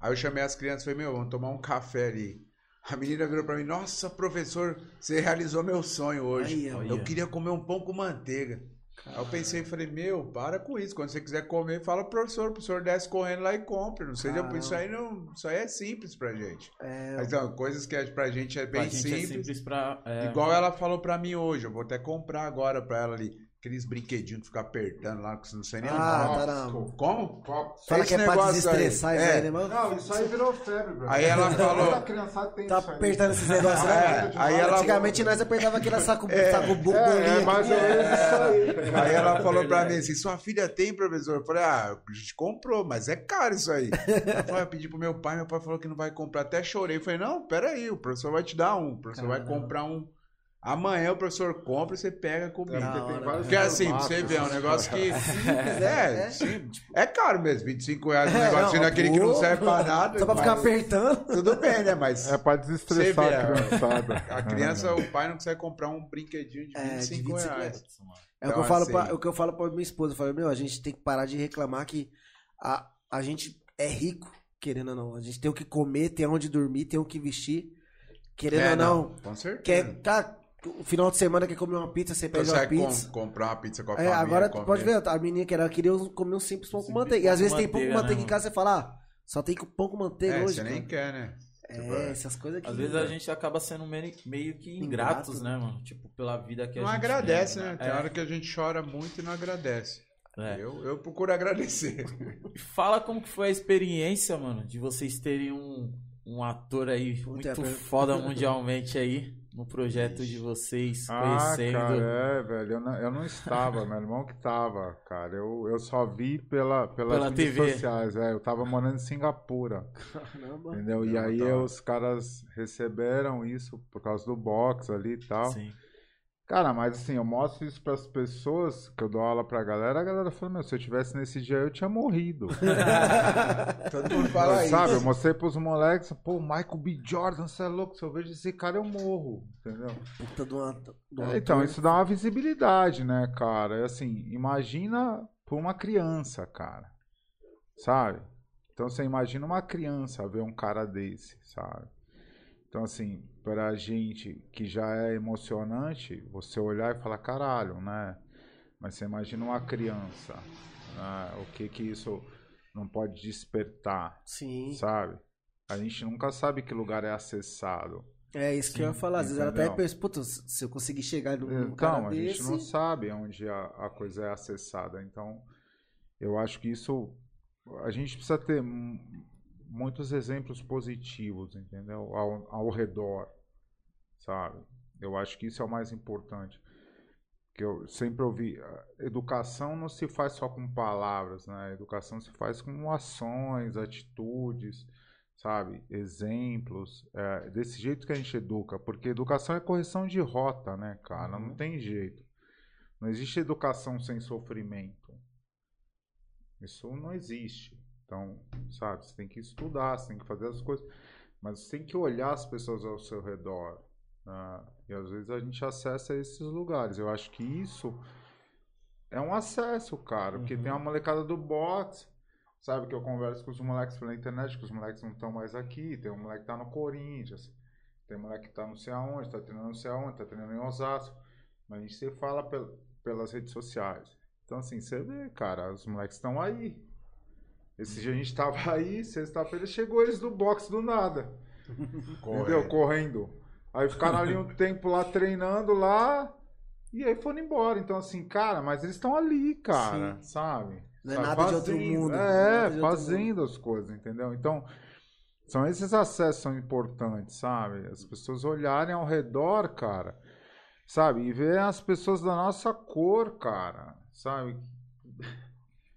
Aí eu chamei as crianças e falei, meu, vamos tomar um café ali. A menina virou pra mim, nossa, professor, você realizou meu sonho hoje. Eu queria comer um pão com manteiga. Aí eu pensei e falei, meu, para com isso. Quando você quiser comer, fala pro professor. O professor desce correndo lá e compra. Não seja, Caramba. isso aí não. Isso aí é simples pra gente. É, Então, coisas que é- pra gente é bem gente é simples. simples pra. é, Igual ela falou pra mim hoje. Eu vou até comprar agora pra ela ali. Aqueles brinquedinhos que fica apertando lá, que você não sei nem o Ah, nome. tá na... Como? Fala Esse que é pra desestressar aí. isso aí, É. né, mano? Não, isso aí virou febre, bro. Aí ela falou- Toda criançada tem Tá aí. apertando esses negócios, né? É, aí ela- Antigamente nós apertava aquele saco, saco bu- É, bolinha é aqui. mais ou menos isso aí. Aí ela falou pra mim assim: sua filha tem, professor? Eu falei, ah, a gente comprou, mas é caro isso aí. Ela falou, eu pedi pro meu pai, meu pai falou que não vai comprar. Até chorei. Eu falei, não, peraí, o professor vai te dar um. O professor vai Caramba. comprar um. Amanhã o professor compra e você pega comigo. É, Da porque tem hora, vários Porque assim, pra você ver, é um negócio que. é. É, sim. É caro mesmo, 25 reais um É, negocinho não, daquele que não serve pra nada. Só pra ficar apertando. Tudo bem, né? Mas É pra desestressar vê, a criançada. a criança, o pai não consegue comprar um brinquedinho de É, de 25 25 reais. É o que Então, eu falo assim- pra, é o que eu falo pra minha esposa. Eu falo, meu, a gente tem que parar de reclamar que a, a gente é rico, querendo ou não. A gente tem o que comer, tem onde dormir, tem o que vestir. Querendo É, ou não. Com certeza. Quer, tá, o final de semana quer comer uma pizza, você pede uma Consegue com- pizza. comprar uma pizza com a É, família. agora comer. pode ver, a menina que era, queria comer um simples pão com Simples manteiga. E às vezes com tem pão com manteiga, manteiga né, em casa, você fala, ah, só tem pão com manteiga É, hoje. você nem cara. quer, né? É, essas coisas aqui. Às vezes a gente acaba sendo meio, que ingratos, Ingrato. né, mano? Tipo, pela vida que Não a gente agradece, tem, né? Tem É, hora que a gente chora muito e não agradece. é. Eu, eu procuro agradecer. Fala como que foi a experiência, mano, de vocês terem um, um ator aí Puta, muito é foda mundialmente aí no projeto de vocês, Ah, conhecendo. cara, é, velho. Eu não, eu não estava, meu irmão que tava, cara. Eu, eu só vi pela, pelas Pela TV. sociais. É, eu tava morando em Singapura, Caramba. entendeu? E aí tá. os caras receberam isso por causa do box ali e tal. Sim. Cara, mas assim, eu mostro isso pras pessoas, que eu dou aula pra galera, a galera fala, meu, se eu tivesse nesse dia eu tinha morrido. Todo mundo fala isso. Sabe, eu mostrei pros moleques, pô, Michael B. Jordan, você é louco, se eu vejo esse cara eu morro, entendeu? Puta de uma É, então, isso dá uma visibilidade, né, cara? É assim, imagina pra uma criança, cara. sabe? Então você imagina uma criança ver um cara desse, sabe? Então, assim, pra gente que já é emocionante, você olhar e falar, caralho, né? Mas você imagina uma criança, né? o que que isso não pode despertar, Sim. sabe? A gente nunca sabe que lugar é acessado. É isso que eu ia falar. Às vezes ela até pensa, puta, se eu conseguir chegar num num cara Então, a desse... gente não sabe onde a, a coisa é acessada. Então, eu acho que isso. A gente precisa ter muitos exemplos positivos, entendeu? Ao, ao redor, sabe? Eu acho que isso é o mais importante. Que eu sempre ouvi. a Educação não se faz só com palavras, né? Educação se faz com ações, atitudes, sabe? Exemplos. É, desse jeito que a gente educa. Porque educação é correção de rota, né, cara? Não tem jeito. Não existe educação sem sofrimento. Isso não existe. Então, sabe, você tem que estudar, você tem que fazer as coisas, mas você tem que olhar as pessoas ao seu redor. né? E às vezes a gente acessa esses lugares. Eu acho que isso é um acesso, cara, porque tem uma molecada do box, sabe, que eu converso com os moleques pela internet, que os moleques não estão mais aqui, tem um moleque que tá no Corinthians, tem um moleque que tá não sei aonde, tá treinando não sei aonde, tá treinando em Osasco, mas a gente se fala pel- pelas redes sociais. Então, assim, você vê, cara, os moleques estão aí. Esse dia a gente tava aí, sexta-feira chegou eles do box do nada. Entendeu? Correndo. Aí ficaram ali um tempo lá treinando lá. E aí foram embora. Então, assim, cara, mas eles estão ali, cara, sabe? Não é Sabe? nada de outro Fazendo- mundo, é É, fazendo as coisas, entendeu? Então, são esses acessos são importantes, sabe? As pessoas olharem ao redor, cara, sabe? E ver as pessoas da nossa cor, cara, sabe?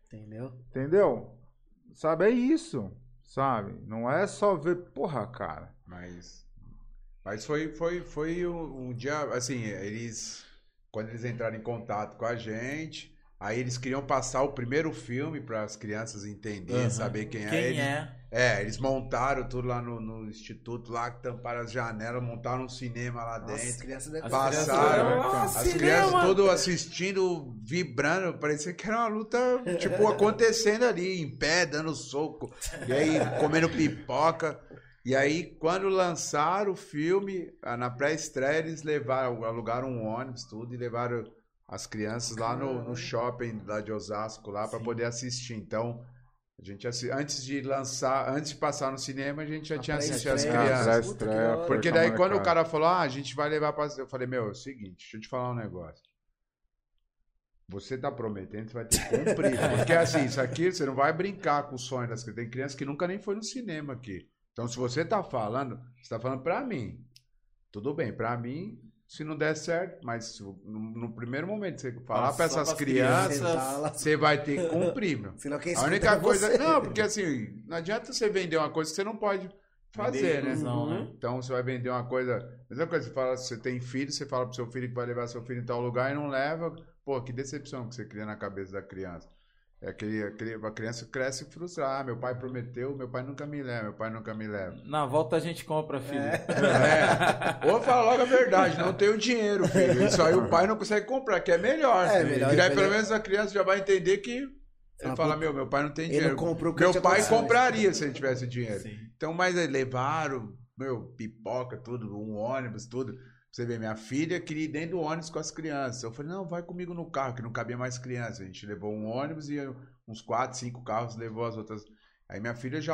Entendeu? Entendeu? Sabe, é isso, sabe? Não é só ver, porra, cara. Mas, mas foi, foi, foi um, um dia, assim, eles, quando eles entraram em contato com a gente, aí eles queriam passar o primeiro filme para as crianças entenderem, Aham. saber quem, é. Quem Eles- é? É, eles montaram tudo lá no, no instituto, lá que tamparam as janelas, montaram um cinema lá Nossa, as dentro. crianças devem As Passaram, crianças- então. As cinema! crianças tudo assistindo, vibrando, parecia que era uma luta, tipo, acontecendo ali, em pé, dando soco, e aí comendo pipoca. E aí, quando lançaram o filme, na pré-estreia, eles levaram, alugaram um ônibus, tudo, e levaram as crianças lá no, no shopping lá de Osasco, lá, para poder assistir. Então, a gente assi- antes de lançar, antes de passar no cinema, a gente já A tinha assistido as crianças. Porque daí quando o cara falou, ah, a gente vai levar pra. Eu falei, meu, é o seguinte, deixa eu te falar um negócio. Você tá prometendo, você vai ter que cumprir. Porque assim, isso aqui, você não vai brincar com o sonho das crianças. Tem criança que nunca nem foi no cinema aqui. Então, se você tá falando, você tá falando pra mim. Tudo bem, pra mim, se não der certo, mas se no, no primeiro momento você falar Passar essas crianças, crianças. Você vai ter que cumprir, meu. Senão quem A única é coisa. você. Não, porque assim, não adianta você vender uma coisa que você não pode fazer, né? ilusão, né? Então você vai vender uma coisa. Mesma coisa, você fala, você tem filho, você fala pro seu filho que vai levar seu filho em tal lugar e não leva. Pô, que decepção que você cria na cabeça da criança. É aquele, aquele, a criança cresce frustrada. Ah, meu pai prometeu, meu pai nunca me leva, meu pai nunca me leva. Na volta a gente compra, filho. É. Ou fala logo a verdade, não tenho dinheiro, filho. Isso aí o pai não consegue comprar, que é melhor. É, filho. melhor- que daí melhor- pelo menos a criança já vai entender que. Ele Ah, fala, meu, meu pai não tem ele dinheiro. não comprou meu pai compraria se ele tivesse dinheiro. Sim. Então, mas aí levaram, meu, pipoca, tudo, um ônibus, tudo. Você vê, minha filha queria ir dentro do ônibus com as crianças. Eu falei, não, vai comigo no carro, que não cabia mais criança. A gente levou um ônibus e uns quatro, cinco carros levou as outras. Aí minha filha já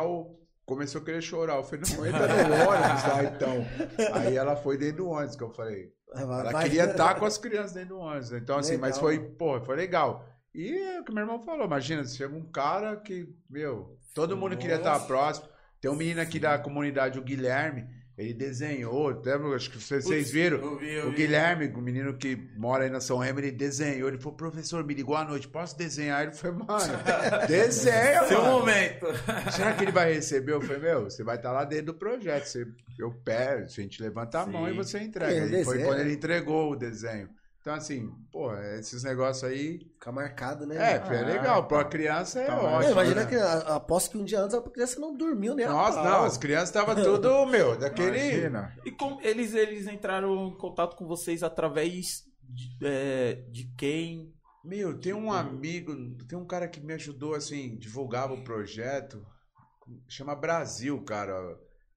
começou a querer chorar. Eu falei, não, entra no ônibus lá então. Aí ela foi dentro do ônibus, que eu falei, Vai- ela vai- queria estar com as crianças dentro do ônibus. Então, assim, mas Legal. foi, pô, foi legal. E é o que meu irmão falou, imagina, chega um cara que, meu, todo mundo queria estar próximo. Tem um menino aqui da comunidade, o Guilherme, ele desenhou, até, acho que vocês, vocês viram, Eu vi, eu o vi. Guilherme, o menino que mora aí na São Remo, ele desenhou, ele falou, professor, me ligou à noite, posso desenhar? Ele falou, mano, desenha, Seu mano. momento. Será que ele vai receber? Eu falei, meu, você vai estar lá dentro do projeto. Você, eu pego, a gente levanta a mão Sim. e você entrega. Ele E foi quando ele entregou o desenho. Então, assim, pô, esses negócios aí. Fica marcado, né? É, mano? é legal. Pra criança é Tá, ótimo. É, imagina né? que a- aposto que um dia antes a criança não dormiu nem a Nossa, não, as crianças estavam tudo, meu, daquele. Imagina. E como eles, eles entraram em contato com vocês através de, é, de quem? Meu, tem um amigo, tem um cara que me ajudou, assim, divulgava o projeto. Chama Brasil, cara.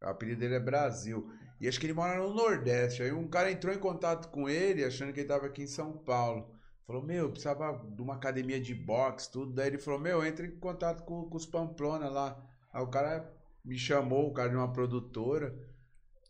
O apelido dele é Brasil. E acho que ele mora no Nordeste. Aí um cara entrou em contato com ele, achando que ele tava aqui em São Paulo. Falou, meu, precisava de uma academia de boxe, tudo. Daí ele falou, meu, entra em contato com, com os Pamplona lá. Aí o cara me chamou, o cara de uma produtora.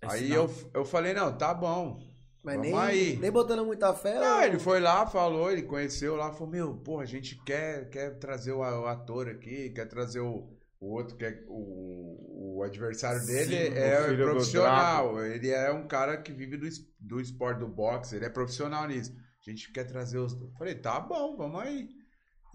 É aí sinal. eu, eu falei, não, tá bom. Mas nem, aí. nem botando muita fé. Não, ou- ele foi lá, falou, ele conheceu lá, falou, meu, porra, a gente quer, quer trazer o, o ator aqui, quer trazer o, o outro, que é o, o adversário Sim, dele é profissional, ele é um cara que vive do, do esporte do boxe, ele é profissional nisso. A gente quer trazer os... Falei, tá bom, vamos aí.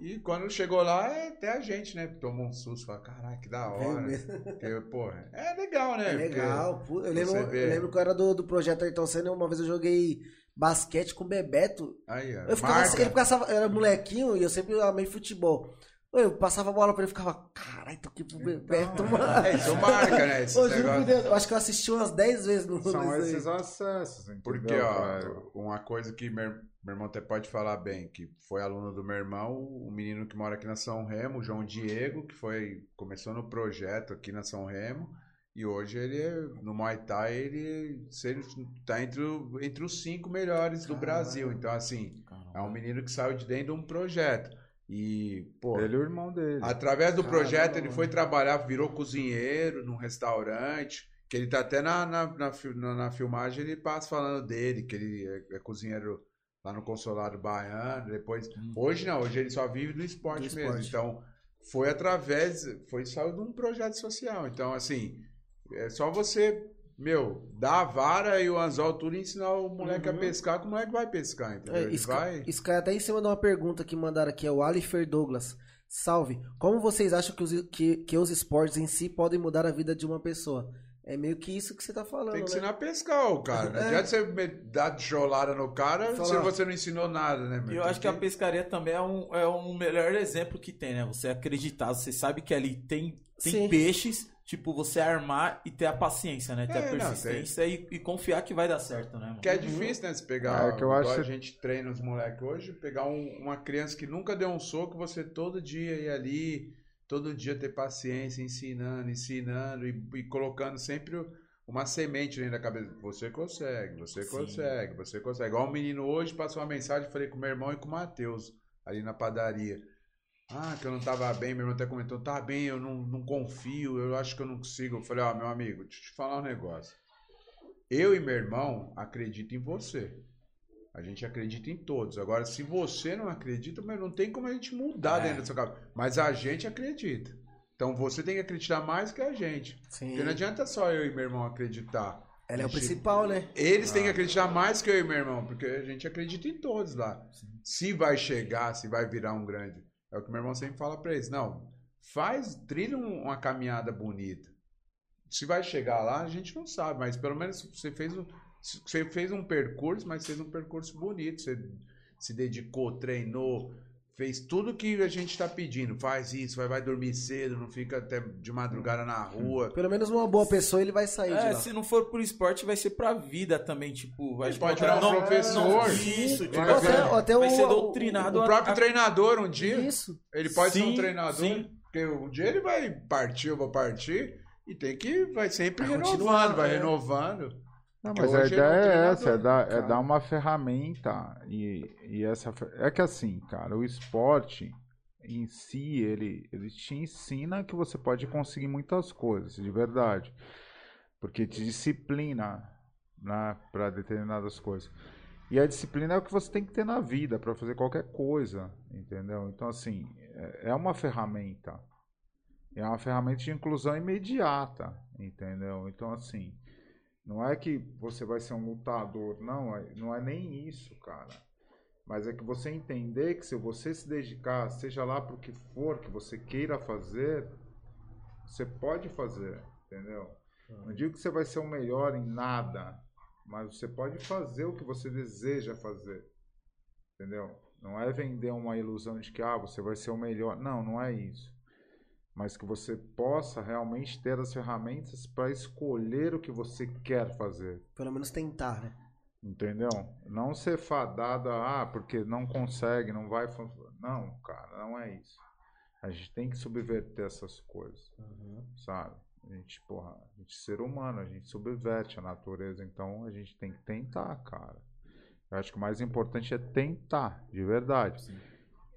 E quando chegou lá, é até a gente, né, tomou um susto, falou, caraca, que da hora. Porque, porra, é legal, né? É Porque- legal. pô. Eu lembro, vê. eu lembro que eu era do, do projeto Ayrton Senna. Uma vez eu joguei basquete com o Bebeto. Aí, ó, Eu ficava, ele eu era molequinho e eu sempre amei futebol. Eu passava a bola pra ele e ficava, caralho, tô aqui pro Bebeto, mano. É, isso marca, né? Esse Ô, juro por. Deus, eu acho que eu assisti umas 10 vezes no São esses acessos, entendeu? Porque, ó, velho? uma coisa que meu, meu irmão até pode falar bem, que foi aluno do meu irmão, o menino que mora aqui na São Remo, o João Diego, que foi começou no projeto aqui na São Remo, e hoje ele, é- no Muay Thai, ele, tá entre, entre os cinco melhores do Brasil. Então, assim, é um menino que saiu de dentro de um projeto. E, pô, Ele e o irmão dele. Através do Caramba, projeto, ele foi trabalhar, virou cozinheiro num restaurante. Que ele tá até na, na, na, na- na filmagem, ele passa falando dele, que ele é, é cozinheiro lá no Consulado Baiano. Depois. Hoje não, hoje ele só vive do esporte, Do mesmo. esporte. Então, foi através. Foi saiu de um projeto social. Então, assim, é só você. Meu, dar a vara e o anzol tudo e ensinar o moleque a Uhum. pescar, que o moleque vai pescar, entendeu? É, isso, vai. isso cai até em cima de uma pergunta que mandaram aqui, é o Alifer Douglas. Salve. Como vocês acham que os, que, que os esportes em si podem mudar a vida de uma pessoa? É meio que isso que você tá falando, Tem que né? ensinar a pescar o cara. Não É. adianta você me- dar de cholada no cara se você não ensinou nada, né? meu? E eu acho que a pescaria também é um, é um melhor exemplo que tem, né? Você acreditar, você sabe que ali tem, tem Sim. peixes, tipo, você armar e ter a paciência, né? Ter É, a não, persistência e, e confiar que vai dar certo, né, mano? Que é difícil, né? Se pegar. É, que eu acho igual a gente treina os moleques hoje, pegar um- uma criança que nunca deu um soco, você todo dia ir ali, todo dia ter paciência, ensinando, ensinando e, e colocando sempre uma semente dentro da cabeça. Você consegue, você Sim. consegue, você consegue. Igual um menino hoje passou uma mensagem, falei com meu irmão e com o Matheus, ali na padaria. Ah, que eu não tava bem, meu irmão até comentou, tá bem, eu não, não confio, eu acho que eu não consigo. Eu falei, ó, meu amigo, deixa eu te falar um negócio. Eu e meu irmão acredito em você. A gente acredita em todos. Agora, se você não acredita, mas não tem como a gente mudar É. dentro da sua cabeça. Mas a gente acredita. Então você tem que acreditar mais que a gente. Sim. Porque não adianta só eu e meu irmão acreditar. Ela é o gente- principal, né? Eles Ah. têm que acreditar mais que eu e meu irmão, porque a gente acredita em todos lá. Se vai chegar, se vai virar um grande. É o que meu irmão sempre fala pra eles. Não, faz, trilha um- uma caminhada bonita. Se vai chegar lá, a gente não sabe, mas pelo menos você fez um, você fez um percurso, mas fez um percurso bonito. Você se dedicou, treinou, fez tudo que a gente tá pedindo. Faz isso, vai, vai dormir cedo, não fica até de madrugada na rua. Pelo menos uma boa pessoa ele vai sair de É, lá. se não for por esporte, vai ser pra vida também, tipo, vai Ele pode virar um não- professor. não, isso, tipo, Vai até, até vai o, ser o- doutrinado O a- próprio a- treinador, um dia, Isso. ele pode ser um Sim, treinador, sim. porque um dia ele vai partir, eu vou partir, e tem que, vai sempre Vai renovando, vai é. renovando. Não, mas a hoje ideia é essa, é dar, é dar uma ferramenta e, e essa é que assim, cara, o esporte em si ele, ele te ensina que você pode conseguir muitas coisas, de verdade, porque te disciplina, né, para determinadas coisas. E a disciplina é o que você tem que ter na vida para fazer qualquer coisa, entendeu? Então assim, é, é uma ferramenta, é uma ferramenta de inclusão imediata, entendeu? Então assim não é que você vai ser um lutador, não, é- não é nem isso, cara. Mas é que você entender que se você se dedicar, seja lá para o que for que você queira fazer, você pode fazer, entendeu? Não digo que você vai ser o melhor em nada, mas você pode fazer o que você deseja fazer, entendeu? Não é vender uma ilusão de que ah, você vai ser o melhor. Não, não é isso mas que você possa realmente ter as ferramentas para escolher o que você quer fazer. Pelo menos tentar, né? Entendeu? Não ser fadada, ah, porque não consegue, não vai. Não, cara, não é isso. A gente tem que subverter essas coisas, sabe? A gente, porra, a gente é ser humano, a gente subverte a natureza, então a gente tem que tentar, cara. Eu acho que o mais importante é tentar, de verdade.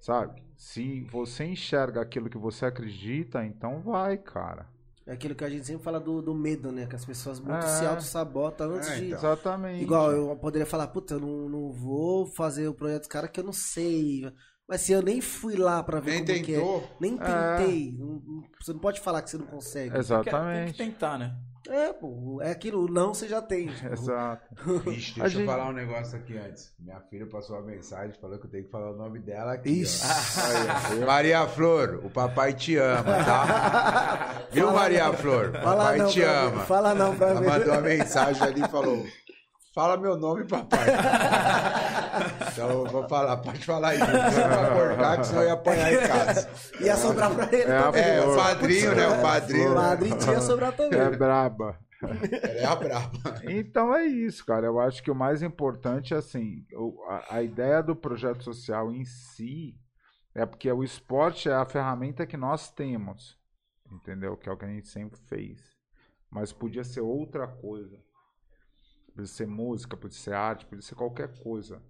Sabe? Se você enxerga aquilo que você acredita, então vai, cara. É aquilo que a gente sempre fala do, do medo, né? Que as pessoas muito É. se auto-sabotam antes É, de. então. Exatamente. Igual eu poderia falar, puta, eu não, não vou fazer o projeto dos caras que eu não sei. Mas se eu nem fui lá pra ver Nem como que é, tentou. nem É. tentei. não- não- você não pode falar que você não consegue. Tem que Exatamente. tentar, né? É, pô, é aquilo, o não você já tem. tipo. Exato. Ixi, A deixa gente- eu falar um negócio aqui antes. Minha filha passou uma mensagem, falou que eu tenho que falar o nome dela aqui. Ó. Maria Flor, o papai te ama, tá? Viu, Maria. Flor? Fala Papai não te ama. mim. Fala não pra Ela mim. mandou uma mensagem ali e falou: Fala meu nome, papai. então eu vou falar, pode falar aí. Não acordar, que senão eu ia apanhar em casa. Ia sobrar pra ele É também. É, o padrinho, né? O padrinho. O padrinho tinha sobrar também. É braba. Ela é a braba. Então é isso, cara. Eu acho que o mais importante é assim, a ideia do projeto social em si é porque o esporte é a ferramenta que nós temos, entendeu? Que é o que a gente sempre fez. Mas podia ser outra coisa. Podia ser música, podia ser arte, podia ser qualquer coisa.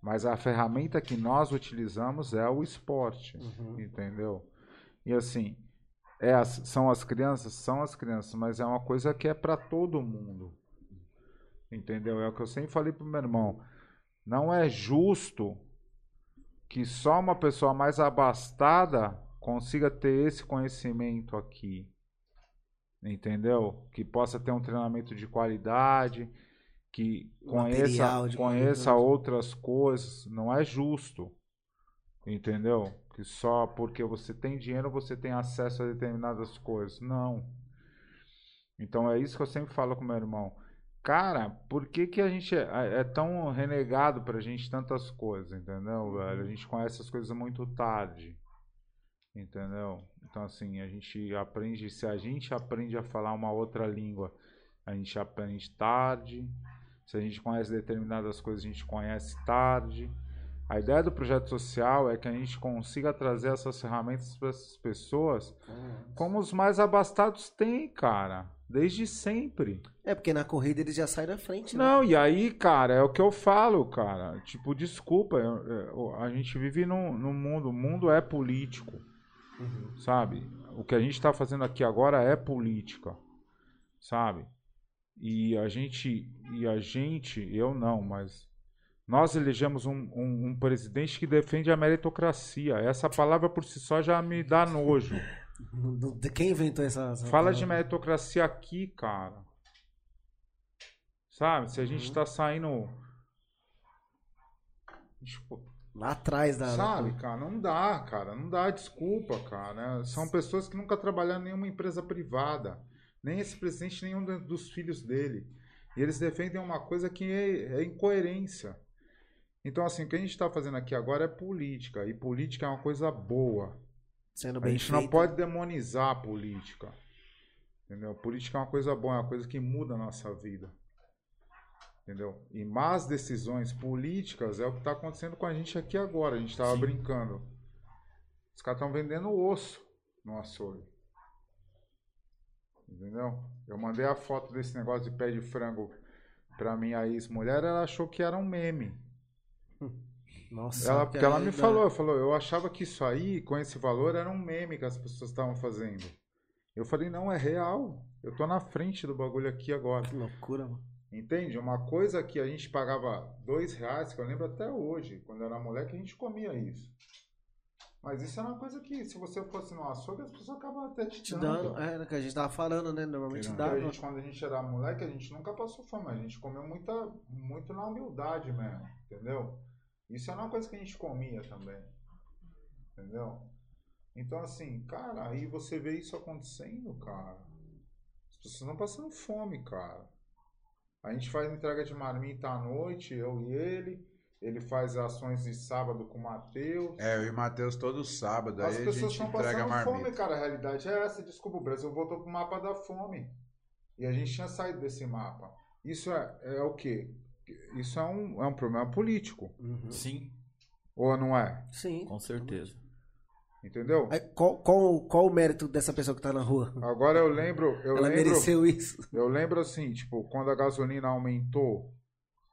Mas a ferramenta que nós utilizamos é o esporte, entendeu? E assim, é as- são as crianças? São as crianças, mas é uma coisa que é para todo mundo. Entendeu? É o que eu sempre falei pro meu irmão. Não é justo que só uma pessoa mais abastada consiga ter esse conhecimento aqui. Entendeu? Que possa ter um treinamento de qualidade, que conheça, Material conheça qualidade. outras coisas. Não é justo. Entendeu? Que só porque você tem dinheiro você tem acesso a determinadas coisas. Não. Então é isso que eu sempre falo com meu irmão. Cara, por que, que a gente é, é tão renegado pra gente tantas coisas, entendeu, velho? A gente conhece as coisas muito tarde. Entendeu? Então assim, a gente aprende, se a gente aprende a falar uma outra língua, a gente aprende tarde. Se a gente conhece determinadas coisas, a gente conhece tarde. A ideia do projeto social é que a gente consiga trazer essas ferramentas para essas pessoas como os mais abastados têm, cara. Desde sempre. É, porque na corrida eles já saem na frente, né? Não, e aí, cara, é o que eu falo, cara. Tipo, desculpa, eu- eu- a gente vive num, num mundo, o mundo é político, sabe? O que a gente tá fazendo aqui agora é política, sabe? E a gente, e a gente, eu não, mas nós elegemos um, um, um presidente que defende a meritocracia. Essa palavra por si só já me dá nojo. De Quem inventou essa. essa Fala de palavra? meritocracia aqui, cara. Sabe? Se a gente tá saindo. Tipo, Lá atrás da. sabe, cara, não dá, cara. Não dá, desculpa, cara. São pessoas que nunca trabalharam em nenhuma empresa privada. Nem esse presidente, nenhum do- dos filhos dele. E eles defendem uma coisa que é, é incoerência. Então, assim, o que a gente está fazendo aqui agora é política. E política é uma coisa boa. Sendo A bem gente não feita. pode demonizar a política. Entendeu? Política é uma coisa boa, é uma coisa que muda a nossa vida. Entendeu? E más decisões políticas é o que está acontecendo com a gente aqui agora. A gente estava brincando. Os caras estão vendendo osso no açougue. Entendeu? Eu mandei a foto desse negócio de pé de frango pra minha ex-mulher, ela achou que era um meme. Nossa, Ela, porque ela me falou, falou, eu achava que isso aí, com esse valor, era um meme que as pessoas estavam fazendo. Eu falei, não, é real. Eu tô na frente do bagulho aqui agora. Que loucura, mano. Entende? Uma coisa que a gente pagava dois reais, que eu lembro até hoje, quando eu era moleque, a gente comia isso. Mas isso era uma coisa que, se você fosse no açougue, as pessoas acabavam até te Te dando. dando. É, que a gente tava falando, né? Normalmente dá. a gente, quando a gente era moleque, a gente nunca passou fome, a gente comeu muita, muito na humildade mesmo, entendeu? Isso era uma coisa que a gente comia também, entendeu? Então, assim, cara, aí você vê isso acontecendo, cara. As pessoas estão passando fome, cara. A gente faz entrega de marmita à noite, eu e ele. Ele faz ações de sábado com o Matheus. É, eu e o Matheus todo sábado, As aí a pessoas gente estão entrega passando fome, marmita. cara. A realidade é essa. Desculpa, o Brasil voltou pro mapa da fome. E a gente tinha saído desse mapa. Isso é, é o quê? Isso é um, é um problema político. Sim, Ou não é? Sim. com certeza. Entendeu? Aí, qual, qual, qual o mérito dessa pessoa que tá na rua? Agora eu lembro. Eu Ela lembro, mereceu isso. Eu lembro assim, tipo, quando a gasolina aumentou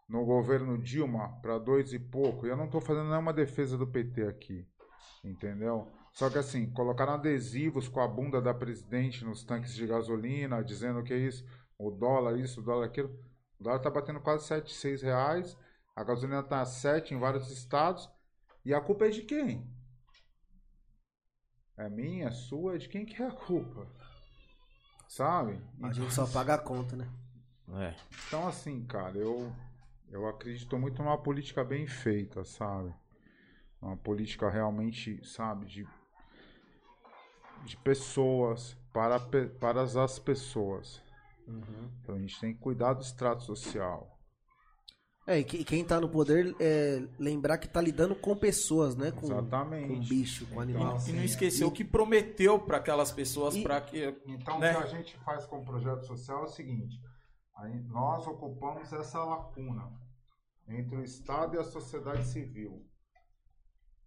no governo Dilma para dois e pouco, e eu não tô fazendo nenhuma defesa do PT aqui, entendeu? Só que assim, colocaram adesivos com a bunda da presidente nos tanques de gasolina, dizendo que é isso, o dólar, isso, o dólar, aquilo. O dólar tá batendo quase 7, 6 reais, a gasolina tá a 7 em vários estados, e a culpa é de quem? É minha, é sua, é de quem que é a culpa? Sabe? A gente só paga a conta, né? É. Então, assim, cara, eu, eu acredito muito numa política bem feita, sabe? Uma política realmente, sabe, de, de pessoas, para, para as pessoas. Então a gente tem que cuidar do extrato social. É, e que- quem tá no poder é lembrar que tá lidando com pessoas, né? Com, Exatamente. com bicho, com animal. E não esqueceu o que prometeu para aquelas pessoas para que. Então, Né? o que a gente faz com o projeto social é o seguinte: aí nós ocupamos essa lacuna entre o Estado e a sociedade civil.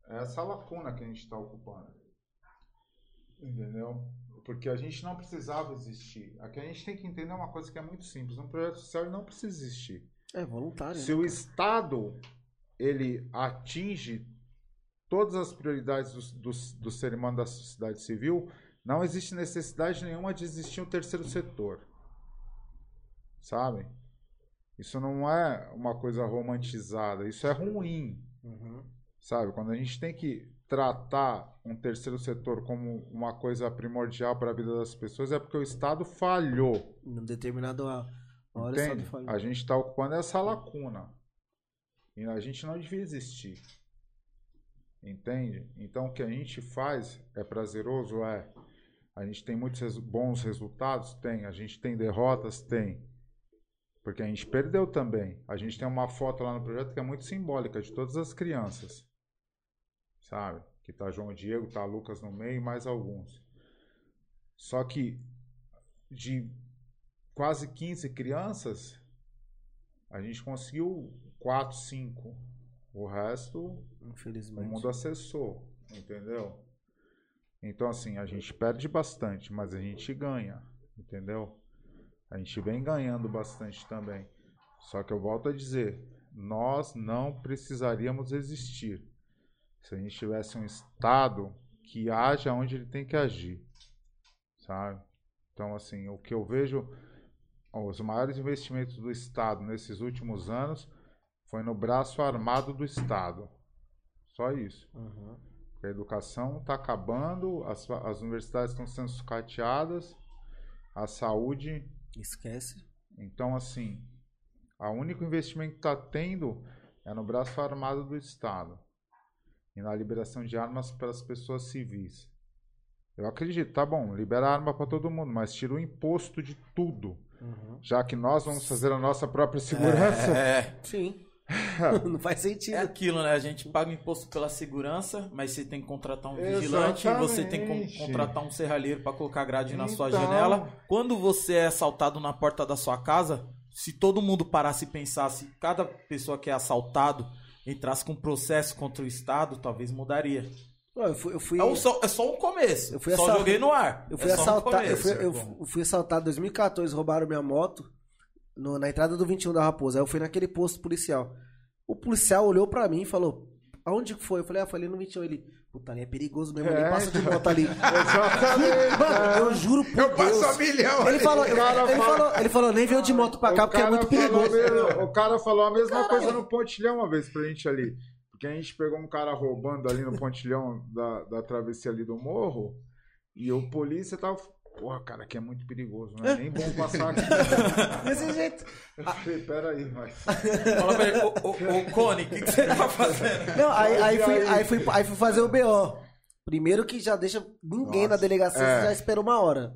É essa lacuna que a gente está ocupando. Entendeu? Porque a gente não precisava existir. Aqui a gente tem que entender uma coisa que é muito simples: um projeto social não precisa existir. É voluntário. Se né? o Estado ele atinge todas as prioridades do, do, do ser humano da sociedade civil, não existe necessidade nenhuma de existir um terceiro setor. Sabe? Isso não é uma coisa romantizada, isso é ruim. Uhum. Sabe? Quando a gente tem que tratar um terceiro setor como uma coisa primordial para a vida das pessoas, é porque o Estado falhou. Num determinado hora Entende? A gente está ocupando essa lacuna. E a gente não devia existir. Entende? Então o que a gente faz é prazeroso? É. A gente tem muitos resu- bons resultados? Tem. A gente tem derrotas? Tem. Porque a gente perdeu também. A gente tem uma foto lá no projeto que é muito simbólica de todas as crianças. Sabe? Que tá João Diego, tá Lucas no meio e mais alguns. Só que de quase 15 crianças, a gente conseguiu 4, 5. O resto, o Infelizmente. mundo acessou, entendeu? Então, assim, a gente perde bastante, mas a gente ganha, entendeu? A gente vem ganhando bastante também. Só que eu volto a dizer, nós não precisaríamos existir se a gente tivesse um Estado que age onde ele tem que agir, sabe? Então, assim, o que eu vejo, os maiores investimentos do Estado nesses últimos anos foi no braço armado do Estado. Só isso. Uhum. A educação está acabando, as, as universidades estão sendo sucateadas, a saúde. Esquece. Então, assim, o único investimento que está tendo é no braço armado do Estado e na liberação de armas para as pessoas civis. Eu acredito, tá bom, libera arma para todo mundo, mas tira o imposto de tudo. Uhum. Já que nós vamos fazer a nossa própria segurança. É, Sim. não faz sentido. é aquilo, né? A gente paga imposto pela segurança, mas você tem que contratar um vigilante, você tem que Exatamente. con- contratar um serralheiro para colocar grade na sua Então. janela. Quando você é assaltado na porta da sua casa, se todo mundo parasse e pensasse, cada pessoa que é assaltado entrasse com um processo contra o Estado, talvez mudaria. Eu fui, eu fui, É, um só, é só um começo. Eu fui só assal- joguei no ar. eu fui é só um assaltar. eu, fui, eu fu- fui assaltado em 2014, roubaram minha moto no- na entrada do 21 da Raposa. Aí eu fui naquele posto policial. O policial olhou pra mim e falou: Aonde que foi? Eu falei, ah, falei no 21. Ele, puta, ali é perigoso mesmo, É, ele passa de moto ali. Exatamente. Mano, eu juro por Eu Deus. passo a milhão Ele falou, ele, fala- falou, ele falou, nem veio de moto pra cá porque é muito perigoso. mesmo- o cara falou a mesma coisa no pontilhão uma vez pra gente ali. Porque a gente pegou um cara roubando ali no pontilhão da, da travessia ali do morro. E o polícia tava. Porra, cara, aqui é muito perigoso, não é nem bom passar aqui. Desse jeito. Eu falei, peraí, mas. Fala pra ele, ô, Cone, o que, que você tá fazendo? Não, aí, aí, fui, aí? aí, fui, aí fui fazer o BO. Primeiro que já deixa ninguém Nossa, na delegacia, é. você já espera uma hora.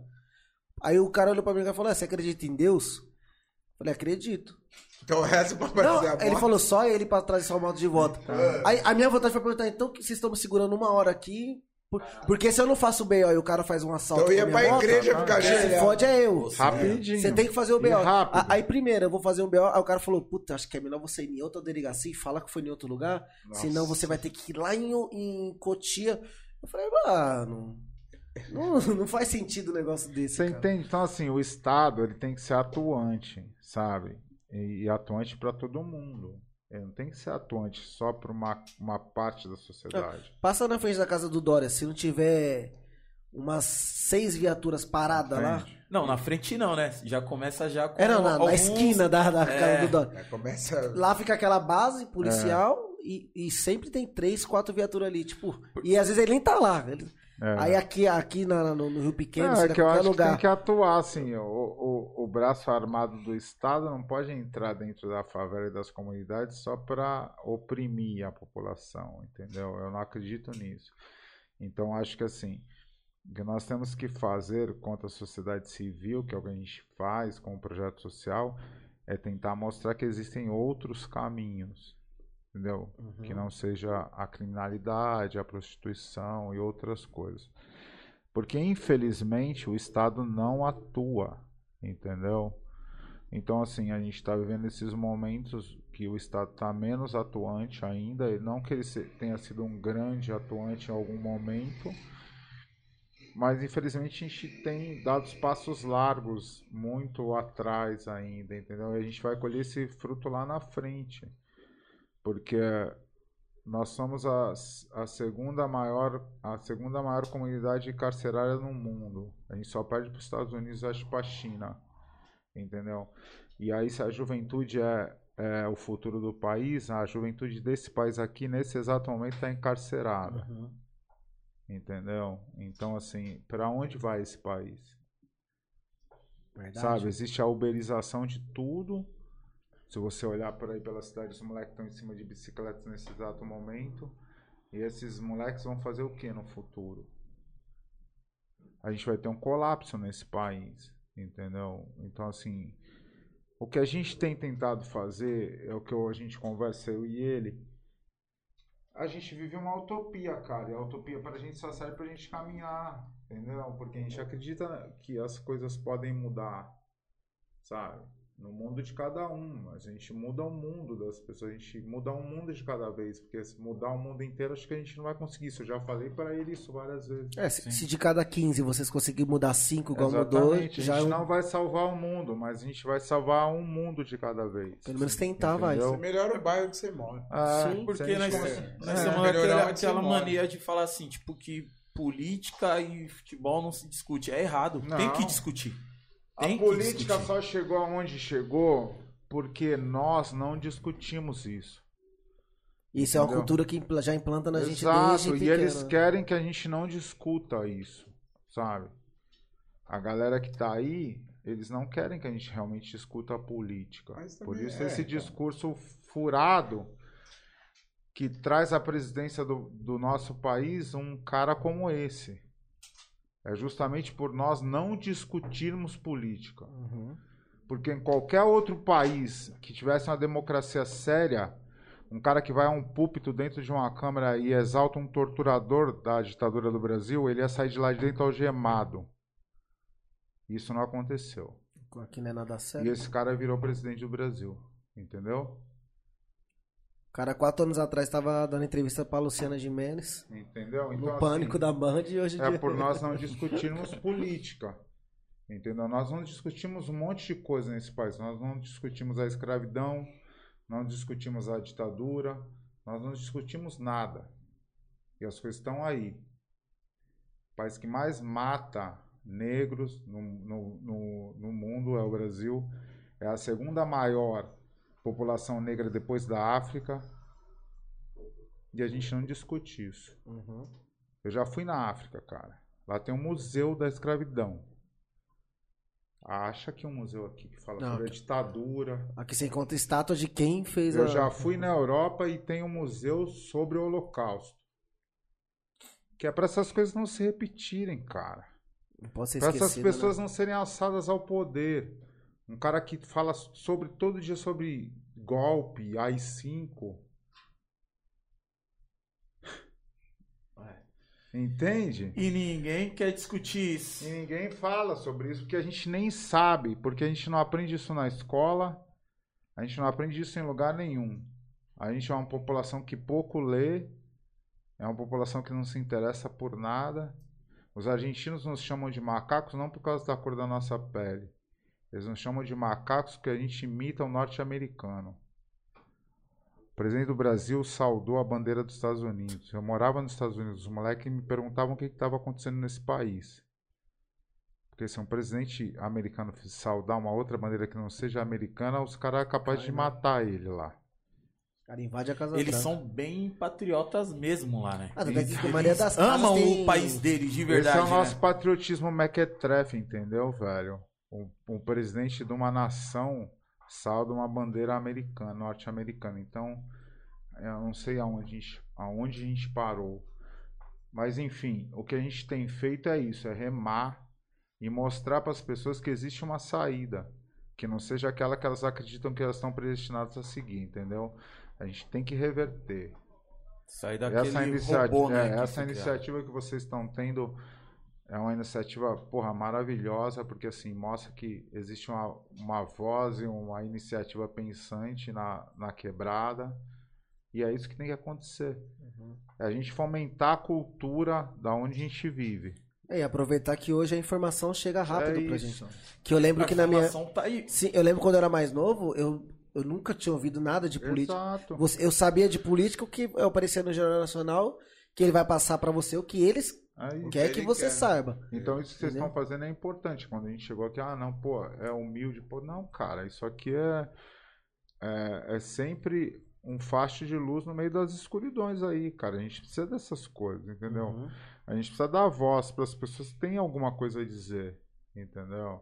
Aí o cara olhou pra mim e falou: "Ah, Você acredita em Deus? Eu falei, acredito. Então o resto pra Não, fazer a ele moto. falou só ele pra trazer sua moto de volta. Aí a minha vontade foi perguntar, então que vocês estão me segurando uma hora aqui, Por- porque se eu não faço o BO e o cara faz um assalto. Então eu ia com a minha pra moto, igreja ficar quem se cheio. fode é eu. Rapidinho. Você tem que fazer o BO. rápido. Aí primeiro eu vou fazer um BO, aí o cara falou, puta, acho que é melhor você ir em outra delegacia e falar que foi em outro lugar, Nossa. senão você vai ter que ir lá em, em Cotia. Eu falei, mano, não, não faz sentido um negócio desse, Você cara. entende? Então, assim, o Estado ele tem que ser atuante, sabe? E, e atuante para todo mundo. Ele não tem que ser atuante só para uma, uma parte da sociedade. Passa na frente da casa do Dória, se não tiver umas seis viaturas paradas lá. Não, na frente não, né? Já começa já com É, não, na, na alguns- esquina da, da É. casa do Dória. Aí começa. Lá fica aquela base policial É. e, e sempre tem três, quatro viaturas ali, tipo. E às vezes ele nem tá lá. Ele- É. Aí aqui, aqui na- no, no Rio Pequeno, Não, sei é que eu acho que lugar. tem que atuar, assim, o, o, o braço armado do Estado não pode entrar dentro da favela e das comunidades só para oprimir a população, entendeu? Eu não acredito nisso. Então, acho que assim, o que nós temos que fazer contra a sociedade civil, que é o que a gente faz com o projeto social, é tentar mostrar que existem outros caminhos, entendeu? Que não seja a criminalidade, a prostituição e outras coisas. Porque, infelizmente, o Estado não atua, entendeu? Então, assim, a gente está vivendo esses momentos que o Estado está menos atuante ainda, e não que ele tenha sido um grande atuante em algum momento, mas infelizmente a gente tem dado os passos largos muito atrás ainda, entendeu? E a gente vai colher esse fruto lá na frente, porque nós somos a, a segunda maior a segunda maior comunidade carcerária no mundo. A gente só perde para os Estados Unidos, acho para a China, entendeu? E aí se a juventude é, é o futuro do país, a juventude desse país aqui nesse exato momento está encarcerada. Uhum. Entendeu? Então, assim, para onde vai esse país? Verdade. Sabe? Existe a uberização de tudo. Se você olhar por aí pela cidade, os moleques estão em cima de bicicletas nesse exato momento. E esses moleques vão fazer o que no futuro? A gente vai ter um colapso nesse país. Entendeu? Então, assim, o que a gente tem tentado fazer é o que a gente conversa, eu e ele. A gente vive uma utopia, cara. E a utopia para a gente só serve para a gente caminhar, entendeu? Porque a gente acredita que as coisas podem mudar, sabe? No mundo de cada um. A gente muda o mundo das pessoas, a gente muda um mundo de cada vez. Porque se mudar o mundo inteiro, acho que a gente não vai conseguir isso. Eu já falei para ele isso várias vezes. É, se, se de cada 15 vocês conseguirem mudar 5 igual mudou, já a é gente um- não vai salvar o mundo, mas a gente vai salvar um mundo de cada vez. Pelo menos tentar, vai. Você melhora o bairro que você mora. Ah, Sim. Porque nós, consegue- nós É. temos aquela, aquela mora. mania de falar assim, tipo, que política e futebol não se discute. É errado. Tem Não. que discutir. A Tem que política só chegou aonde chegou porque nós não discutimos isso. Isso é uma Entendeu? cultura que já implanta na gente Exato, desde e pequeno. eles né? querem que a gente não discuta isso, sabe? A galera que tá aí, eles não querem que a gente realmente discuta a política. Por isso é, esse então. discurso furado que traz à presidência do, do nosso país um cara como esse. É justamente por nós não discutirmos política. Uhum. Porque em qualquer outro país que tivesse uma democracia séria, um cara que vai a um púlpito dentro de uma câmara e exalta um torturador da ditadura do Brasil, ele ia sair de lá de dentro algemado. Isso não aconteceu. Aqui não é nada E sério. esse cara virou presidente do Brasil. Entendeu? O cara, quatro anos atrás, estava dando entrevista pra Luciana Gimenez. Entendeu? No assim, pânico da Band e hoje É dia. por nós não discutirmos política. Entendeu? Nós não discutimos um monte de coisa nesse país. Nós não discutimos a escravidão, não discutimos a ditadura, nós não discutimos nada. E as coisas estão aí. O país que mais mata negros no, no, no, no mundo é o Brasil. É a segunda maior população negra depois da África. E a gente não discute isso. Uhum. Eu já fui na África, cara. Lá tem um museu da escravidão. Acha que um museu aqui que fala Não, sobre a ditadura. Aqui você encontra estátua de quem fez Eu a... já fui na Europa e tem um museu sobre o Holocausto. Que é para essas coisas não se repetirem, cara. Não Para essas esquecido, pessoas né? não serem alçadas ao poder. Um cara que fala sobre todo dia sobre golpe, AI-5. Entende? E ninguém quer discutir isso. E ninguém fala sobre isso porque a gente nem sabe, porque a gente não aprende isso na escola, a gente não aprende isso em lugar nenhum. A gente é uma população que pouco lê, é uma população que não se interessa por nada. Os argentinos nos chamam de macacos não por causa da cor da nossa pele. Eles nos chamam de macacos porque a gente imita o norte-americano. O presidente do Brasil saudou a bandeira dos Estados Unidos. Eu morava nos Estados Unidos, os moleques me perguntavam o que estava acontecendo nesse país. Porque se um presidente americano saudar uma outra bandeira que não seja americana, os caras são capazes de matar ele lá. Cara invade a Casa Eles Branca. são bem patriotas mesmo lá, né? Ah, é que Eles, a maioria das amam tem- o país deles de verdade. Esse é o nosso né? patriotismo mequetrefe, entendeu, velho? Um, um presidente de uma nação salda uma bandeira americana, norte-americana. Então, eu não sei aonde a, gente, aonde a gente parou. Mas, enfim, o que a gente tem feito é isso, é remar e mostrar para as pessoas que existe uma saída. Que não seja aquela que elas acreditam que elas estão predestinadas a seguir, entendeu? A gente tem que reverter. Sair daquele Essa, inicia- robô, né? é, que essa iniciativa que vocês estão tendo é uma iniciativa, porra, maravilhosa, porque assim, mostra que existe uma, uma voz e uma iniciativa pensante na, na quebrada. E é isso que tem que acontecer. Uhum. É a gente fomentar a cultura da onde a gente vive. É, e aproveitar que hoje a informação chega rápido é pra isso. gente. Que eu lembro A que na minha. informação tá aí. Sim, eu lembro quando eu era mais novo, eu, eu nunca tinha ouvido nada de política. Exato. Você- Eu sabia de política o que aparecia no Jornal Nacional, que ele vai passar pra você o que eles Isso. querem que você quer. saiba. Então isso que vocês estão fazendo é importante. Quando a gente chegou aqui, ah, não, pô, é humilde. Pô, não, cara, isso aqui é, é, é sempre um facho de luz no meio das escuridões aí, cara. A gente precisa dessas coisas, entendeu? Uhum. A gente precisa dar voz para as pessoas que têm alguma coisa a dizer, entendeu?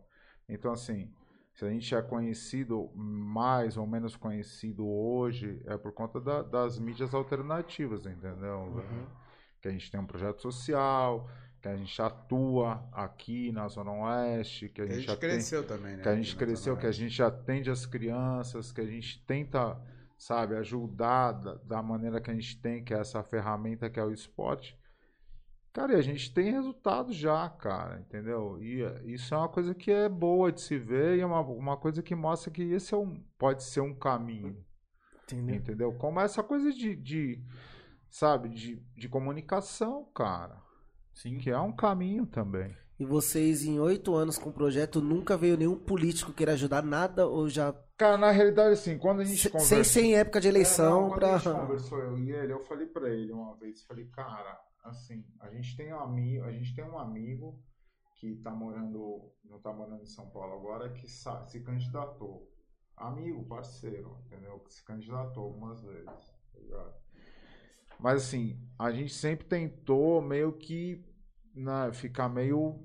Então, assim, se a gente é conhecido, mais ou menos conhecido hoje, é por conta da- das mídias alternativas, entendeu? Que a gente tem um projeto social, que a gente atua aqui na Zona Oeste, que a A gente, gente já tem cresceu também, né? que a gente cresceu, que a gente atende as crianças, que a gente tenta, sabe, ajudar da, da maneira que a gente tem, que é essa ferramenta que é o esporte. Cara, e a gente tem resultado já, cara, entendeu? E isso é uma coisa que é boa de se ver e é uma, uma coisa que mostra que esse é um, pode ser um caminho, Entendeu? entendeu? Como essa coisa de, de sabe, de, de comunicação, cara, Sim. que é um caminho também. E vocês, em oito anos com o projeto, nunca veio nenhum político queira ajudar nada ou já. Cara, na realidade, assim, quando a gente Se- conversa... sem ser em época de eleição É, não, quando pra. a gente conversou eu e ele, eu falei pra ele uma vez, falei, cara, assim, a gente tem um amigo, a gente tem um amigo que tá morando, não tá morando em São Paulo agora, que se candidatou. Amigo, parceiro, entendeu? Que se candidatou algumas vezes, tá ligado? Mas assim, a gente sempre tentou meio que né, ficar meio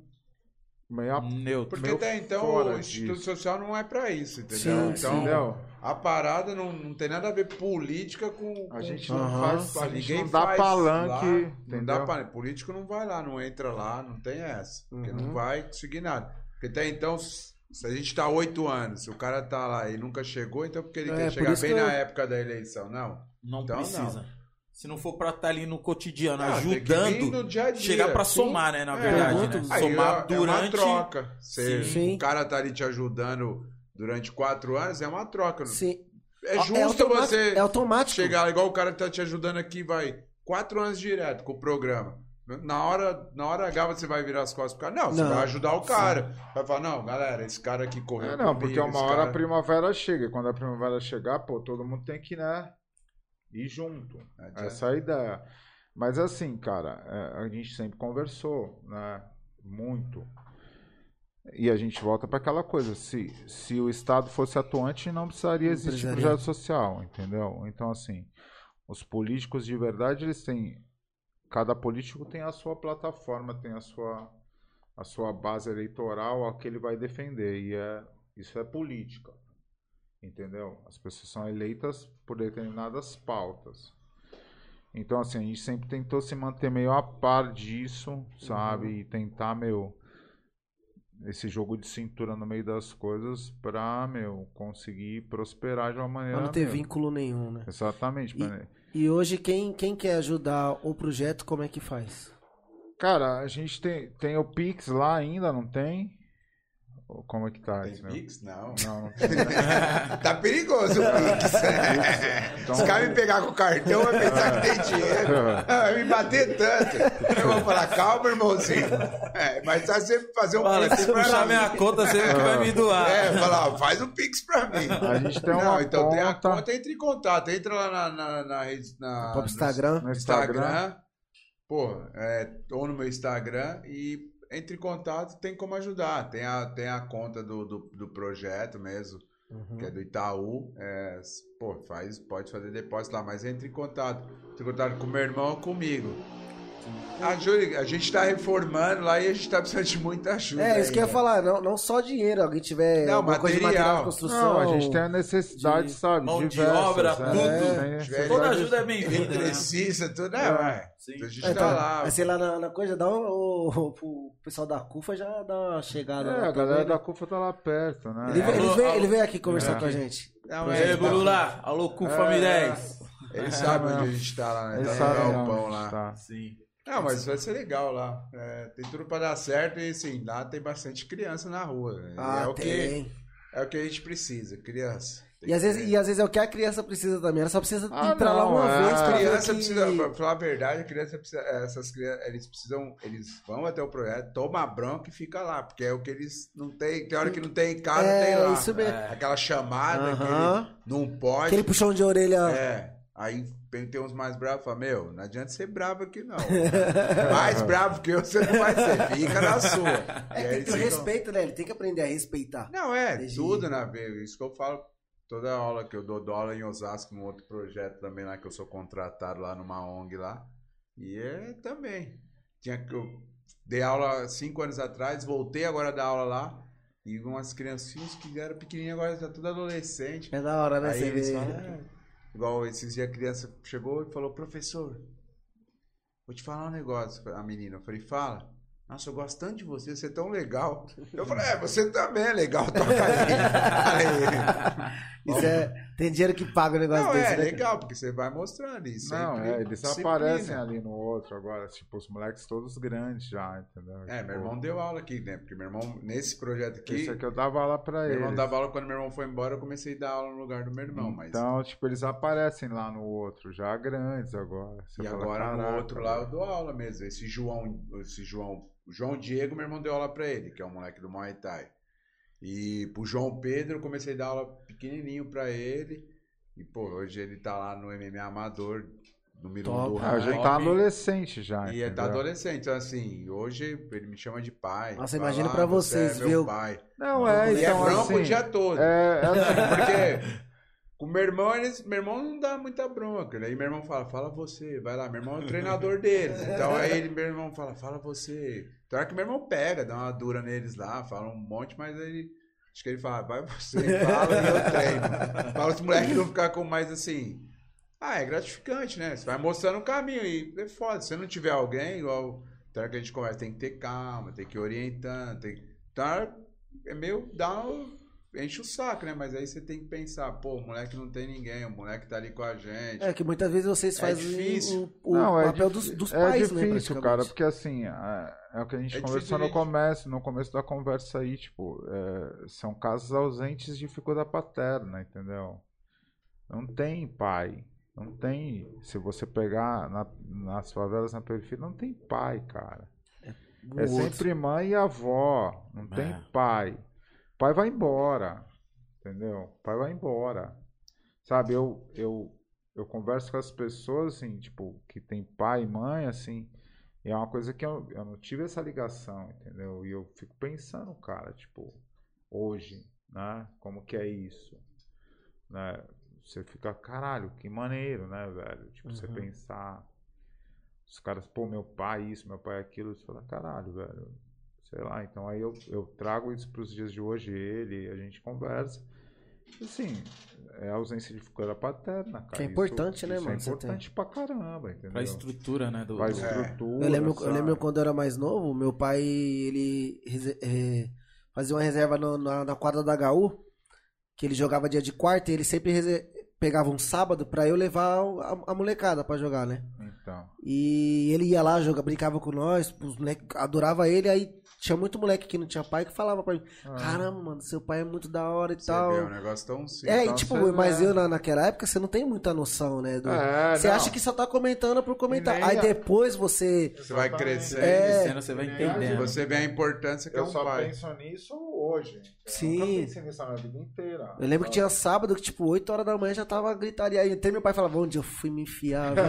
meio Neutro. Porque meio até então o Instituto disso. Social não é pra isso, entendeu? Sim, então, entendeu? a parada não, não tem nada a ver política com. A com- gente não faz, a gente Ninguém não dá faz palanque, lá, não dá entendeu? pa- Político não vai lá, não entra lá, não tem essa. Porque Uhum. não vai conseguir nada. Porque até então, se a gente tá oito anos, se o cara tá lá e nunca chegou, então porque ele É, quer por chegar bem eu- na época da eleição? Não. Não Então, precisa. Se não for pra estar ali no cotidiano, Ah, ajudando, no dia a dia. chegar pra Sim. somar, né? Na É, verdade, muito. né? Somar é, é uma durante. troca. Você- Sim. O cara tá ali te ajudando durante quatro anos, é uma troca. Sim. É É justo você é automático. chegar igual o cara que tá te ajudando aqui, vai quatro anos direto com o programa. Na hora, na hora H você vai virar as costas pro cara. Não, você Não. vai ajudar o cara. Vai falar, não, galera, esse cara aqui correu. É, não, comigo, porque uma hora cara- a primavera chega. E quando a primavera chegar, pô, todo mundo tem que, né, ir junto. Adianta. Essa é a ideia. Mas assim, cara, é, a gente sempre conversou, né, muito. E a gente volta para aquela coisa, se, se o Estado fosse atuante, não precisaria Não existir precisaria. projeto social, entendeu? Então, assim, os políticos de verdade, eles têm... Cada político tem a sua plataforma, tem a sua, a sua base eleitoral, a que ele vai defender. E é, isso é política, entendeu? As pessoas são eleitas por determinadas pautas. Então, assim, a gente sempre tentou se manter meio a par disso, sabe? E tentar, meu, esse jogo de cintura no meio das coisas pra, meu, conseguir prosperar de uma maneira. Pra não ter meu, vínculo nenhum, né? Exatamente. pra- E hoje, quem, quem quer ajudar o projeto, como é que faz? Cara, a gente tem, tem o Pix lá ainda, não tem? Como é que tá? Tem Pix? Não. Não, não tá perigoso o Pix. Então- Os caras me pegar com o cartão, vai pensar que tem dinheiro. Ah, Vai me bater tanto. Eu vou falar, calma, irmãozinho. É, mas tá sempre fazer um Fala, Pix se pra puxar mim. minha conta, você que vai me doar. É, falar, faz um Pix pra mim. A gente tem Não, uma então tem a conta conta, entra em contato. Entra lá na, na, na, rede- na- Próprio Instagram. no no Instagram. Instagram. Pô, é, ou no meu Instagram e entre em contato, tem como ajudar. Tem a, tem a conta do, do, do projeto mesmo, que é do Itaú. É, pô, faz, pode fazer depósito lá, mas entre em contato. Entre em contato com meu irmão ou comigo. Ajude, a gente tá reformando lá e a gente tá precisando de muita ajuda. É, isso que eu ia ainda. falar, não, não só dinheiro, alguém tiver Não, alguma coisa de material de material. construção. Não, a gente tem a necessidade, de sabe? mão de diversas, obra, né? tudo. Necessidade- Toda ajuda é bem-vinda. né? Eletricista, tudo, é, É. ué. Sim. A gente É, tá tá, lá. Mas sei lá, na, na coisa, dá um, o, o pessoal da CUFA já dá uma chegada É, lá a galera também, da né? CUFA tá lá perto, né? Ele, É. ele, Alô, veio, alô. ele veio aqui conversar É. com a gente. Não, é, E aí. Guru lá? Alô, Cufa É. 10. Ele sabe É, onde a gente tá lá, né? Ele Tá sabe no onde galpão a gente lá. tá. Sim. Não, mas vai ser legal lá. É, tem tudo pra dar certo e assim, lá tem bastante criança na rua. Ah, é, o que, tem. é o que a gente precisa, criança. E às, que vezes, e às vezes é o que a criança precisa também. Ela só precisa Ah, ir pra lá não, uma é. vez ver criança que... precisa, pra falar a verdade, a criança precisa, essas crianças, eles precisam, eles vão até o projeto, toma a bronca e fica lá, porque é o que eles não tem, tem hora que não tem em casa, É, tem lá. isso mesmo. Aquela chamada que Aham. ele não pode. Aquele puxão de orelha. É, aí tem tem uns mais bravos, fala, meu, não adianta ser bravo aqui não. mais bravo que eu você não vai ser, fica na sua. É, E tem que ter respeito, né? Ele tem que aprender a respeitar. Não, é, Desde- tudo na vez. Isso que eu falo toda aula que eu dou, aula em Osasco, num outro projeto também lá, que eu sou contratado lá numa ONG lá. E é também. Tinha que eu dei aula cinco anos atrás, voltei agora a dar aula lá. E umas criancinhas que eram pequenininhas agora já tudo adolescente. É da hora, né? Aí eles falam, "É." igual esses dias a criança chegou e falou, professor, vou te falar um negócio, a menina. Eu falei, fala. Nossa, eu gosto tanto de você, você é tão legal. Eu falei, é, você também é legal, toca aí. Isso é. Tem dinheiro que paga o negócio Não, desse, é né? legal, porque você vai mostrando isso. Não, sempre é, eles disciplina. aparecem ali no outro agora, tipo, os moleques todos grandes já, entendeu? É, meu Tipo, irmão deu aula aqui, né? Porque meu irmão, nesse projeto aqui, Esse aqui eu dava aula pra meu eles. irmão dava aula quando meu irmão foi embora, eu comecei a dar aula no lugar do meu irmão. Mas... Então, tipo, eles aparecem lá no outro, já grandes agora. Você E fala, agora no "Caraca, outro lá eu velho." dou aula mesmo. Esse João, esse João, o João Diego, meu irmão deu aula pra ele, que é um moleque do Muay Thai. E pro João Pedro eu comecei a dar aula pequenininho pra ele. E pô, hoje ele tá lá no MMA amador, número um Top. do Ah, já tá adolescente já. E ele tá entendeu? adolescente, então assim, hoje ele me chama de pai. Nossa, imagina "Ah, pra você vocês, é meu viu? pai. Não, é, E é então bronco assim... o dia todo. É, é assim, Porque com meu irmão, eles, meu irmão não dá muita bronca. Aí meu irmão fala, fala você, vai lá. Meu irmão é o treinador deles. Então aí meu irmão fala, fala você. Então é que meu irmão pega, dá uma dura neles lá, fala um monte, mas aí acho que ele fala, vai você, fala e eu treino. Fala os moleques não ficar com mais assim. Ah, é gratificante, né? Você vai mostrando o caminho e é foda. Se não tiver alguém, igual então é que a gente conversa, tem que ter calma, tem que ir orientando, tem que. Então é meio. dá um, enche o saco, né? Mas aí você tem que pensar, pô, o moleque não tem ninguém, o moleque tá ali com a gente. É que muitas vezes vocês É fazem difícil. o, o Não, é papel dos, dos é pais, né? difícil, cara, praticamente. porque assim, é, é o que a gente É conversou no começo, no começo da conversa aí, tipo, é, são casos ausentes de figura paterna, entendeu? Não tem pai, não tem, se você pegar na- nas favelas na periferia, não tem pai, cara. É sempre mãe e avó, não tem É. pai. Pai vai embora, entendeu? Pai vai embora. Sabe, eu, eu, eu converso com as pessoas, assim, tipo, que tem pai e mãe, assim, e é uma coisa que eu, eu não tive essa ligação, entendeu? E eu fico pensando, cara, tipo, hoje, né? Como que é isso? Né? Você fica, caralho, que maneiro, né, velho? Tipo, você Uhum. pensar. Os caras, pô, meu pai isso, meu pai aquilo, você fala, caralho, velho. Sei lá, então aí eu, eu trago isso pros dias de hoje, ele, a gente conversa. Assim, é a ausência de figura paterna, cara. Que é importante, né, isso mano, É importante pra caramba, entendeu? Pra estrutura, né? Do, Pra do- estrutura. Eu lembro, eu lembro quando eu era mais novo, meu pai, ele eh, fazia uma reserva no- na, na quadra da HU, que ele jogava dia de quarta, e ele sempre pegava um sábado pra eu levar a, a molecada pra jogar, né? Então. E ele ia lá, joga, brincava com nós, os moleques adorava ele, aí tinha muito moleque que não tinha pai que falava pra mim, caramba, mano, seu pai é muito da hora e Você tal. vê, é um negócio tão simples. É, e tipo, mas é. eu na, naquela época você não tem muita noção, né? do- É, você não. acha que só tá comentando por comentar. Aí a- depois você. Você vai crescer. É. Crescendo, você vai É, entendendo. Você vê a importância que é Eu um só pai. penso nisso hoje. Eu Sim. nunca pensei nisso na vida inteira. Eu lembro que tinha sábado que, tipo, 8 horas da manhã já tava gritaria. Aí até meu pai falava, onde eu fui me enfiar, velho?"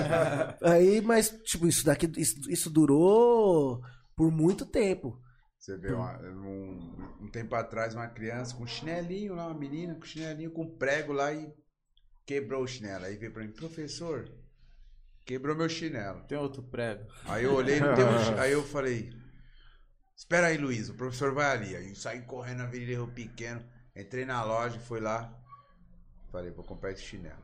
Aí, mas, tipo, isso daqui, isso, isso durou por muito tempo. Você vê, uma- um, um tempo atrás, uma criança com chinelinho lá, uma menina com chinelinho com prego lá e quebrou o chinelo. Aí veio pra mim, professor, quebrou meu chinelo. Tem outro prego. Aí eu olhei, não tem um aí eu falei, espera aí, Luiz, o professor vai ali. Aí eu saí correndo na Avenida Rio Pequeno, entrei na loja, fui lá, falei, vou comprar esse chinelo.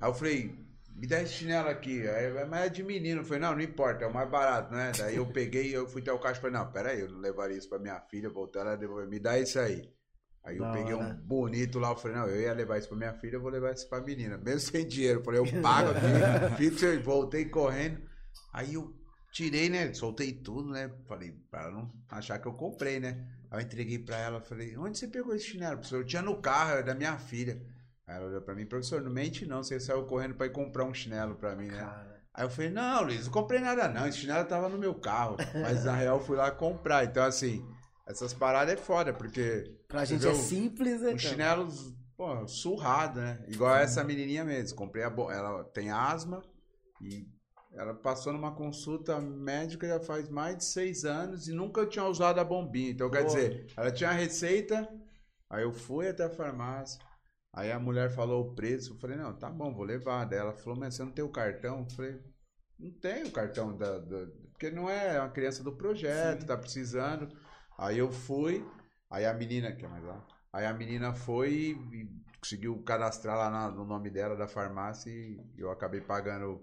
Aí eu falei, me dá esse chinelo aqui. Aí, mas é de menino. Eu falei, não, não importa, é o mais barato, né? Daí eu peguei, eu fui até o caixa e falei, não, pera aí, eu não levaria isso pra minha filha, voltei ela devolver, me dá isso aí. Aí eu Da peguei hora. um bonito lá, eu falei, não, eu ia levar isso pra minha filha, eu vou levar isso pra menina, mesmo sem dinheiro. Eu falei, eu pago aqui, fixo, e voltei correndo. Aí eu tirei, né? Soltei tudo, né? Falei, pra não achar que eu comprei, né? Aí eu entreguei pra ela, falei, onde você pegou esse chinelo? Eu tinha no carro, era da minha filha. Ela olhou pra mim, professor, não mente não, você saiu correndo pra ir comprar um chinelo pra mim, né? Aí eu falei, não, Luiz, não comprei nada não, esse chinelo tava no meu carro. Mas na real eu fui lá comprar. Então, assim, essas paradas é foda, porque Pra gente é simples, né? os cara? chinelos, pô, surrado, né? Igual essa menininha mesmo. Comprei a bo... Ela tem asma e ela passou numa consulta médica já faz mais de seis anos e nunca tinha usado a bombinha. Então, quer dizer, ela tinha a receita, aí eu fui até a farmácia. Aí a mulher falou o preço, eu falei, não, tá bom, vou levar. Daí ela falou, mas você não tem o cartão? Eu falei, não tenho o cartão da, da- Porque não é uma criança do projeto, tá precisando. Aí eu fui, aí a menina, que é mais lá? Aí a menina foi e conseguiu cadastrar lá na- no nome dela da farmácia e eu acabei pagando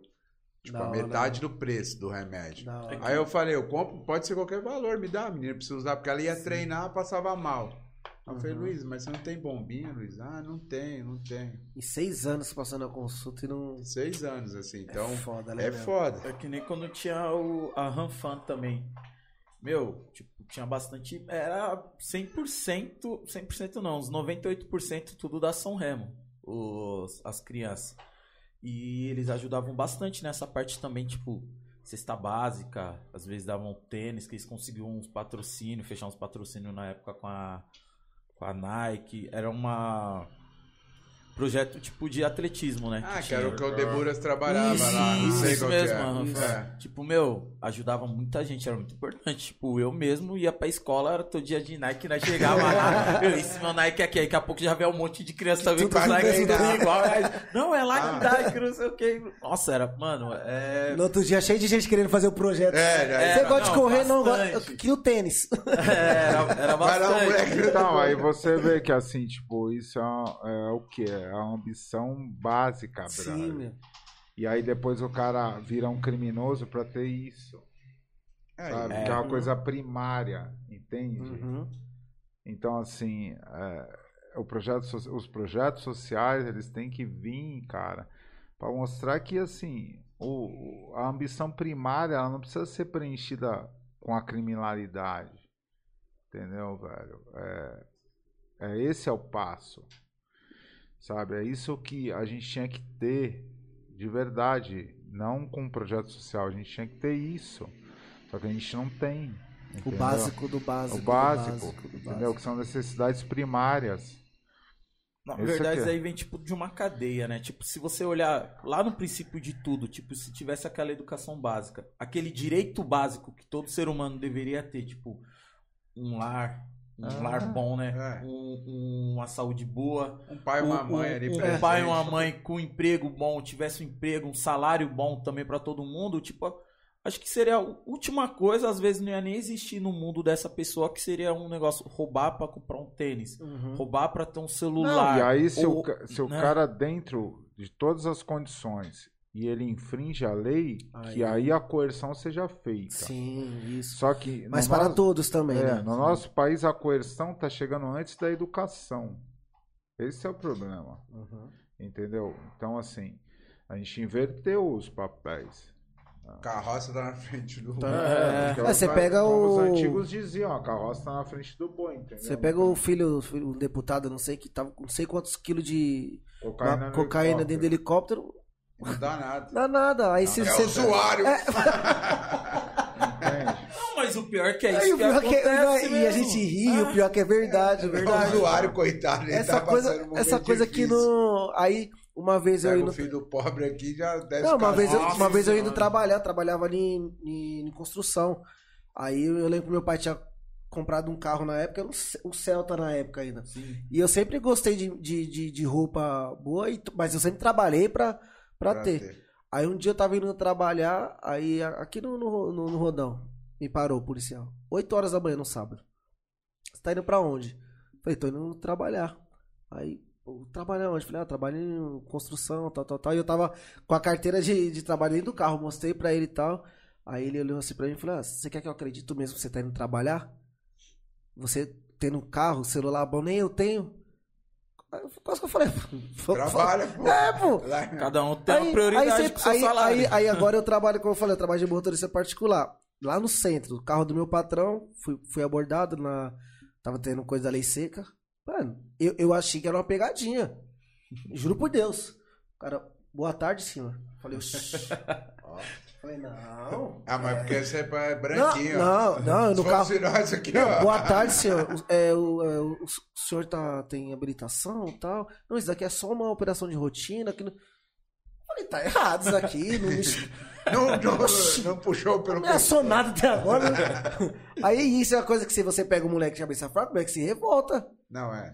tipo, Da a metade do preço do remédio. Hora. Aí eu falei, eu compro, pode ser qualquer valor, me dá, a menina precisa usar, porque ela ia Sim. treinar, passava mal. Eu falei, Uhum. Luiz, mas você não tem bombinha, Luiz? Ah, não tem, não tem. E seis anos passando a consulta e não. Seis anos, assim, então é foda, né? é meu? foda. É que nem quando tinha o, a Ranfan também. Meu, tipo, tinha bastante. Era 100%, 100% não, uns 98% tudo da São Remo, os, as crianças. E eles ajudavam bastante nessa parte também, tipo, cesta básica, às vezes davam tênis, que eles conseguiam uns patrocínios, fechar uns patrocínios na época com a, com a Nike. Era uma. Projeto tipo de atletismo, né? Ah, que era o que o Deburas trabalhava Isso, lá, não sei Isso qual mesmo, que é. mano. É. Tipo, meu, ajudava muita gente, era muito importante. Tipo, eu mesmo ia pra escola, era todo dia de Nike, nós chegava lá, eu esse meu Nike aqui, aí daqui a pouco já vê um monte de criança também Tudo com os Nike tudo igual. aí, Não, é lá Ah. que Nike, não sei o que. Nossa, era, mano, é. No outro dia, cheio de gente querendo fazer o projeto. É, já- Você Era, gosta de não, correr? Não, bastante. gosta. Que o tênis. Era, era lá, bastante. moleque. Então, aí você vê que assim, tipo, isso é, é o que? É a ambição básica, Sim, meu. E aí depois o cara vira um criminoso pra ter isso. É, Sabe? É. Que é uma coisa primária, entende? Uhum. Então, assim, é, o projeto, os projetos sociais, eles têm que vir, cara, para mostrar que, assim, o- a ambição primária, ela não precisa ser preenchida com a criminalidade. Entendeu, velho? É, é esse é o passo. Sabe? É isso que a gente tinha que ter de verdade, não com um projeto social, a gente tinha que ter isso. Só que a gente não tem. O entendeu? básico do básico. O do básico, do entendeu? básico. Que são necessidades primárias. Na Esse verdade, aqui isso é. aí vem tipo de uma cadeia, né? Tipo, se você olhar lá no princípio de tudo, tipo, se tivesse aquela educação básica, aquele direito básico que todo ser humano deveria ter, tipo, um lar, um Ah, lar bom, né? é. Um- uma saúde boa, Um pai e uma um, mãe ali um, um pai e uma mãe com um emprego bom, tivesse um emprego, um salário bom também pra todo mundo, tipo, acho que seria a última coisa, às vezes não ia nem existir no mundo dessa pessoa que seria um negócio roubar pra comprar um tênis, Uhum. roubar pra ter um Não, celular. e aí, se, ou- o, se o né? cara, dentro de todas as condições, e ele infringe a lei, que Aí- aí a coerção seja feita. Sim, isso. Só que. no Mas para nosso- todos também, É, né? no nosso país a coerção tá chegando antes da educação. Esse é o problema. Uhum. Entendeu? Então, assim, a gente inverteu os papéis. Carroça tá na frente do. Tá. É. Que É, você pega como o- Os antigos diziam, a carroça tá na frente do boi, entendeu? Você pega o filho, o um deputado, não sei, que tava com não sei quantos quilos de cocaína, no cocaína dentro do helicóptero. Não dá nada. Não dá nada. Aí você. É você- usuário. Entende? Não, mas o pior que é Aí isso o que pior que é- acontece e a gente ri, o pior que é verdade, é É verdade. usuário, coitado. Ele Essa tá coisa, passando um essa coisa que não. Aí, uma vez eu Pega indo. o filho do pobre aqui já desce Não, o uma vez, eu, uma vez eu indo trabalhar, trabalhava ali em, em- em construção. Aí eu lembro que meu pai tinha comprado um carro na época, era um Ce- Celta na época ainda. E eu sempre gostei de, de, de, de roupa boa, e mas eu sempre trabalhei pra, pra, Pra ter. ter. Aí um dia eu tava indo trabalhar, aí aqui no, no, no- no Rodão, me parou o policial. 8 horas da manhã no sábado. Você tá indo pra onde? Falei, tô indo trabalhar. Aí, trabalhar onde? Falei, ah, trabalho em construção, tal, tal, tal. E eu tava com a carteira de, de trabalho dentro do carro, mostrei pra ele e tal. Aí ele olhou assim pra mim e falou, ah, você quer que eu acredite mesmo que você tá indo trabalhar? Você tendo um carro, celular bom, nem eu tenho. Aí Quase que eu falei, Trabalha, pô. É, pô. Cada um tem uma prioridade aí, seu aí, salário. aí, aí agora eu trabalho, como eu falei, eu trabalho de motorista particular. Lá no centro, o carro do meu patrão, fui, fui abordado na. Tava tendo coisa da lei seca. Mano, eu, eu achei que era uma pegadinha. Juro por Deus. Cara, boa tarde, senhor. Falei, "Oxi." Falei, não. Ah, mas porque você é Não, branquinho. ó. não, não, Se no carro. nós aqui, Não, ó. boa tarde, senhor. O- É, o, é, o, senhor tá, tem habilitação e tal? Não, isso daqui é só uma operação de rotina. Que não... Falei, tá errado isso aqui. Não me, Não, não, não puxou pelo não me assou nada até agora. né? Aí isso é uma coisa que se você pega um moleque de cabeça fraca, o moleque se revolta. Não, é.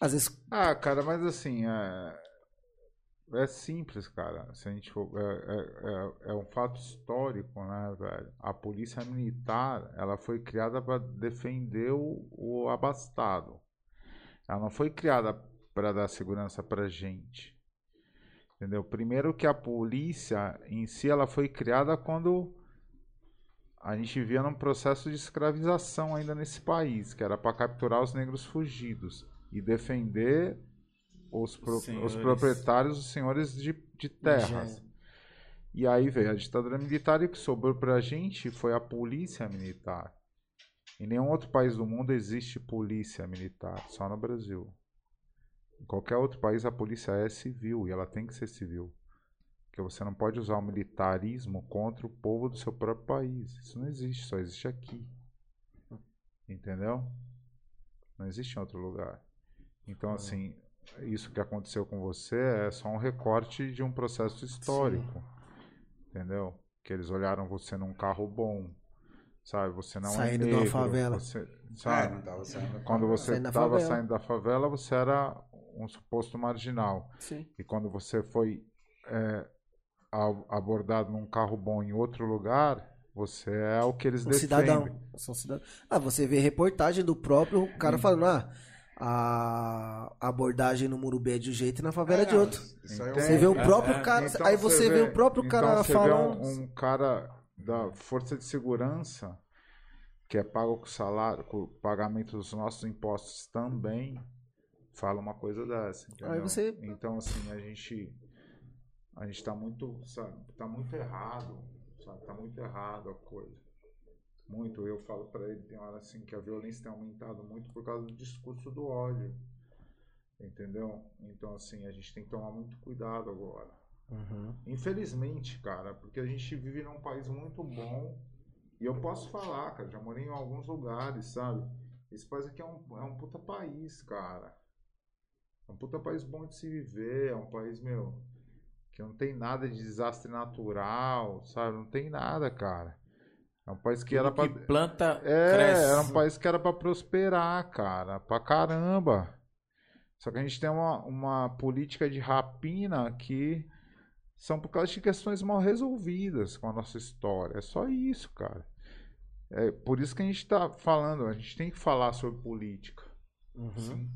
Às vezes. Ah, cara, mas assim, é, é simples, cara. Se a gente for, é, é, é, é um fato histórico, né, velho? A polícia militar, ela foi criada para defender o, o abastado. Ela não foi criada para dar segurança pra gente. Entendeu? Primeiro que a polícia em si, ela foi criada quando a gente via num processo de escravização ainda nesse país, que era para capturar os negros fugidos e defender os, pro- os proprietários, os senhores de, de terras. E aí veio a ditadura militar e o que sobrou pra gente foi a polícia militar. Em nenhum outro país do mundo existe polícia militar, só no Brasil. Em qualquer outro país a polícia é civil e ela tem que ser civil. Porque você não pode usar o militarismo contra o povo do seu próprio país. Isso não existe, só existe aqui. Entendeu? Não existe em outro lugar. Então, assim, isso que aconteceu com você é só um recorte de um processo histórico. Entendeu? Que eles olharam você num carro bom. Sabe? Você não Saindo é de uma negro. favela. Você, É, sabe? não tava saindo. Quando você Saindo da estava saindo da favela, você era um suposto marginal. Sim. E quando você foi é, abordado num carro bom em outro lugar, você é o que eles Um defendem. cidadão. São cidadão. Ah, você vê reportagem do próprio cara falando, ah, a abordagem no Murubi é de um jeito e na favela é de outro. Isso aí é Você vê o É, próprio é. cara. Então aí você vê, o próprio então cara você falando. Vê um, um cara da força de segurança que é pago com salário, com o pagamento dos nossos impostos também, fala uma coisa dessa. Aí você- Então assim a gente a gente está muito, sabe, tá muito errado, sabe, tá muito errado a coisa. Muito, eu falo para ele, tem hora assim que a violência tem aumentado muito por causa do discurso do ódio. Entendeu? Então assim, a gente tem que tomar muito cuidado agora. Uhum. Infelizmente, cara, porque a gente vive num país muito bom. E eu posso falar, cara, já morei em alguns lugares, sabe? Esse país aqui é um, é um puta país, cara. É um puta país bom de se viver, é um país, meu, que não tem nada de desastre natural, sabe? Não tem nada, cara. É um país que era Tudo pra. que planta, É, cresce. era um país que era pra prosperar, cara, pra caramba. Só que a gente tem uma, uma política de rapina que são por causa de questões mal resolvidas com a nossa história. É só isso, cara. É por isso que a gente tá falando, a gente tem que falar sobre política, Uhum.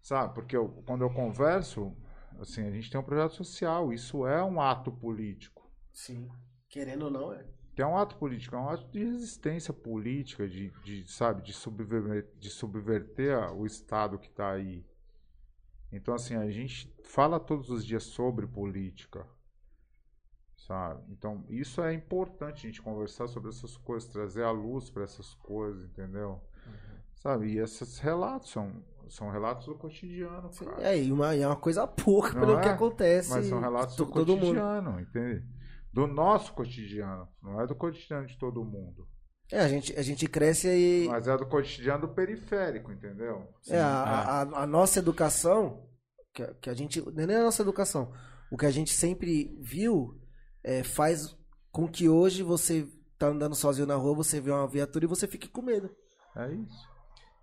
sabe? Porque eu- quando eu converso, assim, a gente tem um projeto social, isso é um ato político. Sim. Querendo ou não, é. Que é um ato político, é um ato de resistência política, de, de sabe, de subverter, de subverter o Estado que está aí. Então, assim, a gente fala todos os dias sobre política, sabe? Então, isso é importante a gente conversar sobre essas coisas, trazer a luz para essas coisas, entendeu? Sabe? E esses relatos são, são relatos do cotidiano, cara. É, e uma, é uma coisa pouca Não pelo que é? acontece. Mas são relatos to- do mundo. cotidiano, entende? Do nosso cotidiano, não é do cotidiano de todo mundo. É, a gente, a gente cresce e. Mas é do cotidiano do periférico, entendeu? É, a, a, a nossa educação, que, a- que a gente. não é nem a nossa educação. O que a gente sempre viu é, faz com que hoje você tá andando sozinho na rua, você vê uma viatura e você fique com medo. É isso.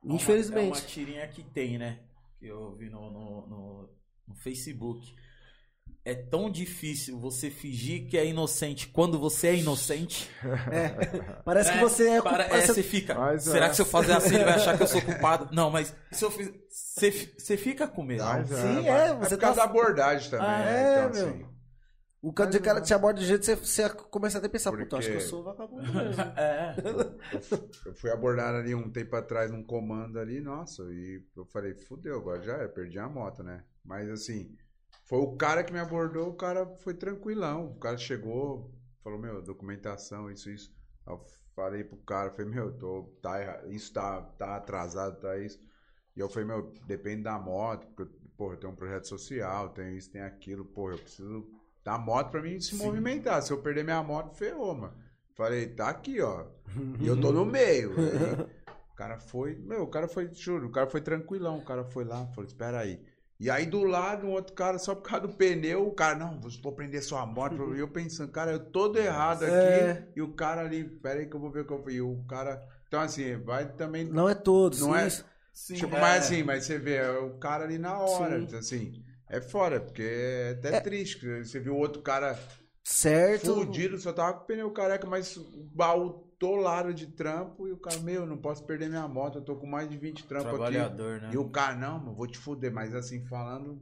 É uma- É Infelizmente. uma tirinha que tem, né? Que eu vi no, no, no- no Facebook. É tão difícil você fingir que é inocente quando você é inocente. Parece que você é. para- é, parece- você fica. Mas Será é. que se eu fazer assim ele vai achar que eu sou culpado? Não, mas se eu fiz. Você, você fica com medo. Mas Sim, é, é. É Você por causa tá. da abordagem também. Ah, né? é, então, meu. assim, O cara de cara te aborda de jeito que você, você começa até a pensar, Porque- puta, acho que eu sou vagabundo mesmo. É. eu fui abordado ali um tempo atrás num comando ali, nossa, e eu falei, fudeu, agora já era, perdi a moto, né? Mas assim, foi o cara que me abordou, o cara foi tranquilão. O cara chegou, falou, meu, documentação, isso, isso. Aí eu falei pro cara, falei, meu, tô, tá errado, isso tá, tá atrasado, tá isso. E eu falei, meu, depende da moto, porque, porra, eu tenho um projeto social, tenho isso, tenho aquilo, porra, eu preciso da moto pra mim se movimentar. Se eu perder minha moto, ferrou, mano. Falei, tá aqui, ó. E eu tô no meio. Aí, o cara foi, meu, o cara foi, juro, o cara foi tranquilão. O cara foi lá, falou, espera aí. E aí do lado, um outro cara, só por causa do pneu, o cara, não, vou prender sua moto. E eu pensando, cara, eu todo errado aqui. É. E o cara ali, pera aí que eu vou ver o que eu fui. E o cara, então assim, vai também Não é todos. Não é- isso. Sim, Tipo, é. mas assim, mas você vê é o cara ali na hora, Sim. então, assim, é fora, porque é até triste. que Você viu outro cara Certo. fudido, só tava com o pneu careca, mas o baú tolado de trampo e o cara, meu, não posso perder minha moto, eu tô com mais de 20 trampos aqui. Trabalhador, né? E o cara, não, mano, vou te fuder, mas assim, falando.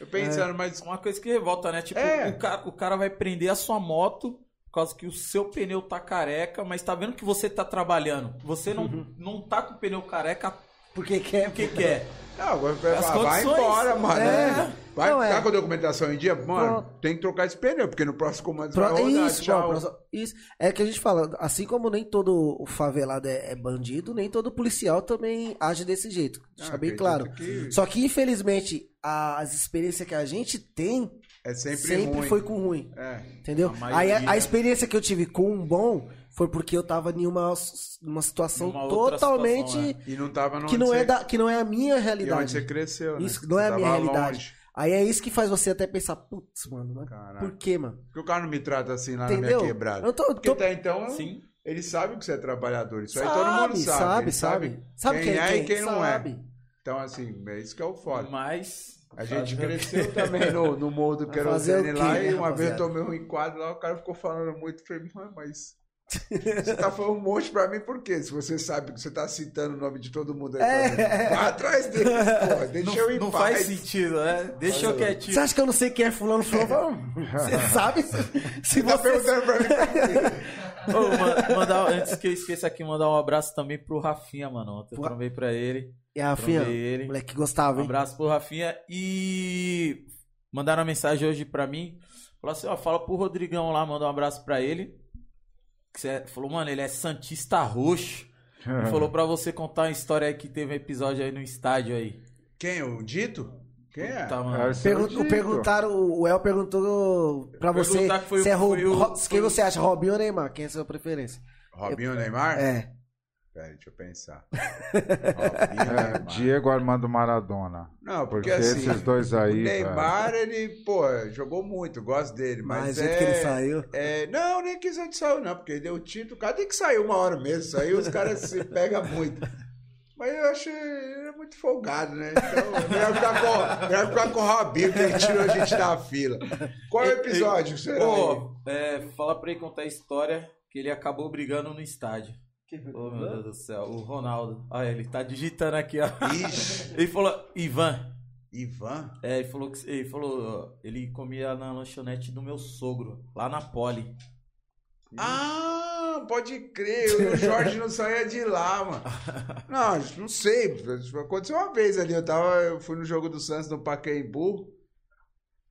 Eu pensando, mas. Uma coisa que revolta, né? Tipo, É. o, cara, o cara vai prender a sua moto por causa que o seu pneu tá careca, mas tá vendo que você tá trabalhando. Você não, não tá com o pneu careca, Porque quer. o que que é? Não, vai, vai, vai embora, mano. É. Vai Não, é. ficar com a documentação em dia? Mano, Pronto. tem que trocar esse pneu, porque no próximo comando Pro- vai rodar, isso, tchau. pro- isso. É que a gente fala, assim como nem todo o favelado é, é bandido, nem todo policial também age desse jeito. Deixa Ah, bem acredito claro. que- Só que, infelizmente, a- as experiências que a gente tem É sempre, sempre, ruim. foi com ruim. É. Entendeu? A Aí a, a experiência que eu tive com um bom foi porque eu tava em uma, uma situação Numa totalmente situação, E não tava no que não é da, que não é a minha E onde realidade. você cresceu, né? Isso não é a minha realidade. longe. Aí é isso que faz você até pensar, putz, mano, mas Caralho. por quê, mano? Porque o cara não me trata assim lá na Entendeu? minha quebrada. Eu tô- Porque tô- até então, eu- Sim. ele sabe que você é trabalhador. Isso aí Sabe, todo mundo sabe. sabe, Ele sabe. Sabe quem, quem é quem? e quem não Sabe. é. Então, assim, é isso que é o foda. Mas. A gente Fazer- cresceu também no, no morro do Vai fazer querosene lá e uma vez eu tomei um enquadro lá, o cara ficou falando muito. Falei, mano, mas. Você tá falando um monte pra mim por quê? Se você sabe que você tá citando o nome de todo mundo aí. É. pra. Vai atrás dele, pô. Deixa eu Não, ir não faz sentido, né? Deixa eu quietinho. Você acha que eu não sei quem é fulano fulano? Você sabe? Se Tá você... perguntando pra mim por quê? Ô, mandar, antes que eu esqueça aqui, mandar um abraço também pro Rafinha, mano. Ontem eu Pro- trombei pra ele. E a Rafinha, ele. moleque que gostava, Um hein? abraço pro Rafinha. E mandaram uma mensagem hoje pra mim. Falou assim, ó, fala pro Rodrigão lá, manda um abraço pra ele. Que você falou, mano, ele é Santista Roxo. E falou pra você contar uma história aí que teve um episódio aí no estádio aí. Quem? O Dito? Quem é? Tá, mano. É Pergun- Dito. perguntaram, o El perguntou pra você que foi se é Ro- foi o- foi quem você acha, Robinho ou Neymar? Quem é a sua preferência? Robinho Neymar? É. Peraí, deixa eu pensar. Robinho É. Diego Armando Maradona. Não, porque, Porque assim, esses dois aí, o Neymar, ele, pô, jogou muito, gosto dele, mas, Mas é... que ele saiu. é, não, nem quis ele saiu, não, porque ele deu o título, o cara tem que sair uma hora mesmo, saiu, os caras se pegam muito. Mas eu achei ele é muito folgado, né? Então, é melhor ficar com, melhor ficar com o Robinho, que ele tirou a gente da fila. Qual é o episódio, será? Pô, é, fala pra ele contar a história que ele acabou brigando no estádio. Ô, meu Deus do céu, o Ronaldo. Olha, ele tá digitando aqui, ó. Ixi, Ele falou, Ivan. Ivan? É, ele falou que ele falou, ele comia na lanchonete do meu sogro, lá na Poli. Ah, pode crer, o Jorge não saía de lá, mano. Não, não sei, aconteceu uma vez ali, eu tava, eu fui no jogo do Santos no Pacaembu,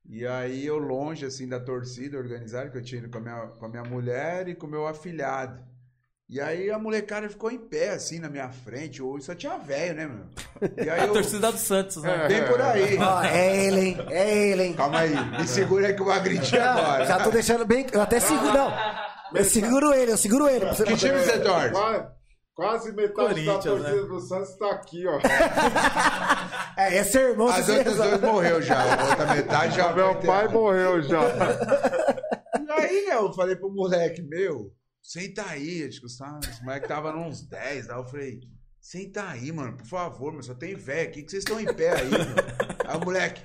E aí eu longe, assim, da torcida organizada, que eu tinha ido com a minha, com a minha mulher e com o meu afilhado. E aí a molecada ficou em pé, assim, na minha frente. Ou só tinha velho, né, meu? E aí A eu... torcida do Santos, né? Bem por aí. Ó, é ele, hein? É ele, hein? Calma aí, me segura aí que eu vou agredir agora. Já tô deixando bem. Eu até seguro. Não. Eu seguro ele, eu seguro ele. Que time você torce? Qua- Quase metade da torcida né? do Santos tá aqui, ó. É, esse é irmão, As você outras duas morreu já. A outra metade já Meu pai morreu já. E aí, né, eu falei pro moleque, meu, senta aí. Acho que os moleques tava uns 10 lá. Eu falei, senta aí, mano, por favor, mas só tem velho aqui, que vocês estão em pé aí, meu. Aí o moleque,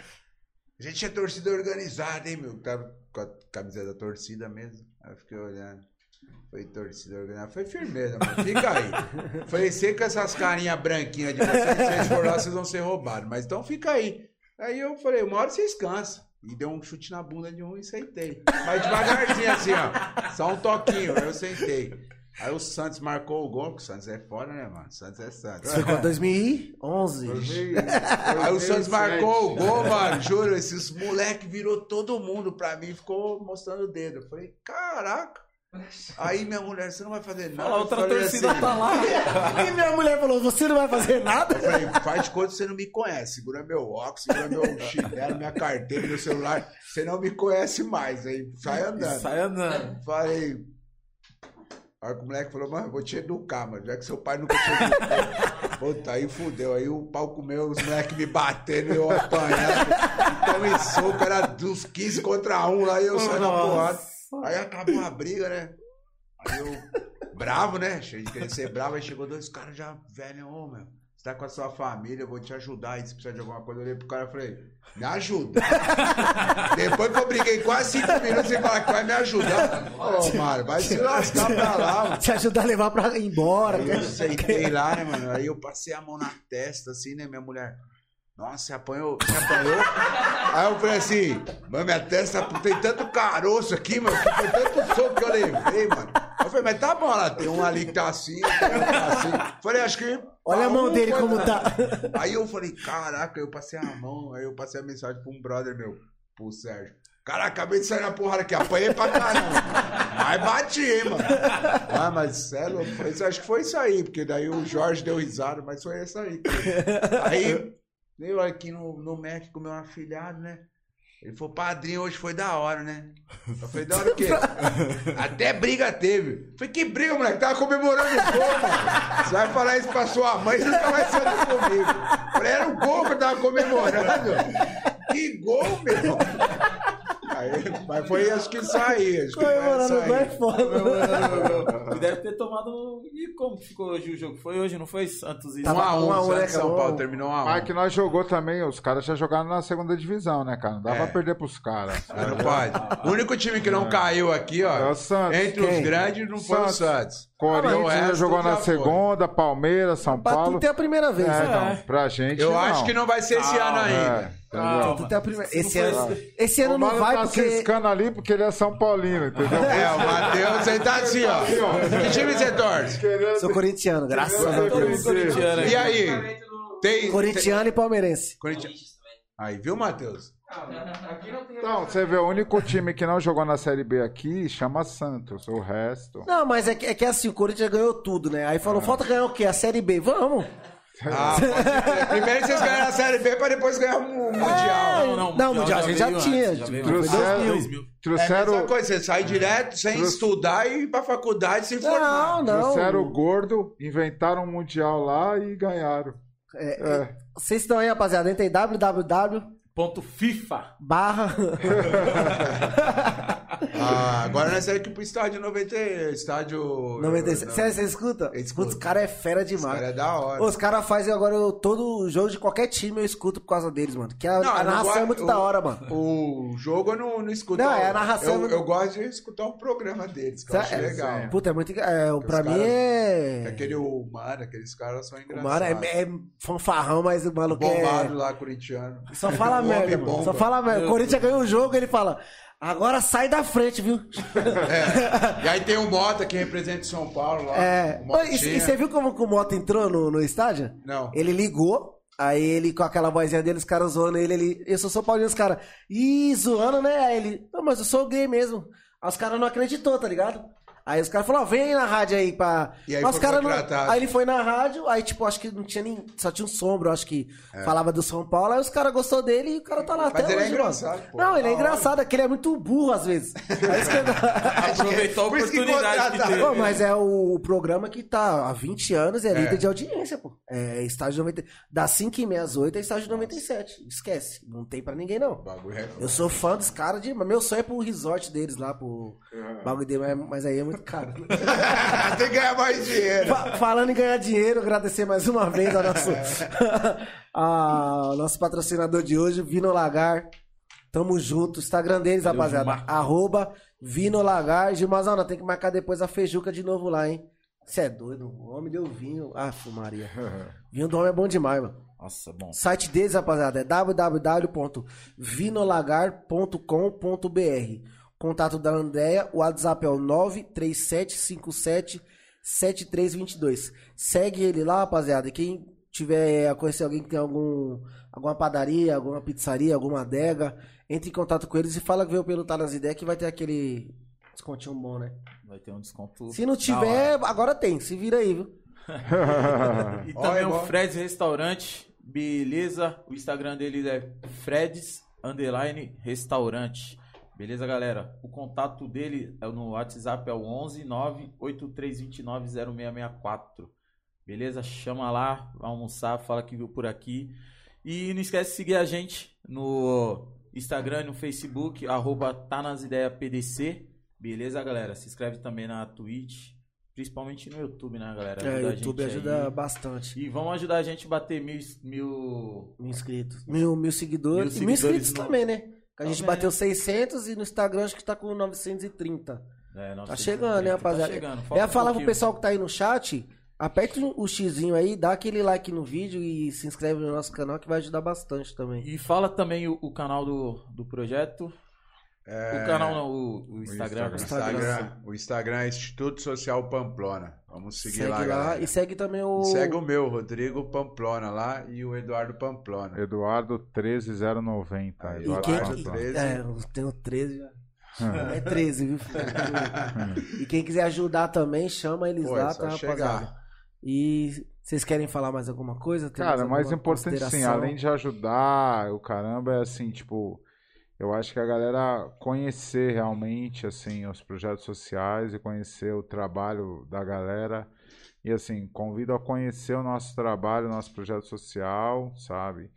a gente é torcida organizada, hein, meu? Tava com a camiseta da torcida mesmo. Aí eu fiquei olhando. Foi torcida organizada. Foi firmeza, mano. Fica aí. Falei, sei que essas carinhas branquinhas de vocês, se vocês for lá, vocês vão ser roubados. Mas então fica aí. Aí eu falei, uma hora vocês cansam. E deu um chute na bunda de um e sentei. Mas devagarzinho assim, ó. Só um toquinho, aí eu sentei. Aí o Santos marcou o gol, porque o Santos é foda, né, mano? O Santos é Santos. Ficou 2011. Aí o Santos marcou o gol, mano. Juro, esses moleque virou todo mundo pra mim e ficou mostrando o dedo. Eu falei, caraca. Aí minha mulher, você não vai fazer nada. A outra torcida assim, tá lá. E minha mulher falou: Você não vai fazer nada? Eu falei, faz de conta que você não me conhece. Segura meu óculos, segura meu chinelo, minha carteira, meu celular. Você não me conhece mais. Aí sai andando. Sai andando. Falei. A hora que o moleque falou, mano, eu vou te educar, mano. Já que seu pai nunca te educou. Puta, aí fudeu. Aí o pau comeu, os moleques me batendo e eu apanhando. Então em soco, era dos 15 contra 1 lá e eu saí na porrada. Aí acabou a briga, né? Aí eu, bravo, né? Cheio de querer ser bravo. Aí chegou dois caras já, velho, ô, meu. Você tá com a sua família, eu vou te ajudar aí se precisar de alguma coisa. Eu olhei pro cara e falei, me ajuda. Depois que eu briguei quase cinco minutos sem falar que vai me ajudar. Ô, Mário, vai se lascar pra lá, mano. Te ajudar a levar pra ir embora. Aí eu sentei lá, né, mano? Aí eu passei a mão na testa, assim, né, minha mulher. Nossa, você apanhou, você apanhou? Aí eu falei assim, mano, minha testa tem tanto caroço aqui, mano, que foi tanto soco que eu levei, mano. Eu falei, mas tá bom, lá tem um ali que tá assim, tem um que tá assim. Falei, acho que. Olha a mão um dele foi como tá. Aí eu falei, caraca, eu passei a mão, aí eu passei a mensagem pra um brother meu, pro Sérgio. Caraca, acabei de sair na porrada aqui, apanhei pra caramba. Mas bati, hein, mano. Ah, mas sério, acho que foi isso aí, porque daí o Jorge deu risada, mas foi isso aí. Aí, eu aqui no, no com meu afilhado, né? Ele falou, padrinho, hoje foi da hora, né? Eu falei, da hora o quê? Até briga teve. Eu falei, que briga, moleque? Tava comemorando o gol, mano. Você vai falar isso pra sua mãe, você nunca vai sair comigo. Eu falei, era o gol que eu tava comemorando. Que gol, meu! Aí, mas foi acho que isso aí. Acho que foi Comemorando o gol é foda. E deve ter tomado. E como ficou hoje o jogo? Foi hoje, não foi? Santos e. A um, Um a um, Santos né, São? Paulo terminou um a um. Mas que nós jogou também, os caras já jogaram na segunda divisão, né, cara? Não dá É. pra perder pros caras. Mas não pode. O único time que não caiu aqui, ó, É o Santos. entre Quem? os grandes, não foi o Santos. Santos. Corinthians O já resto jogou na foi. segunda, Palmeiras, São Pra Paulo. tu ter a primeira vez. É, né? então, pra gente. Eu não. acho que não vai ser esse ano É, ainda. entendeu? Tu tem a primeira... Esse ano, esse- ano o não vai tá porque. ciscando ali porque ele é São Paulino, entendeu? É, o Matheus, ele tá assim, ó. Que time você torce? Sou corintiano, graças a Deus. Corintiano aí. E aí? Tem. Corintiano e palmeirense. tem- Corinthians. Aí, viu, Matheus? Então, você vê, o único time que não jogou na Série B aqui chama Santos. O resto. Não, mas é que, é que assim, o Corinthians ganhou tudo, né? Aí falou, falta ganhar o quê? A Série B. Vamos. Ah, ser. Primeiro vocês ganharam a Série B pra depois ganhar o Mu- Mundial. Não, não, Mundial a gente já veio tinha, antes, já tipo, antes. trouxeram- 2000. É a coisa, você sai direto sem Trouxe- estudar e ir pra faculdade se Não, formar. não. trouxeram o gordo, inventaram um Mundial lá e ganharam. É. Vocês estão aí, rapaziada. Entra em www Ponto FIFA. barra. Ah, agora nós temos que ir pro estádio 90, estádio... 96. Você, você escuta? Escuta, os caras é fera demais. cara é da hora. Os caras fazem agora eu- todo jogo de qualquer time eu escuto por causa deles, mano. Que a, Não, a narração é muito o- da hora, mano. O jogo eu não, não escuto. Não, é a narração- Eu, eu gosto de escutar o programa deles, que eu acho Sério? legal. Puta, é muito. É, o- pra Os mim caras- é. Aquele humano, aqueles caras são O engraçados. mano é, é fanfarrão, mas o maluco é. Bombado lá, corintiano. Só fala O merda, mano. Só fala merda. O Corinthians ganhou o jogo, ele fala. Agora sai da frente, viu? É. E aí tem o Mota que representa São Paulo lá. É. E, e você viu como que o Mota entrou no, no estádio? Não. Ele ligou, Aí ele, com aquela vozinha dele, os caras zoando ele, ele, eu sou São Paulino, os caras, ih, zoando, né? Aí ele, não, mas eu sou gay mesmo. Aí os caras não acreditou, tá ligado? Aí os caras falaram, ó, vem aí na rádio aí pra. E aí Mas cara não... Aí ele foi na rádio, aí tipo, acho que não tinha nem. Só tinha um sombro, acho que falava do São Paulo, aí os caras gostou dele e o cara tá lá É. Mas até ele é hoje, mano. engraçado, pô. Não, ele é engraçado, é que ele é muito burro às vezes. É isso que eu- Aproveitou a que oportunidade que. Pô, mas é o programa que tá há 20 anos e é É. líder de audiência, pô. É estágio 90. Das 5 e meia às 8 é estágio 97. Esquece. Não tem pra ninguém, não. O bagulho é... Eu sou fã dos caras de. Mas meu sonho é pro resort deles lá, pro É. bagulho dele, mas, mas aí é muito caro. Tem que ganhar mais dinheiro. Fa- Falando em ganhar dinheiro, agradecer mais uma vez ao nosso, ao nosso patrocinador de hoje, Vino Lagar. Tamo junto. Instagram deles, Valeu, rapaziada. Gilmar. Arroba Vino Lagar. Gilmazona, tem que marcar depois a feijuca de novo lá, hein? Você é doido? O homem deu vinho. Ah, Maria. Vinho do homem é bom demais, mano. Nossa, bom. Site deles, rapaziada, é www.vinolagar.com.br. Contato da Andréia, o WhatsApp é o 937577322. Segue ele lá, rapaziada. E quem tiver a conhecer alguém que tem algum, alguma padaria, alguma pizzaria, alguma adega, entre em contato com eles e fala que veio pelo Tá nas Ideias que vai ter aquele descontinho bom, né? Vai ter um desconto. Se não tiver, agora tem. Se vira aí, viu? E Olha, também igual- o Fred's Restaurante, beleza? O Instagram dele é Fred's Underline Restaurante. Beleza, galera? O contato dele é no WhatsApp é o 11 98329 0664. Beleza? Chama lá, vai almoçar, fala que viu por aqui. E não esquece de seguir a gente no Instagram e no Facebook, arroba tá nas ideias PDC. Beleza, galera? Se inscreve também na Twitch, principalmente no YouTube, né, galera? É, Ajuda o a YouTube ajuda aí. bastante. E vamos ajudar a gente a bater mil, mil Mil inscritos. Mil, mil seguidores. Mil e mil seguidores inscritos no- também, né? Que a gente Também. bateu 600 e no Instagram acho que tá com 930. É, Tá 930, chegando, né, rapaziada? Tá chegando. Eu ia um falar pro pouquinho. pessoal que tá aí no chat, aperte o xizinho aí, dá aquele like no vídeo e se inscreve no nosso canal que vai ajudar bastante também. E fala também o, o canal do, do projeto. O canal não, o, o Instagram. O Instagram. Instagram, o Instagram é Instituto Social Pamplona. Vamos seguir segue lá, lá, galera. e segue também o... E segue o meu, Rodrigo Pamplona lá e o Eduardo Pamplona. Eduardo 13090. Aí, E Eduardo quem... E- 13. É, eu tenho 13 já. É 13, viu? e quem quiser ajudar também, chama eles Pô, é lá, só tá, rapaziada? E vocês querem falar mais alguma coisa? Tem Cara, mais alguma importante sim, além de ajudar o caramba, é assim, tipo, eu acho que a galera conhecer realmente, assim, os projetos sociais e conhecer o trabalho da galera. E assim, convido a conhecer o nosso trabalho, o nosso projeto social, sabe?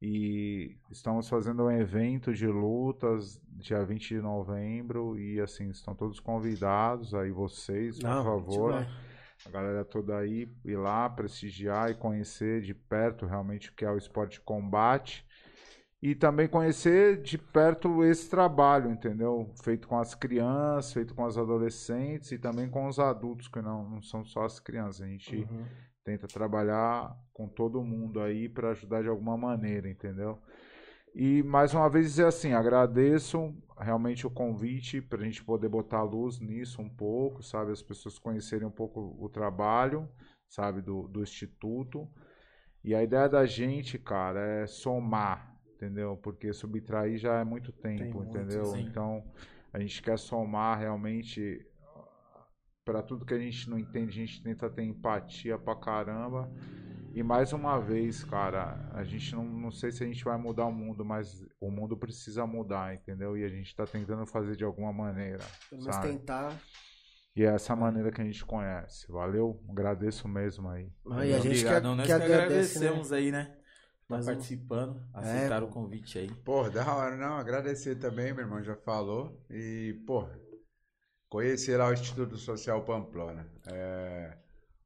E estamos fazendo um evento de lutas dia 20 de novembro e assim, estão todos convidados aí vocês, por Não, favor a gente a galera toda aí ir lá prestigiar e conhecer de perto realmente o que é o esporte de combate e também conhecer de perto esse trabalho, entendeu? Feito com as crianças, feito com as adolescentes e também com os adultos, que não, não são só as crianças. A gente Uhum. tenta trabalhar com todo mundo aí para ajudar de alguma maneira, entendeu? E mais uma vez dizer assim, agradeço realmente o convite para a gente poder botar luz nisso um pouco, sabe? As pessoas conhecerem um pouco o trabalho, sabe, do, do Instituto. E a ideia da gente, cara, é somar, entendeu? Porque subtrair já é muito tempo, muito, entendeu? sim. Então, a gente quer somar realmente para tudo que a gente não entende, a gente tenta ter empatia pra caramba. E mais uma vez, cara, a gente não, não sei se a gente vai mudar o mundo, mas o mundo precisa mudar, entendeu? E a gente tá tentando fazer de alguma maneira. Sabe? tentar. E é essa maneira que a gente conhece. Valeu? Agradeço mesmo aí. Ah, e a gente Obrigado, que, nós né? agradecemos aí, né? Tá participando, É, aceitaram pô. o convite aí. Pô, da hora, não. Agradecer também, meu irmão já falou. E, pô, conhecer lá o Instituto Social Pamplona. É,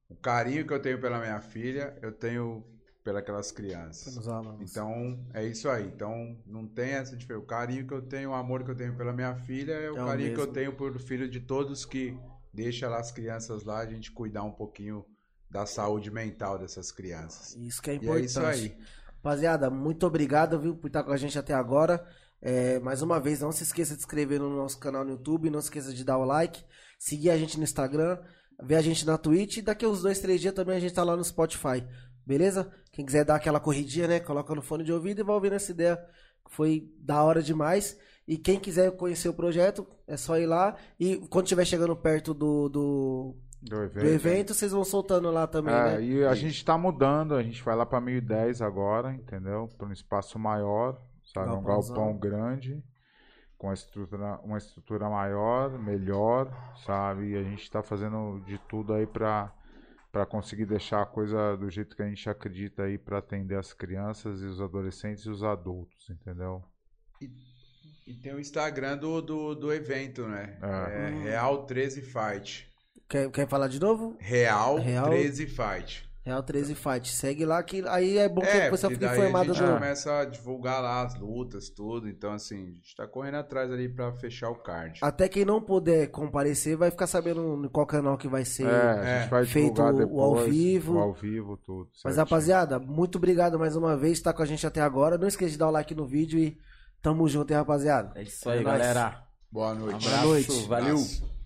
o carinho que eu tenho pela minha filha, eu tenho pelas crianças. Pelos alunos. Então, é isso aí. Então, não tem essa diferença. O carinho que eu tenho, o amor que eu tenho pela minha filha é o É o carinho que eu tenho por filho de todos que deixa lá as crianças lá, a gente cuidar um pouquinho da saúde mental dessas crianças. Isso que é E é importante. isso aí. Rapaziada, muito obrigado, viu, por estar com a gente até agora. É, mais uma vez, não se esqueça de se inscrever no nosso canal no YouTube, não se esqueça de dar o like, seguir a gente no Instagram, ver a gente na Twitch e daqui uns dois, três dias também a gente tá lá no Spotify. Beleza? Quem quiser dar aquela corridinha, né? Coloca no fone de ouvido e vai ouvindo essa ideia. Foi da hora demais. E quem quiser conhecer o projeto, é só ir lá. E quando estiver chegando perto do, do, Do do evento. evento, vocês vão soltando lá também, É, né? e a gente tá mudando, a gente vai lá pra 1010 agora, entendeu? Para um espaço maior, sabe? Um Galpãozão. galpão grande, com uma estrutura, uma estrutura maior, melhor, sabe? E a gente tá fazendo de tudo aí pra, pra conseguir deixar a coisa do jeito que a gente acredita aí pra atender as crianças e os adolescentes e os adultos, entendeu? E tem o Instagram do, do, do evento, né? É. É Real 13 Fight. Quer, quer falar de novo? Real, Real- 13 Fight. Real 13 Fight. Segue lá que aí é bom que É, porque fica daí informado a gente do. começa a divulgar lá as lutas, tudo. Então, assim, a gente tá correndo atrás ali pra fechar o card. Até quem não puder comparecer vai ficar sabendo qual canal que vai ser. É, a É. gente vai Feito divulgar o depois, ao vivo. o ao vivo, tudo. Mas rapaziada, muito obrigado mais uma vez por estar com a gente até agora. Não esqueça de dar o like no vídeo e tamo junto, hein, rapaziada. É isso aí, É nóis. galera. Boa noite. Abraço, noite. valeu. Abraço.